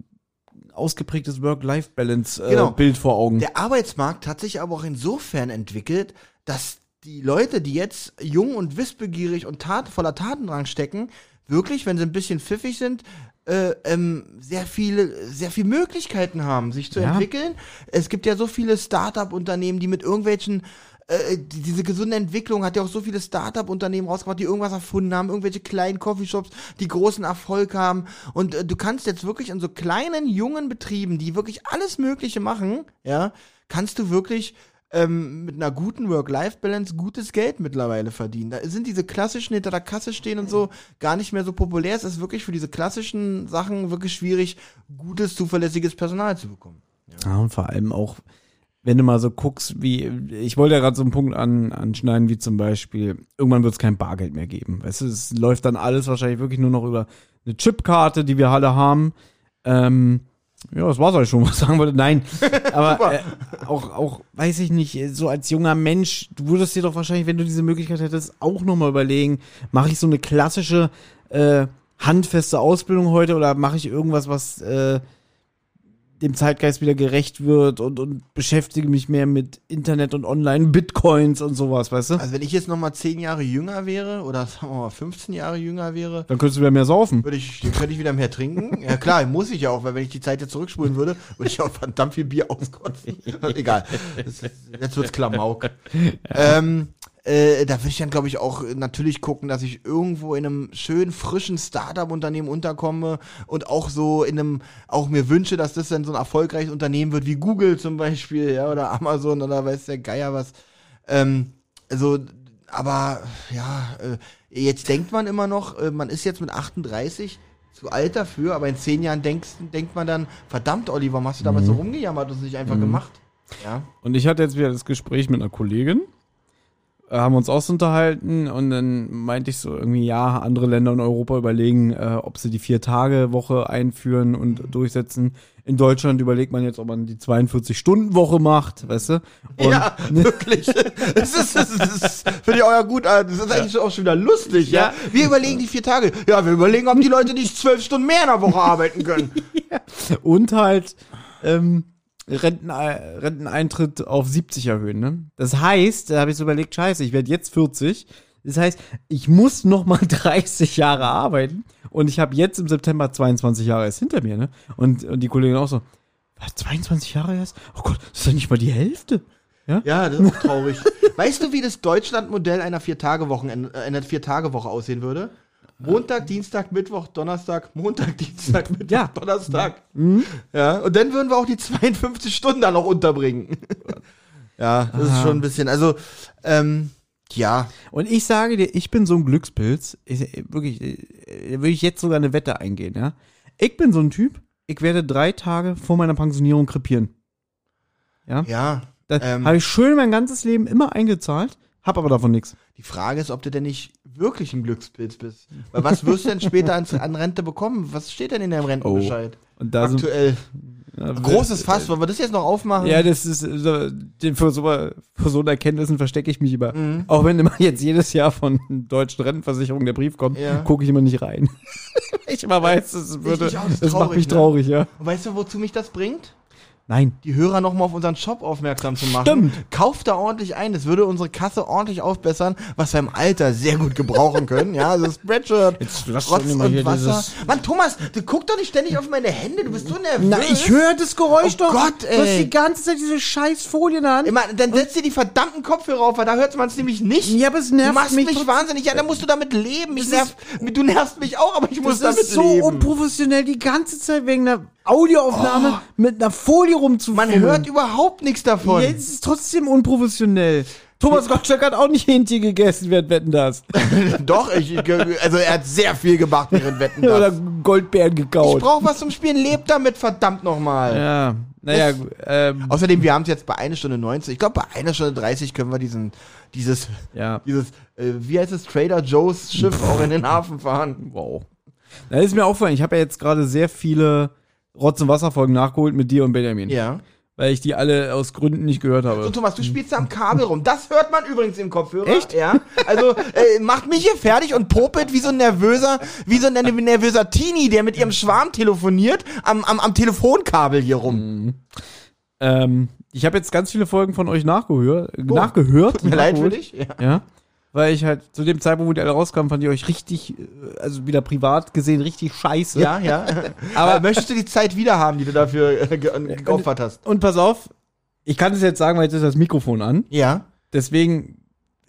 ausgeprägtes Work-Life-Balance-Bild Genau. Bild vor Augen. Der Arbeitsmarkt hat sich aber auch insofern entwickelt, dass die Leute, die jetzt jung und wissbegierig und tat, voller Tatendrang stecken, wirklich, wenn sie ein bisschen pfiffig sind, äh, ähm, sehr viele, sehr viele Möglichkeiten haben, sich zu Ja. entwickeln. Es gibt ja so viele Start-up-Unternehmen, die mit irgendwelchen äh, die, diese gesunde Entwicklung hat ja auch so viele Start-up-Unternehmen rausgebracht, die irgendwas erfunden haben, irgendwelche kleinen Coffeeshops, die großen Erfolg haben. Und äh, du kannst jetzt wirklich in so kleinen, jungen Betrieben, die wirklich alles Mögliche machen, ja, kannst du wirklich ähm, mit einer guten Work-Life-Balance gutes Geld mittlerweile verdienen. Da sind diese klassischen hinter der Kasse stehen und so gar nicht mehr so populär. Es ist wirklich für diese klassischen Sachen wirklich schwierig, gutes, zuverlässiges Personal zu bekommen. Ja, und vor allem auch, wenn du mal so guckst, wie, ich wollte ja gerade so einen Punkt an, anschneiden, wie zum Beispiel, irgendwann wird es kein Bargeld mehr geben. Weißt du, es läuft dann alles wahrscheinlich wirklich nur noch über eine Chipkarte, die wir alle haben. Ähm, ja, das war's eigentlich schon, was ich sagen wollte. Nein, aber äh, auch, auch, weiß ich nicht, so als junger Mensch, du würdest dir doch wahrscheinlich, wenn du diese Möglichkeit hättest, auch nochmal überlegen, mache ich so eine klassische äh, handfeste Ausbildung heute oder mache ich irgendwas, was äh, dem Zeitgeist wieder gerecht wird und, und beschäftige mich mehr mit Internet und Online, Bitcoins und sowas, weißt du? Also wenn ich jetzt noch mal zehn Jahre jünger wäre oder sagen wir mal 15 Jahre jünger wäre, Dann könntest du wieder mehr saufen. würde ich, dann könnte ich wieder mehr trinken. Ja klar, muss ich ja auch, weil wenn ich die Zeit jetzt zurückspulen würde, würde ich auch verdammt viel Bier auskotzen. Egal. Das, jetzt wird's Klamauk. Ähm, äh, da würde ich dann, glaube ich, auch natürlich gucken, dass ich irgendwo in einem schönen, frischen Startup-Unternehmen unterkomme und auch so in einem, auch mir wünsche, dass das dann so ein erfolgreiches Unternehmen wird wie Google zum Beispiel, ja, oder Amazon oder weiß der Geier was. Ähm, also, aber ja, äh, jetzt denkt man immer noch, äh, man ist jetzt mit 38 zu alt dafür, aber in zehn Jahren denkst, denkt man dann, verdammt, warum hast du damals so rumgejammert und es nicht einfach gemacht? Ja. Und ich hatte jetzt wieder das Gespräch mit einer Kollegin, haben uns auch unterhalten und dann meinte ich so irgendwie, ja, andere Länder in Europa überlegen, äh, ob sie die Vier-Tage-Woche einführen und durchsetzen. In Deutschland überlegt man jetzt, ob man die 42-Stunden-Woche macht, weißt du? Und ja, wirklich. Das ist, das ist, das ist finde ich ja gut. äh, Das ist eigentlich auch schon wieder lustig, ja. Ja. Wir überlegen die vier Tage. Ja, wir überlegen, ob die Leute nicht zwölf Stunden mehr in der Woche arbeiten können. und halt ähm, Rentenei- Renteneintritt auf 70 erhöhen. Ne? Das heißt, da habe ich so überlegt, scheiße, ich werde jetzt 40. Das heißt, ich muss noch mal 30 Jahre arbeiten und ich habe jetzt im September 22 Jahre erst hinter mir. Ne? Und, und die Kollegin auch so, was, 22 Jahre erst? Oh Gott, das ist ja nicht mal die Hälfte. Ja, das ist auch traurig. weißt du, wie das Deutschlandmodell einer äh, einer Vier-Tage-Woche aussehen würde? Montag, Dienstag, Mittwoch, Donnerstag, Montag, Dienstag, Mittwoch, Ja. Donnerstag. Ja, und dann würden wir auch die 52 Stunden da noch unterbringen. ja, das ist Aha. schon ein bisschen, also, ähm, ja, Und ich sage dir, ich bin so ein Glückspilz. Ich, wirklich, äh, da würde ich jetzt sogar eine Wette eingehen, ja. Ich bin so ein Typ, ich werde drei Tage vor meiner Pensionierung krepieren. Ja. Ja. Da Ähm. habe ich schön mein ganzes Leben immer eingezahlt, hab aber davon nichts. Die Frage ist, ob du denn nicht wirklich ein Glückspilz bist. Weil was wirst du denn später an, an Rente bekommen? Was steht denn in deinem Rentenbescheid? Und da sind, Aktuell. ja, Großes Fass, wollen wir das jetzt noch aufmachen? Ja, das ist äh, so- den- für so, für so Erkenntnissen verstecke ich mich immer. Mhm. Auch wenn immer jetzt jedes Jahr von deutschen Rentenversicherung der Brief kommt, Ja. gucke ich immer nicht rein. ich immer weiß, das würde, Ich auch, das das macht traurig, mich ne? traurig, ja. Und weißt du, wozu mich das bringt? Nein. Die Hörer nochmal auf unseren Shop aufmerksam zu machen. Stimmt. Kauft da ordentlich ein. Das würde unsere Kasse ordentlich aufbessern, was wir im Alter sehr gut gebrauchen können. Ja, also Spreadshirt, Jetzt lass Rotz doch nicht mal und hier Wasser. dieses- Mann, Thomas, du guck doch nicht ständig auf meine Hände. Du bist so nervös. Na, ich höre das Geräusch Oh doch. Gott, Du hast ey. die ganze Zeit diese scheiß Folien an. Immer, dann setz dir die verdammten Kopfhörer auf, weil da hört man es nämlich nicht. Ja, aber es du nervt machst mich mich, trotzdem. wahnsinnig. Ja, dann musst du damit leben. Ich nerv, du nervst mich auch, aber ich muss das damit ist so leben. unprofessionell, die ganze Zeit wegen einer Audioaufnahme mit einer Folie Man rumzufummeln. hört überhaupt nichts davon. Ja, es ist trotzdbeeren unprofessionell. Thomas Gottschalk hat auch nicht Hähnchen gegessen, wer wetten das? Doch, ich, ich- also er hat sehr viel gemacht während Wetten. das. Oder Goldbeeren Ich gekaut. brauch was zum Spielen, lebt damit, verdammt nochmal. Ja, naja, ähm, Außerdem, wir haben es jetzt bei einer Stunde 90. Ich glaube, bei einer Stunde 30 können wir diesen, dieses, ja. dieses, äh, wie heißt es, Trader Joe's Schiff auch in den Hafen fahren. Wow. Da ist mir aufgefallen, ich habe ja jetzt gerade sehr viele Rotz- und Wasserfolgen nachgeholt mit dir und Benjamin. Ja. Weil ich die alle aus Gründen nicht gehört habe. So, Thomas, du spielst da am Kabel rum. Das hört man übrigens im Kopfhörer. Echt? Ja. Also, äh, macht mich hier fertig und popelt wie so ein nervöser, wie so ein nervöser Teenie, der mit ihrem Schwarm telefoniert, am, am, am Telefonkabel hier rum. Ähm, ich habe jetzt ganz viele Folgen von euch nachgehört. nachgehört. Oh. Tut mir leid für nachgeholt. dich. Ja. Ja. Weil ich halt zu dem Zeitpunkt, wo die alle rauskamen, fand ich euch richtig, äh, also wieder privat gesehen, richtig scheiße. Ja, ja. Aber- möchtest du die Zeit wieder haben, die du dafür äh, ge geopfert hast? Und pass auf, ich kann es jetzt sagen, weil jetzt ist das Mikrofon an. Ja. Deswegen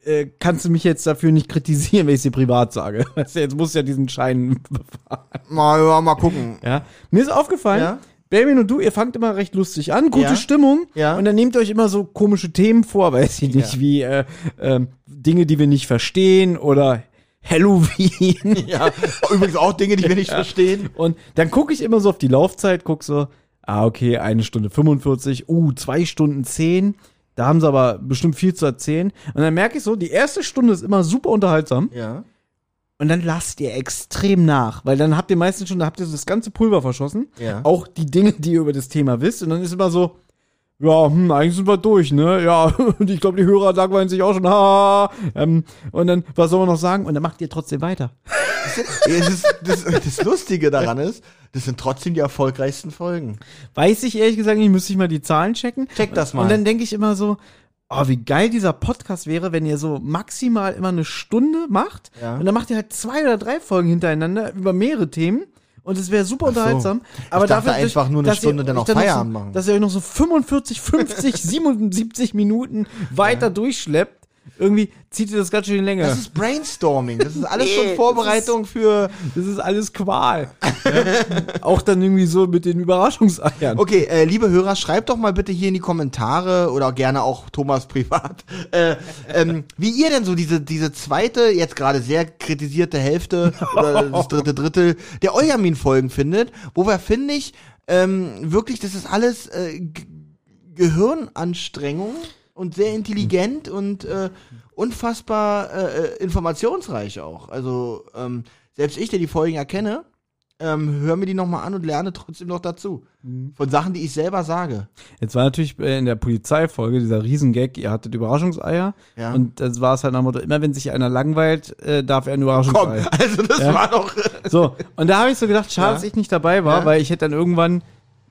äh, kannst du mich jetzt dafür nicht kritisieren, wenn ich sie privat sage. Du, jetzt muss ja diesen Schein befahren. Mal, mal gucken. Ja. Mir ist aufgefallen, Ja. Benjamin und du, ihr fangt immer recht lustig an, gute Ja. Stimmung. Ja. Und dann nehmt ihr euch immer so komische Themen vor, weiß ich nicht, Ja. wie äh, ähm, Dinge, die wir nicht verstehen oder Halloween. Ja. Übrigens auch Dinge, die wir nicht verstehen. Und dann gucke ich immer so auf die Laufzeit, guck so, ah, okay, eine Stunde 45, uh, zwei Stunden 10. Da haben sie aber bestimmt viel zu erzählen. Und dann merke ich so, die erste Stunde ist immer super unterhaltsam. Ja. Und dann lasst ihr extrem nach, weil dann habt ihr meistens schon, da habt ihr so das ganze Pulver verschossen. Ja. Auch die Dinge, die ihr über das Thema wisst. Und dann ist immer so, ja, hm, eigentlich sind wir durch, ne? Ja, und ich glaube, die Hörer langweilen sich auch schon. Ha, ähm, und dann, was soll man noch sagen? Und dann macht ihr trotzdem weiter. Es ist, das, das Lustige daran ist, das sind trotzdem die erfolgreichsten Folgen. Weiß ich ehrlich gesagt nicht, müsste ich mal die Zahlen checken. Check das mal. Und dann denke ich immer so, oh, wie geil dieser Podcast wäre, wenn ihr so maximal immer eine Stunde macht. Ja. Und dann macht ihr halt zwei oder drei Folgen hintereinander über mehrere Themen. Und es wäre super so. unterhaltsam. Aber Ich dafür, einfach nur eine dass ihr Stunde dann auch Feierabend so, machen. Dass ihr euch noch so 45, 50, 77 Minuten weiter durchschleppt. Irgendwie zieht ihr das ganz schön in die Länge. Das ist Brainstorming. Das ist alles schon das Vorbereitung für. Das ist alles Qual. ja? Auch dann irgendwie so mit den Überraschungseiern. Okay, äh, liebe Hörer, schreibt doch mal bitte hier in die Kommentare oder gerne auch Thomas privat, äh, ähm, wie ihr denn so diese, diese zweite, jetzt gerade sehr kritisierte Hälfte oder das dritte Drittel der Eujamin-Folgen findet, wo wir, finde ich, ähm, wirklich, das ist alles äh, Gehirnanstrengung und sehr intelligent und äh, unfassbar äh, äh, informationsreich auch. Also ähm, selbst ich, der die Folgen erkenne, ähm, höre mir die nochmal an und lerne trotzdem noch dazu. Von Sachen, die ich selber sage. Jetzt war natürlich äh, in der Polizeifolge dieser Riesengag, ihr hattet Überraschungseier. Ja. Und das war es halt nach dem Motto, immer wenn sich einer langweilt, äh, darf er ein Komm, Überraschungsei. also das Ja. war doch. So, und da habe ich so gedacht, schade, Ja. dass ich nicht dabei war, weil ich hätte dann irgendwann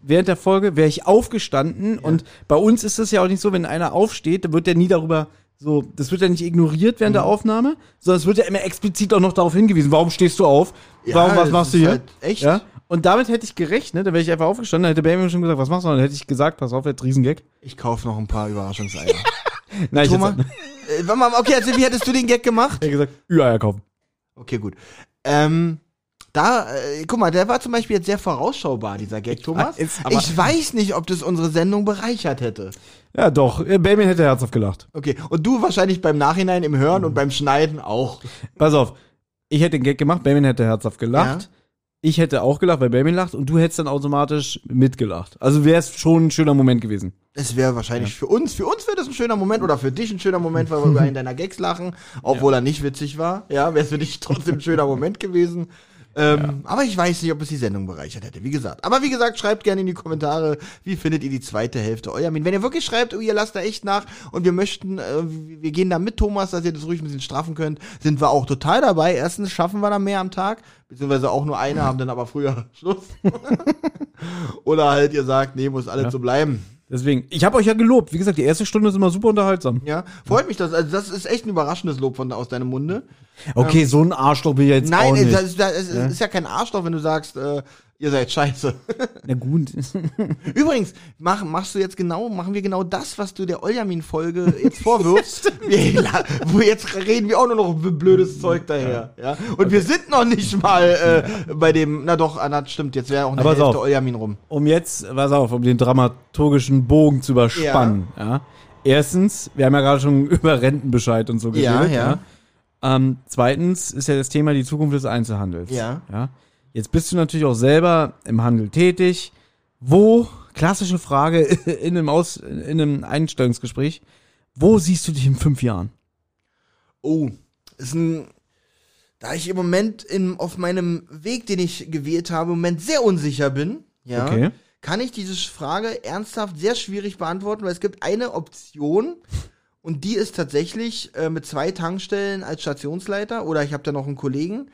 während der Folge wäre ich aufgestanden und bei uns ist es ja auch nicht so, wenn einer aufsteht, dann wird der nie darüber so, das wird ja nicht ignoriert während der Mhm. Aufnahme, sondern es wird ja immer explizit auch noch darauf hingewiesen, warum stehst du auf? Ja, warum, was das machst du hier? halt echt. Ja? Und damit hätte ich gerechnet, dann wäre ich einfach aufgestanden, dann hätte Benjamin schon gesagt, was machst du? Und dann hätte ich gesagt, pass auf, jetzt Riesengag. Ich kaufe noch ein paar Überraschungseier. Nein, ich Thomas, hätte äh, warte mal, okay, also wie hättest du den Gag gemacht? hätte gesagt, Ü-Eier kaufen. Okay, gut. Ähm, da, äh, guck mal, der war zum Beispiel jetzt sehr vorausschaubar, dieser Gag, Thomas. aber- ich weiß nicht, ob das unsere Sendung bereichert hätte. Ja, doch, äh, Benjamin hätte herzhaft gelacht. Okay, und du wahrscheinlich beim Nachhinein im Hören und beim Schneiden auch. Pass auf, ich hätte den Gag gemacht, Benjamin hätte herzhaft gelacht. Ja. ich hätte auch gelacht, weil Benjamin lacht und du hättest dann automatisch mitgelacht. Also wäre es schon ein schöner Moment gewesen. Es wäre wahrscheinlich für uns, für uns wäre das ein schöner Moment oder für dich ein schöner Moment, weil wir über einen deiner Gags lachen, obwohl er nicht witzig war. Ja, wäre es für dich trotzdem ein schöner Moment gewesen. Ähm, Aber ich weiß nicht, ob es die Sendung bereichert hätte, wie gesagt. Aber wie gesagt, schreibt gerne in die Kommentare, wie findet ihr die zweite Hälfte Euermin. Wenn ihr wirklich schreibt, oh, ihr lasst da echt nach und wir möchten, äh, wir gehen da mit Thomas, dass ihr das ruhig ein bisschen straffen könnt, sind wir auch total dabei. Erstens schaffen wir da mehr am Tag, beziehungsweise auch nur eine, haben dann aber früher Schluss. Oder halt ihr sagt, nee, muss alles Ja. so bleiben. Deswegen, ich habe euch ja gelobt. Wie gesagt, die erste Stunde ist immer super unterhaltsam. Ja, freut mich das. Also das ist echt ein überraschendes Lob von aus deinem Munde. Okay, so ein Arschloch bin ich jetzt Nein, auch nicht. das ist, das ist, es ist ja kein Arschloch, wenn du sagst, äh, ihr seid scheiße. Na gut. Übrigens, mach, machst du jetzt genau, machen wir genau das, was du der Oljamin-Folge jetzt vorwirfst. wir, la- wo jetzt reden wir auch nur noch blödes Zeug daher. Ja? Und wir sind noch nicht mal äh, bei dem, na doch, ah, na, stimmt, jetzt wäre auch eine Aber Hälfte auf. Oljamin rum. um jetzt, pass auf, um den dramaturgischen Bogen zu überspannen. Ja. Erstens, wir haben ja gerade schon über Rentenbescheid und so Ja, geredet. ja. Ähm, zweitens ist ja das Thema die Zukunft des Einzelhandels. Ja. ja. Jetzt bist du natürlich auch selber im Handel tätig. Wo, klassische Frage in einem, Aus, in einem Einstellungsgespräch, wo siehst du dich in fünf Jahren? Oh, ist ein. Da ich im Moment in, auf meinem Weg, den ich gewählt habe, im Moment sehr unsicher bin, ja, Okay. kann ich diese Frage ernsthaft sehr schwierig beantworten, weil es gibt eine Option und die ist tatsächlich äh, mit zwei Tankstellen als Stationsleiter oder ich habe da noch einen Kollegen,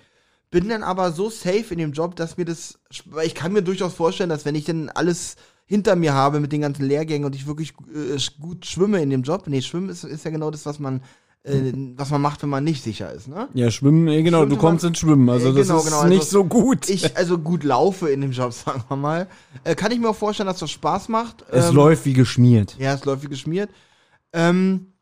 bin dann aber so safe in dem Job, dass mir das, ich kann mir durchaus vorstellen, dass wenn ich dann alles hinter mir habe mit den ganzen Lehrgängen und ich wirklich äh, gut schwimme in dem Job, nee, schwimmen ist, ist ja genau das, was man äh, was man macht, wenn man nicht sicher ist, ne? Ja, Schwimmen, eh, genau, du kommst ins Schwimmen. Also Äh, das genau, ist genau, also nicht so gut. Ich also gut laufe in dem Job, sagen wir mal. Äh, kann ich mir auch vorstellen, dass das Spaß macht. es Ähm, läuft wie geschmiert. Ja, es läuft wie geschmiert. Ähm,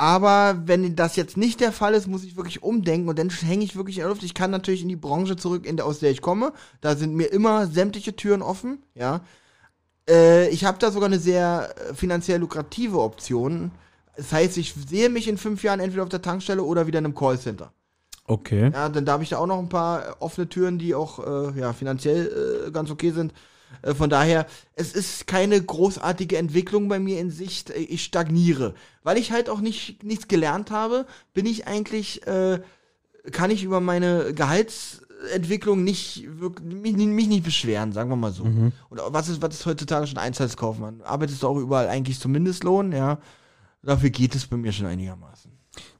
aber wenn das jetzt nicht der Fall ist, muss ich wirklich umdenken und dann hänge ich wirklich in der Luft. Ich kann natürlich in die Branche zurück, in der, aus der ich komme. Da sind mir immer sämtliche Türen offen, ja. Äh, ich habe da sogar eine sehr äh, finanziell lukrative Option. Das heißt, ich sehe mich in fünf Jahren entweder auf der Tankstelle oder wieder in einem Callcenter. Okay. Ja, dann da habe ich da auch noch ein paar äh, offene Türen, die auch äh, ja, finanziell äh, ganz okay sind. Äh, von daher, es ist keine großartige Entwicklung bei mir in Sicht. Äh, Ich stagniere. Weil ich halt auch nicht, nichts gelernt habe, bin ich eigentlich, äh, kann ich über meine Gehaltsentwicklung nicht wirklich, mich, mich nicht beschweren, sagen wir mal so. Und was ist, was ist heutzutage schon Einzelhandelskaufmann? Arbeitest du auch überall eigentlich zum Mindestlohn, ja? Dafür geht es bei mir schon einigermaßen.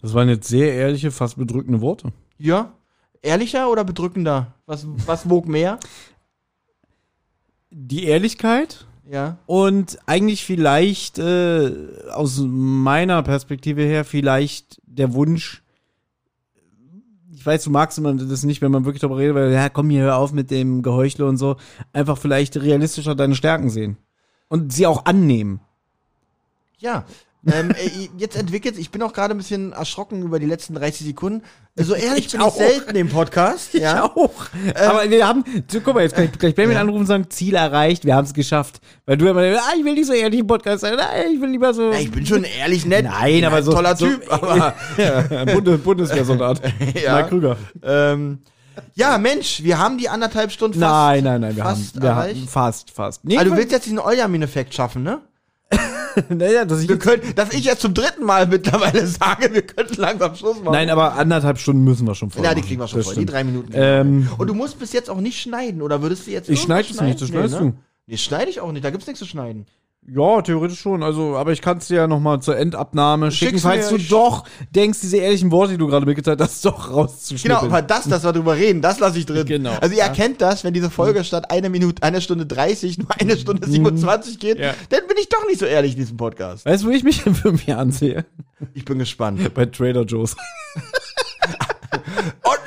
Das waren jetzt sehr ehrliche, fast bedrückende Worte. Ja? Ehrlicher oder bedrückender? Was, was wog mehr? Die Ehrlichkeit Ja. und eigentlich vielleicht äh, aus meiner Perspektive her vielleicht der Wunsch, ich weiß, du magst immer das nicht, wenn man wirklich darüber redet, weil, ja, komm hier, hör auf mit dem Geheuchle und so. Einfach vielleicht realistischer deine Stärken sehen. Und sie auch annehmen. Ja. Ähm, äh, jetzt entwickelt, ich bin auch gerade ein bisschen erschrocken über die letzten 30 Sekunden. So ehrlich Ich bin ich auch. selten im Podcast. ja. auch. Aber wir haben, so, guck mal, jetzt kann ich gleich Benjamin Ja. anrufen und sagen, Ziel erreicht, wir haben es geschafft. Weil du immer, ah, ich will nicht so ehrlich im Podcast sein, nein, ich will lieber so. Ja, Ich bin schon ehrlich nett. Nein, aber so- Toller so- Typ, aber. ja, Bundes Bundeswehrsoldat. Ja. Mark Krüger. ähm, ja, Mensch, wir haben die anderthalb Stunden fast. Nein, nein, nein, wir fast haben, wir haben erreicht. fast, fast. Nee, Also, du willst jetzt diesen Eujamin-Effekt schaffen, ne? naja, dass ich Wir jetzt, können, dass ich jetzt zum dritten Mal mittlerweile sage, wir könnten langsam Schluss machen. Nein, aber anderthalb Stunden müssen wir schon voll Ja, die kriegen wir schon Das voll. Die drei Minuten. Ähm, Und du musst bis jetzt auch nicht schneiden, oder würdest du jetzt Ich schneide es nicht, das schneiden? schneidest ne? du. Nee, schneide ich auch nicht, da gibt's nichts zu schneiden. Ja, theoretisch schon. Also, aber ich kann es dir ja nochmal zur Endabnahme schicken, Schick's falls mir, du doch denkst, diese ehrlichen Worte, die du gerade mitgeteilt hast, doch rauszuschneiden. Genau, aber das, dass wir drüber reden, das lasse ich drin. Genau. Also ihr erkennt das, wenn diese Folge statt einer Minute, einer Stunde 30 nur eine Stunde 27 geht, Ja. dann bin ich doch nicht so ehrlich in diesem Podcast. Weißt du, wo ich mich in fünf Jahren sehe? Ich bin gespannt. Bei Trader Joe's.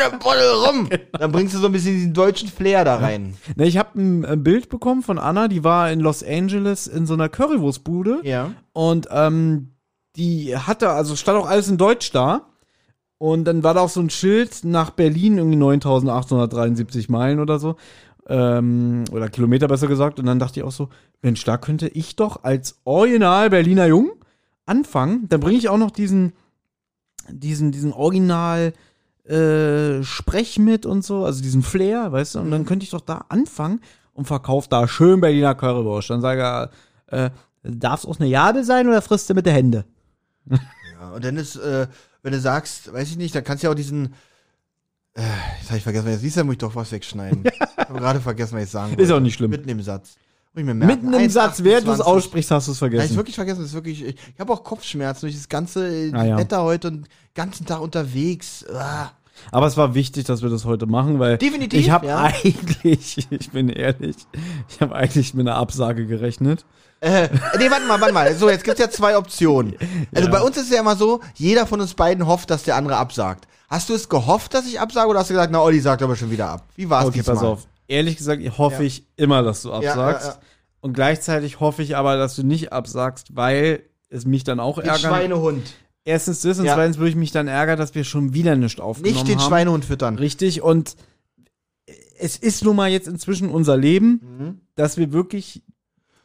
Eine Bottle rum! Genau. Dann bringst du so ein bisschen diesen deutschen Flair da rein. Ne, ich habe ein, ein Bild bekommen von Anna, die war in Los Angeles in so einer Currywurstbude. Ja. Und ähm, die hatte, also stand auch alles in Deutsch da. Und dann war da auch so ein Schild nach Berlin, irgendwie 9873 Meilen oder so. Ähm, oder Kilometer besser gesagt. Und dann dachte ich auch so, Mensch, da könnte ich doch als Original Berliner Jung anfangen. Dann bringe ich auch noch diesen, diesen, diesen Original äh, Sprech mit und so, also diesen Flair, weißt du, und dann könnte ich doch da anfangen und verkaufe da schön Berliner Currywurst. Dann sage er, äh, darf es auch eine Jade sein oder frisst du mit der Hände? Ja, und dann ist, äh, wenn du sagst, weiß ich nicht, dann kannst du ja auch diesen. Äh, jetzt habe ich vergessen, jetzt siehst du, muss ich doch was wegschneiden. ich habe gerade vergessen, was ich sagen wollte. Ist auch nicht schlimm. Mitten im Satz. Merken. Mitten im Satz, während du es 1,28. aussprichst, hast du es Ja, ich vergessen. wirklich vergessen, ist wirklich. Ich, ich habe auch Kopfschmerzen durch das ganze äh, Ah, ja. Wetter heute und den ganzen Tag unterwegs. Ah. Aber es war wichtig, dass wir das heute machen, weil Definitiv, ich habe ja. eigentlich, ich bin ehrlich, ich habe eigentlich mit einer Absage gerechnet. Äh, nee, warte mal, warte mal. So, jetzt gibt's ja zwei Optionen. Also bei uns ist es ja immer so, jeder von uns beiden hofft, dass der andere absagt. Hast du es gehofft, dass ich absage oder hast du gesagt, na, Olli sagt aber schon wieder ab? Wie war's Okay, diesmal? pass auf. Ehrlich gesagt, hoffe Ja. ich immer, dass du absagst. ja. Und gleichzeitig hoffe ich aber, dass du nicht absagst, weil es mich dann auch ärgert. Schweinehund. Erstens das und zweitens würde ich mich dann ärgern, dass wir schon wieder nicht aufgenommen Nicht den haben. Schweinehund füttern. Richtig. Und es ist nun mal jetzt inzwischen unser Leben, Mhm. dass wir wirklich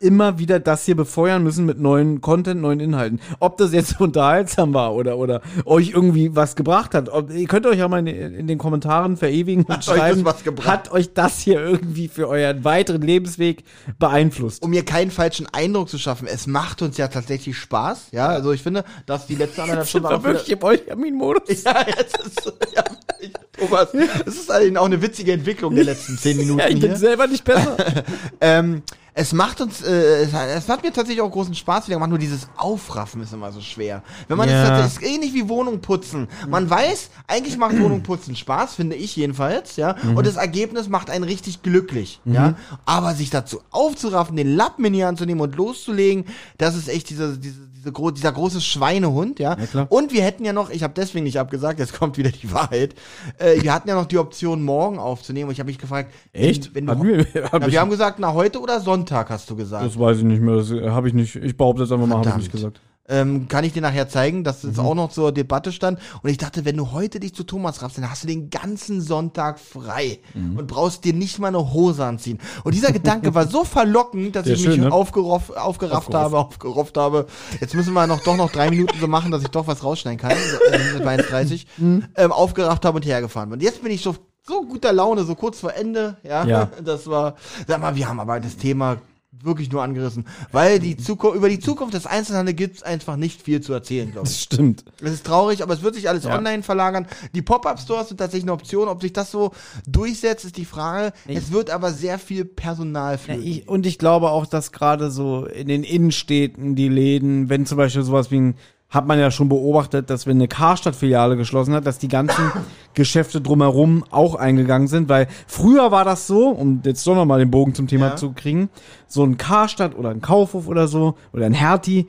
immer wieder das hier befeuern müssen mit neuen Content, neuen Inhalten. Ob das jetzt unterhaltsam war oder, oder euch irgendwie was gebracht hat. Ob, ihr könnt euch ja mal in, in den Kommentaren verewigen und Hat euch schreiben, was gebracht? hat euch das hier irgendwie für euren weiteren Lebensweg beeinflusst? Um mir keinen falschen Eindruck zu schaffen, es macht uns ja tatsächlich Spaß. Ja, also ich finde, dass die letzte anderthalb Stunden auch wirklich im Euchamin-Modus? Ja, jetzt ist, ja, ich, Thomas, es ist eigentlich auch eine witzige Entwicklung der letzten zehn Minuten Ja, ich bin hier. selber nicht besser. Ähm, es macht uns, äh, es, hat- es hat mir tatsächlich auch großen Spaß wieder gemacht, nur dieses Aufraffen ist immer so schwer. Wenn man Ja. das tatsächlich, ist ähnlich wie Wohnung putzen. Man weiß, eigentlich macht Wohnung putzen Spaß, finde ich jedenfalls, ja. Und das Ergebnis macht einen richtig glücklich, ja. Aber sich dazu aufzuraffen, den Lappen in die Hand zu nehmen und loszulegen, das ist echt diese, diese, diese gro dieser große Schweinehund, ja. Ja. Und wir hätten ja noch, ich habe deswegen nicht abgesagt, jetzt kommt wieder die Wahrheit. Äh, wir hatten ja noch die Option, morgen aufzunehmen. Und ich habe mich gefragt, Echt? Wenn, wenn du, wir- hab na, wir haben gesagt, na heute oder Sonntag hast du gesagt. Das weiß ich nicht mehr. Das habe ich nicht. Ich behaupte jetzt einfach mal, habe ich nicht gesagt. Ähm, kann ich dir nachher zeigen, dass Mhm. es auch noch zur Debatte stand. Und ich dachte, wenn du heute dich zu Thomas raffst, dann hast du den ganzen Sonntag frei Mhm. und brauchst dir nicht mal eine Hose anziehen. Und dieser Gedanke war so verlockend, dass Sehr ich schön, mich ne? aufgerafft habe, aufgerofft habe. Jetzt müssen wir noch doch noch drei Minuten so machen, dass ich doch was rausschneiden kann. äh, mit 1,30. Mhm. Ähm, aufgerafft habe und hergefahren bin. Jetzt bin ich so so guter Laune, so kurz vor Ende. Ja, Ja. das war. Sag mal, wir haben aber das Thema wirklich nur angerissen, weil die Zukunft, über die Zukunft des Einzelhandels gibt es einfach nicht viel zu erzählen, glaube ich. Das stimmt. Es ist traurig, aber es wird sich alles Ja. online verlagern. Die Pop-Up-Stores sind tatsächlich eine Option. Ob sich das so durchsetzt, ist die Frage. es wird aber sehr viel Personal Ja, flöten. ich, und ich glaube auch, dass gerade so in den Innenstädten die Läden, wenn zum Beispiel sowas wie ein, hat man ja schon beobachtet, dass wenn eine Karstadt-Filiale geschlossen hat, dass die ganzen Geschäfte drumherum auch eingegangen sind, weil früher war das so, um jetzt doch nochmal den Bogen zum Thema Ja. zu kriegen, so ein Karstadt oder ein Kaufhof oder so, oder ein Hertie,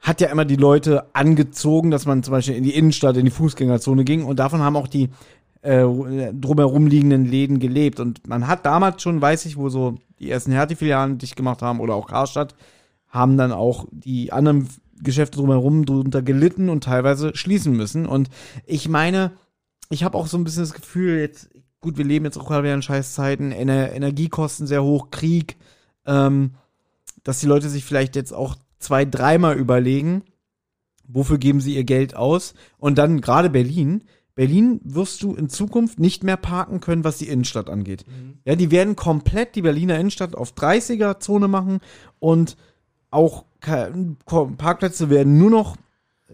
hat ja immer die Leute angezogen, dass man zum Beispiel in die Innenstadt, in die Fußgängerzone ging und davon haben auch die äh, drumherum liegenden Läden gelebt. Und man hat damals schon, weiß ich, wo so die ersten Hertie-Filialen dicht gemacht haben oder auch Karstadt, haben dann auch die anderen Geschäfte drumherum drunter gelitten und teilweise schließen müssen. Und ich meine, ich habe auch so ein bisschen das Gefühl, jetzt, gut, wir leben jetzt auch gerade wieder in Scheißzeiten, Ener Energiekosten sehr hoch, Krieg, ähm, dass die Leute sich vielleicht jetzt auch zwei, dreimal überlegen, wofür geben sie ihr Geld aus. Und dann gerade Berlin. Berlin wirst du in Zukunft nicht mehr parken können, was die Innenstadt angeht. Ja, die werden komplett die Berliner Innenstadt auf 30er-Zone machen und auch Parkplätze werden nur noch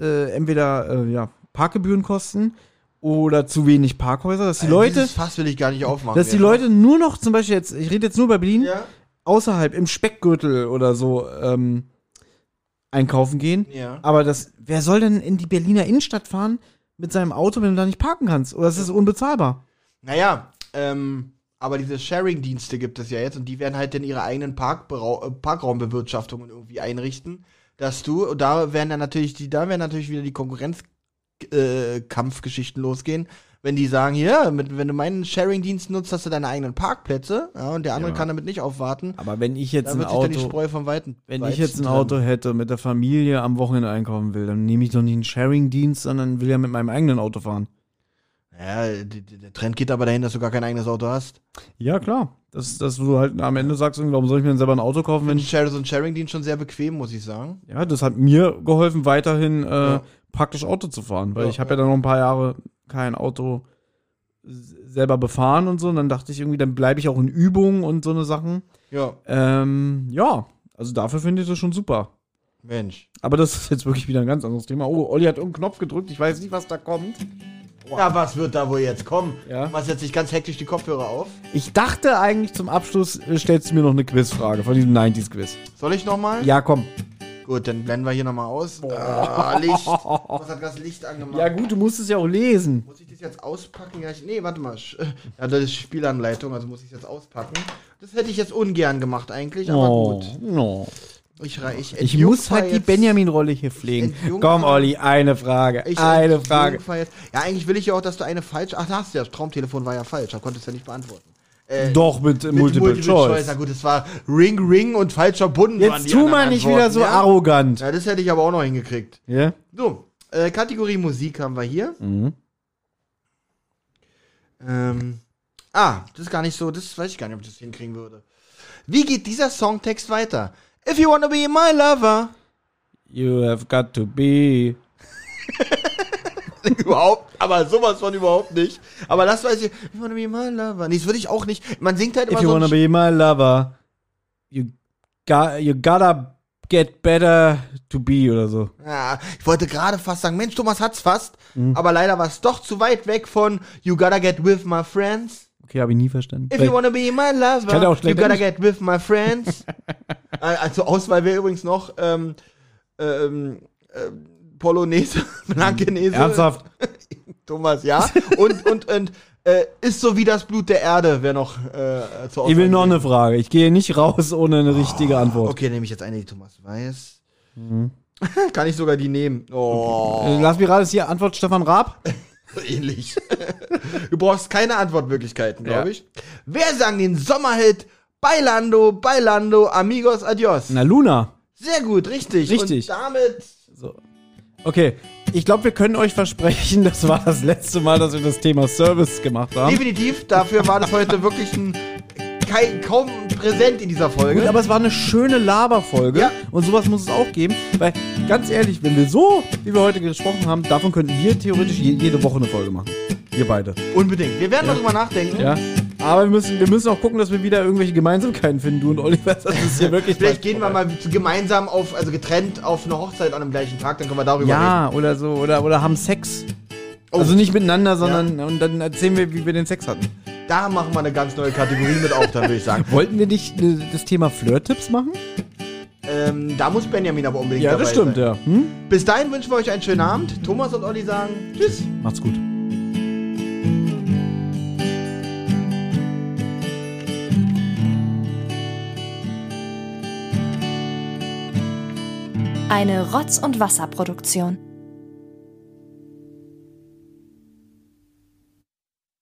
äh, entweder äh, ja, Parkgebühren kosten oder zu wenig Parkhäuser, dass die Leute, Dieses Fass will ich gar nicht aufmachen. dass die jetzt. Leute nur noch zum Beispiel jetzt, ich rede jetzt nur über Berlin, Ja, außerhalb im Speckgürtel oder so ähm, einkaufen gehen. ja. Aber das, wer soll denn in die Berliner Innenstadt fahren mit seinem Auto, wenn du da nicht parken kannst? Oder ist das unbezahlbar? Naja, ähm, aber diese Sharing-Dienste gibt es ja jetzt und die werden halt dann ihre eigenen äh, Parkraumbewirtschaftungen irgendwie einrichten, dass du, und da werden dann natürlich die, da werden natürlich wieder die Konkurrenzkampfgeschichten äh, losgehen, wenn die sagen, hier, mit, wenn du meinen Sharing-Dienst nutzt, hast du deine eigenen Parkplätze, ja, und der andere Ja. kann damit nicht aufwarten. Aber wenn ich jetzt ein Auto, Weiten. wenn ich jetzt ein trennen. Auto hätte mit der Familie am Wochenende einkaufen will, dann nehme ich doch nicht einen Sharing-Dienst, sondern will ja mit meinem eigenen Auto fahren. Ja, der Trend geht aber dahin, dass du gar kein eigenes Auto hast. Ja, klar. Das, dass du halt am Ende sagst, warum soll ich mir denn selber ein Auto kaufen, wenn ich. So ein Sharing-Dienst schon sehr bequem, muss ich sagen. Ja, das hat mir geholfen, weiterhin äh, Ja. praktisch Auto zu fahren, weil Ja, ich habe ja. ja dann noch ein paar Jahre kein Auto selber befahren und so. Und dann dachte ich irgendwie, dann bleibe ich auch in Übung und so eine Sachen. Ja, Ähm, ja, also dafür finde ich das schon super. Mensch. Aber das ist jetzt wirklich wieder ein ganz anderes Thema. Oh, Olli hat irgendeinen Knopf gedrückt. Ich weiß nicht, was da kommt. Ja, was wird da wohl jetzt kommen? Ja. Du machst jetzt nicht ganz hektisch die Kopfhörer auf. Ich dachte eigentlich zum Abschluss äh, stellst du mir noch eine Quizfrage von diesem 90s-Quiz. Soll ich nochmal? Ja, komm. Gut, dann blenden wir hier nochmal aus. Ah, Licht. Was hat das Licht angemacht? Ja gut, du musst es ja auch lesen. Muss ich das jetzt auspacken? Ja, ich, nee, warte mal. Sch- Ja, das ist Spielanleitung, also muss ich es jetzt auspacken. Das hätte ich jetzt ungern gemacht eigentlich, aber Oh, gut. no. Ich, ich, Ich muss halt die Benjamin-Rolle hier pflegen. Komm, Olli, eine Frage. Eine Frage. Ja, eigentlich will ich ja auch, dass du eine falsch. Ach, da hast du ja. Das Traumtelefon war ja falsch. Da konntest du ja nicht beantworten. Äh, Doch, mit, mit Multiple, Choice. Na gut, es war Ring, Ring und falsch verbunden. waren Jetzt tu mal nicht wieder Antworten, so ja? arrogant. Ja, das hätte ich aber auch noch hingekriegt. Ja? So, äh, Kategorie Musik haben wir hier. Mhm. Ähm, ah, das ist gar nicht so, das weiß ich gar nicht, ob ich das hinkriegen würde. Wie geht dieser Songtext weiter? If you wanna be my lover. You have got to be. überhaupt, aber sowas von überhaupt nicht. Aber das weiß ich. If you wanna be my lover. Nee, das würde ich auch nicht. Man singt halt immer If you so. wanna be my lover, you, got, you gotta get better to be oder so. ja, ich wollte gerade fast sagen, Mensch, Thomas hat's fast. Mhm. Aber leider war es doch zu weit weg von You gotta get with my friends. Okay, habe ich nie verstanden. If you wanna be my lover, you gotta get with my friends. Äh, also Auswahl wäre übrigens noch ähm, ähm, ähm, Polonaise, Blankenese. Ernsthaft? Thomas, ja. Und, und, und äh, ist so wie das Blut der Erde, wäre noch äh, zur Ich will Auswahl noch eine Frage. Ich gehe nicht raus ohne eine richtige Antwort. Okay, nehme ich jetzt eine, die Thomas weiß. Mhm. Kann ich sogar die nehmen. Oh, Äh, Lass mich raten, ist hier Antwort Stefan Raab? ähnlich. du brauchst keine Antwortmöglichkeiten, glaube Ja. ich. Wer sang den Sommerhit Bailando, Bailando, Amigos, Adios? Na, Luna. Sehr gut, richtig. Richtig. Und damit So. Okay, ich glaube, wir können euch versprechen, das war das letzte Mal, dass wir das Thema Service gemacht haben. definitiv, dafür war das heute wirklich ein kein, kaum präsent in dieser Folge. Gut, aber es war eine schöne Laberfolge Ja. und sowas muss es auch geben, weil ganz ehrlich, wenn wir so, wie wir heute gesprochen haben, davon könnten wir theoretisch je, jede Woche eine Folge machen. Wir beide. Unbedingt. Wir werden darüber nachdenken. Ja. Aber wir müssen, wir müssen auch gucken, dass wir wieder irgendwelche Gemeinsamkeiten finden, du und Oliver. Das ist hier wirklich. Vielleicht gehen wir mal gemeinsam auf, also getrennt auf eine Hochzeit an dem gleichen Tag, dann können wir darüber reden. Ja, oder so, oder, oder haben Sex. Oh. Also nicht miteinander, sondern und dann erzählen wir, wie wir den Sex hatten. Da machen wir eine ganz neue Kategorie mit auf, dann würde ich sagen. Wollten wir nicht äh, das Thema Flirt-Tipps machen? ähm, da muss Benjamin aber unbedingt Ja, dabei das stimmt, sein. ja. Hm? Bis dahin wünschen wir euch einen schönen Abend. Thomas und Olli sagen Tschüss. Macht's gut. Eine Rotz- und Wasserproduktion.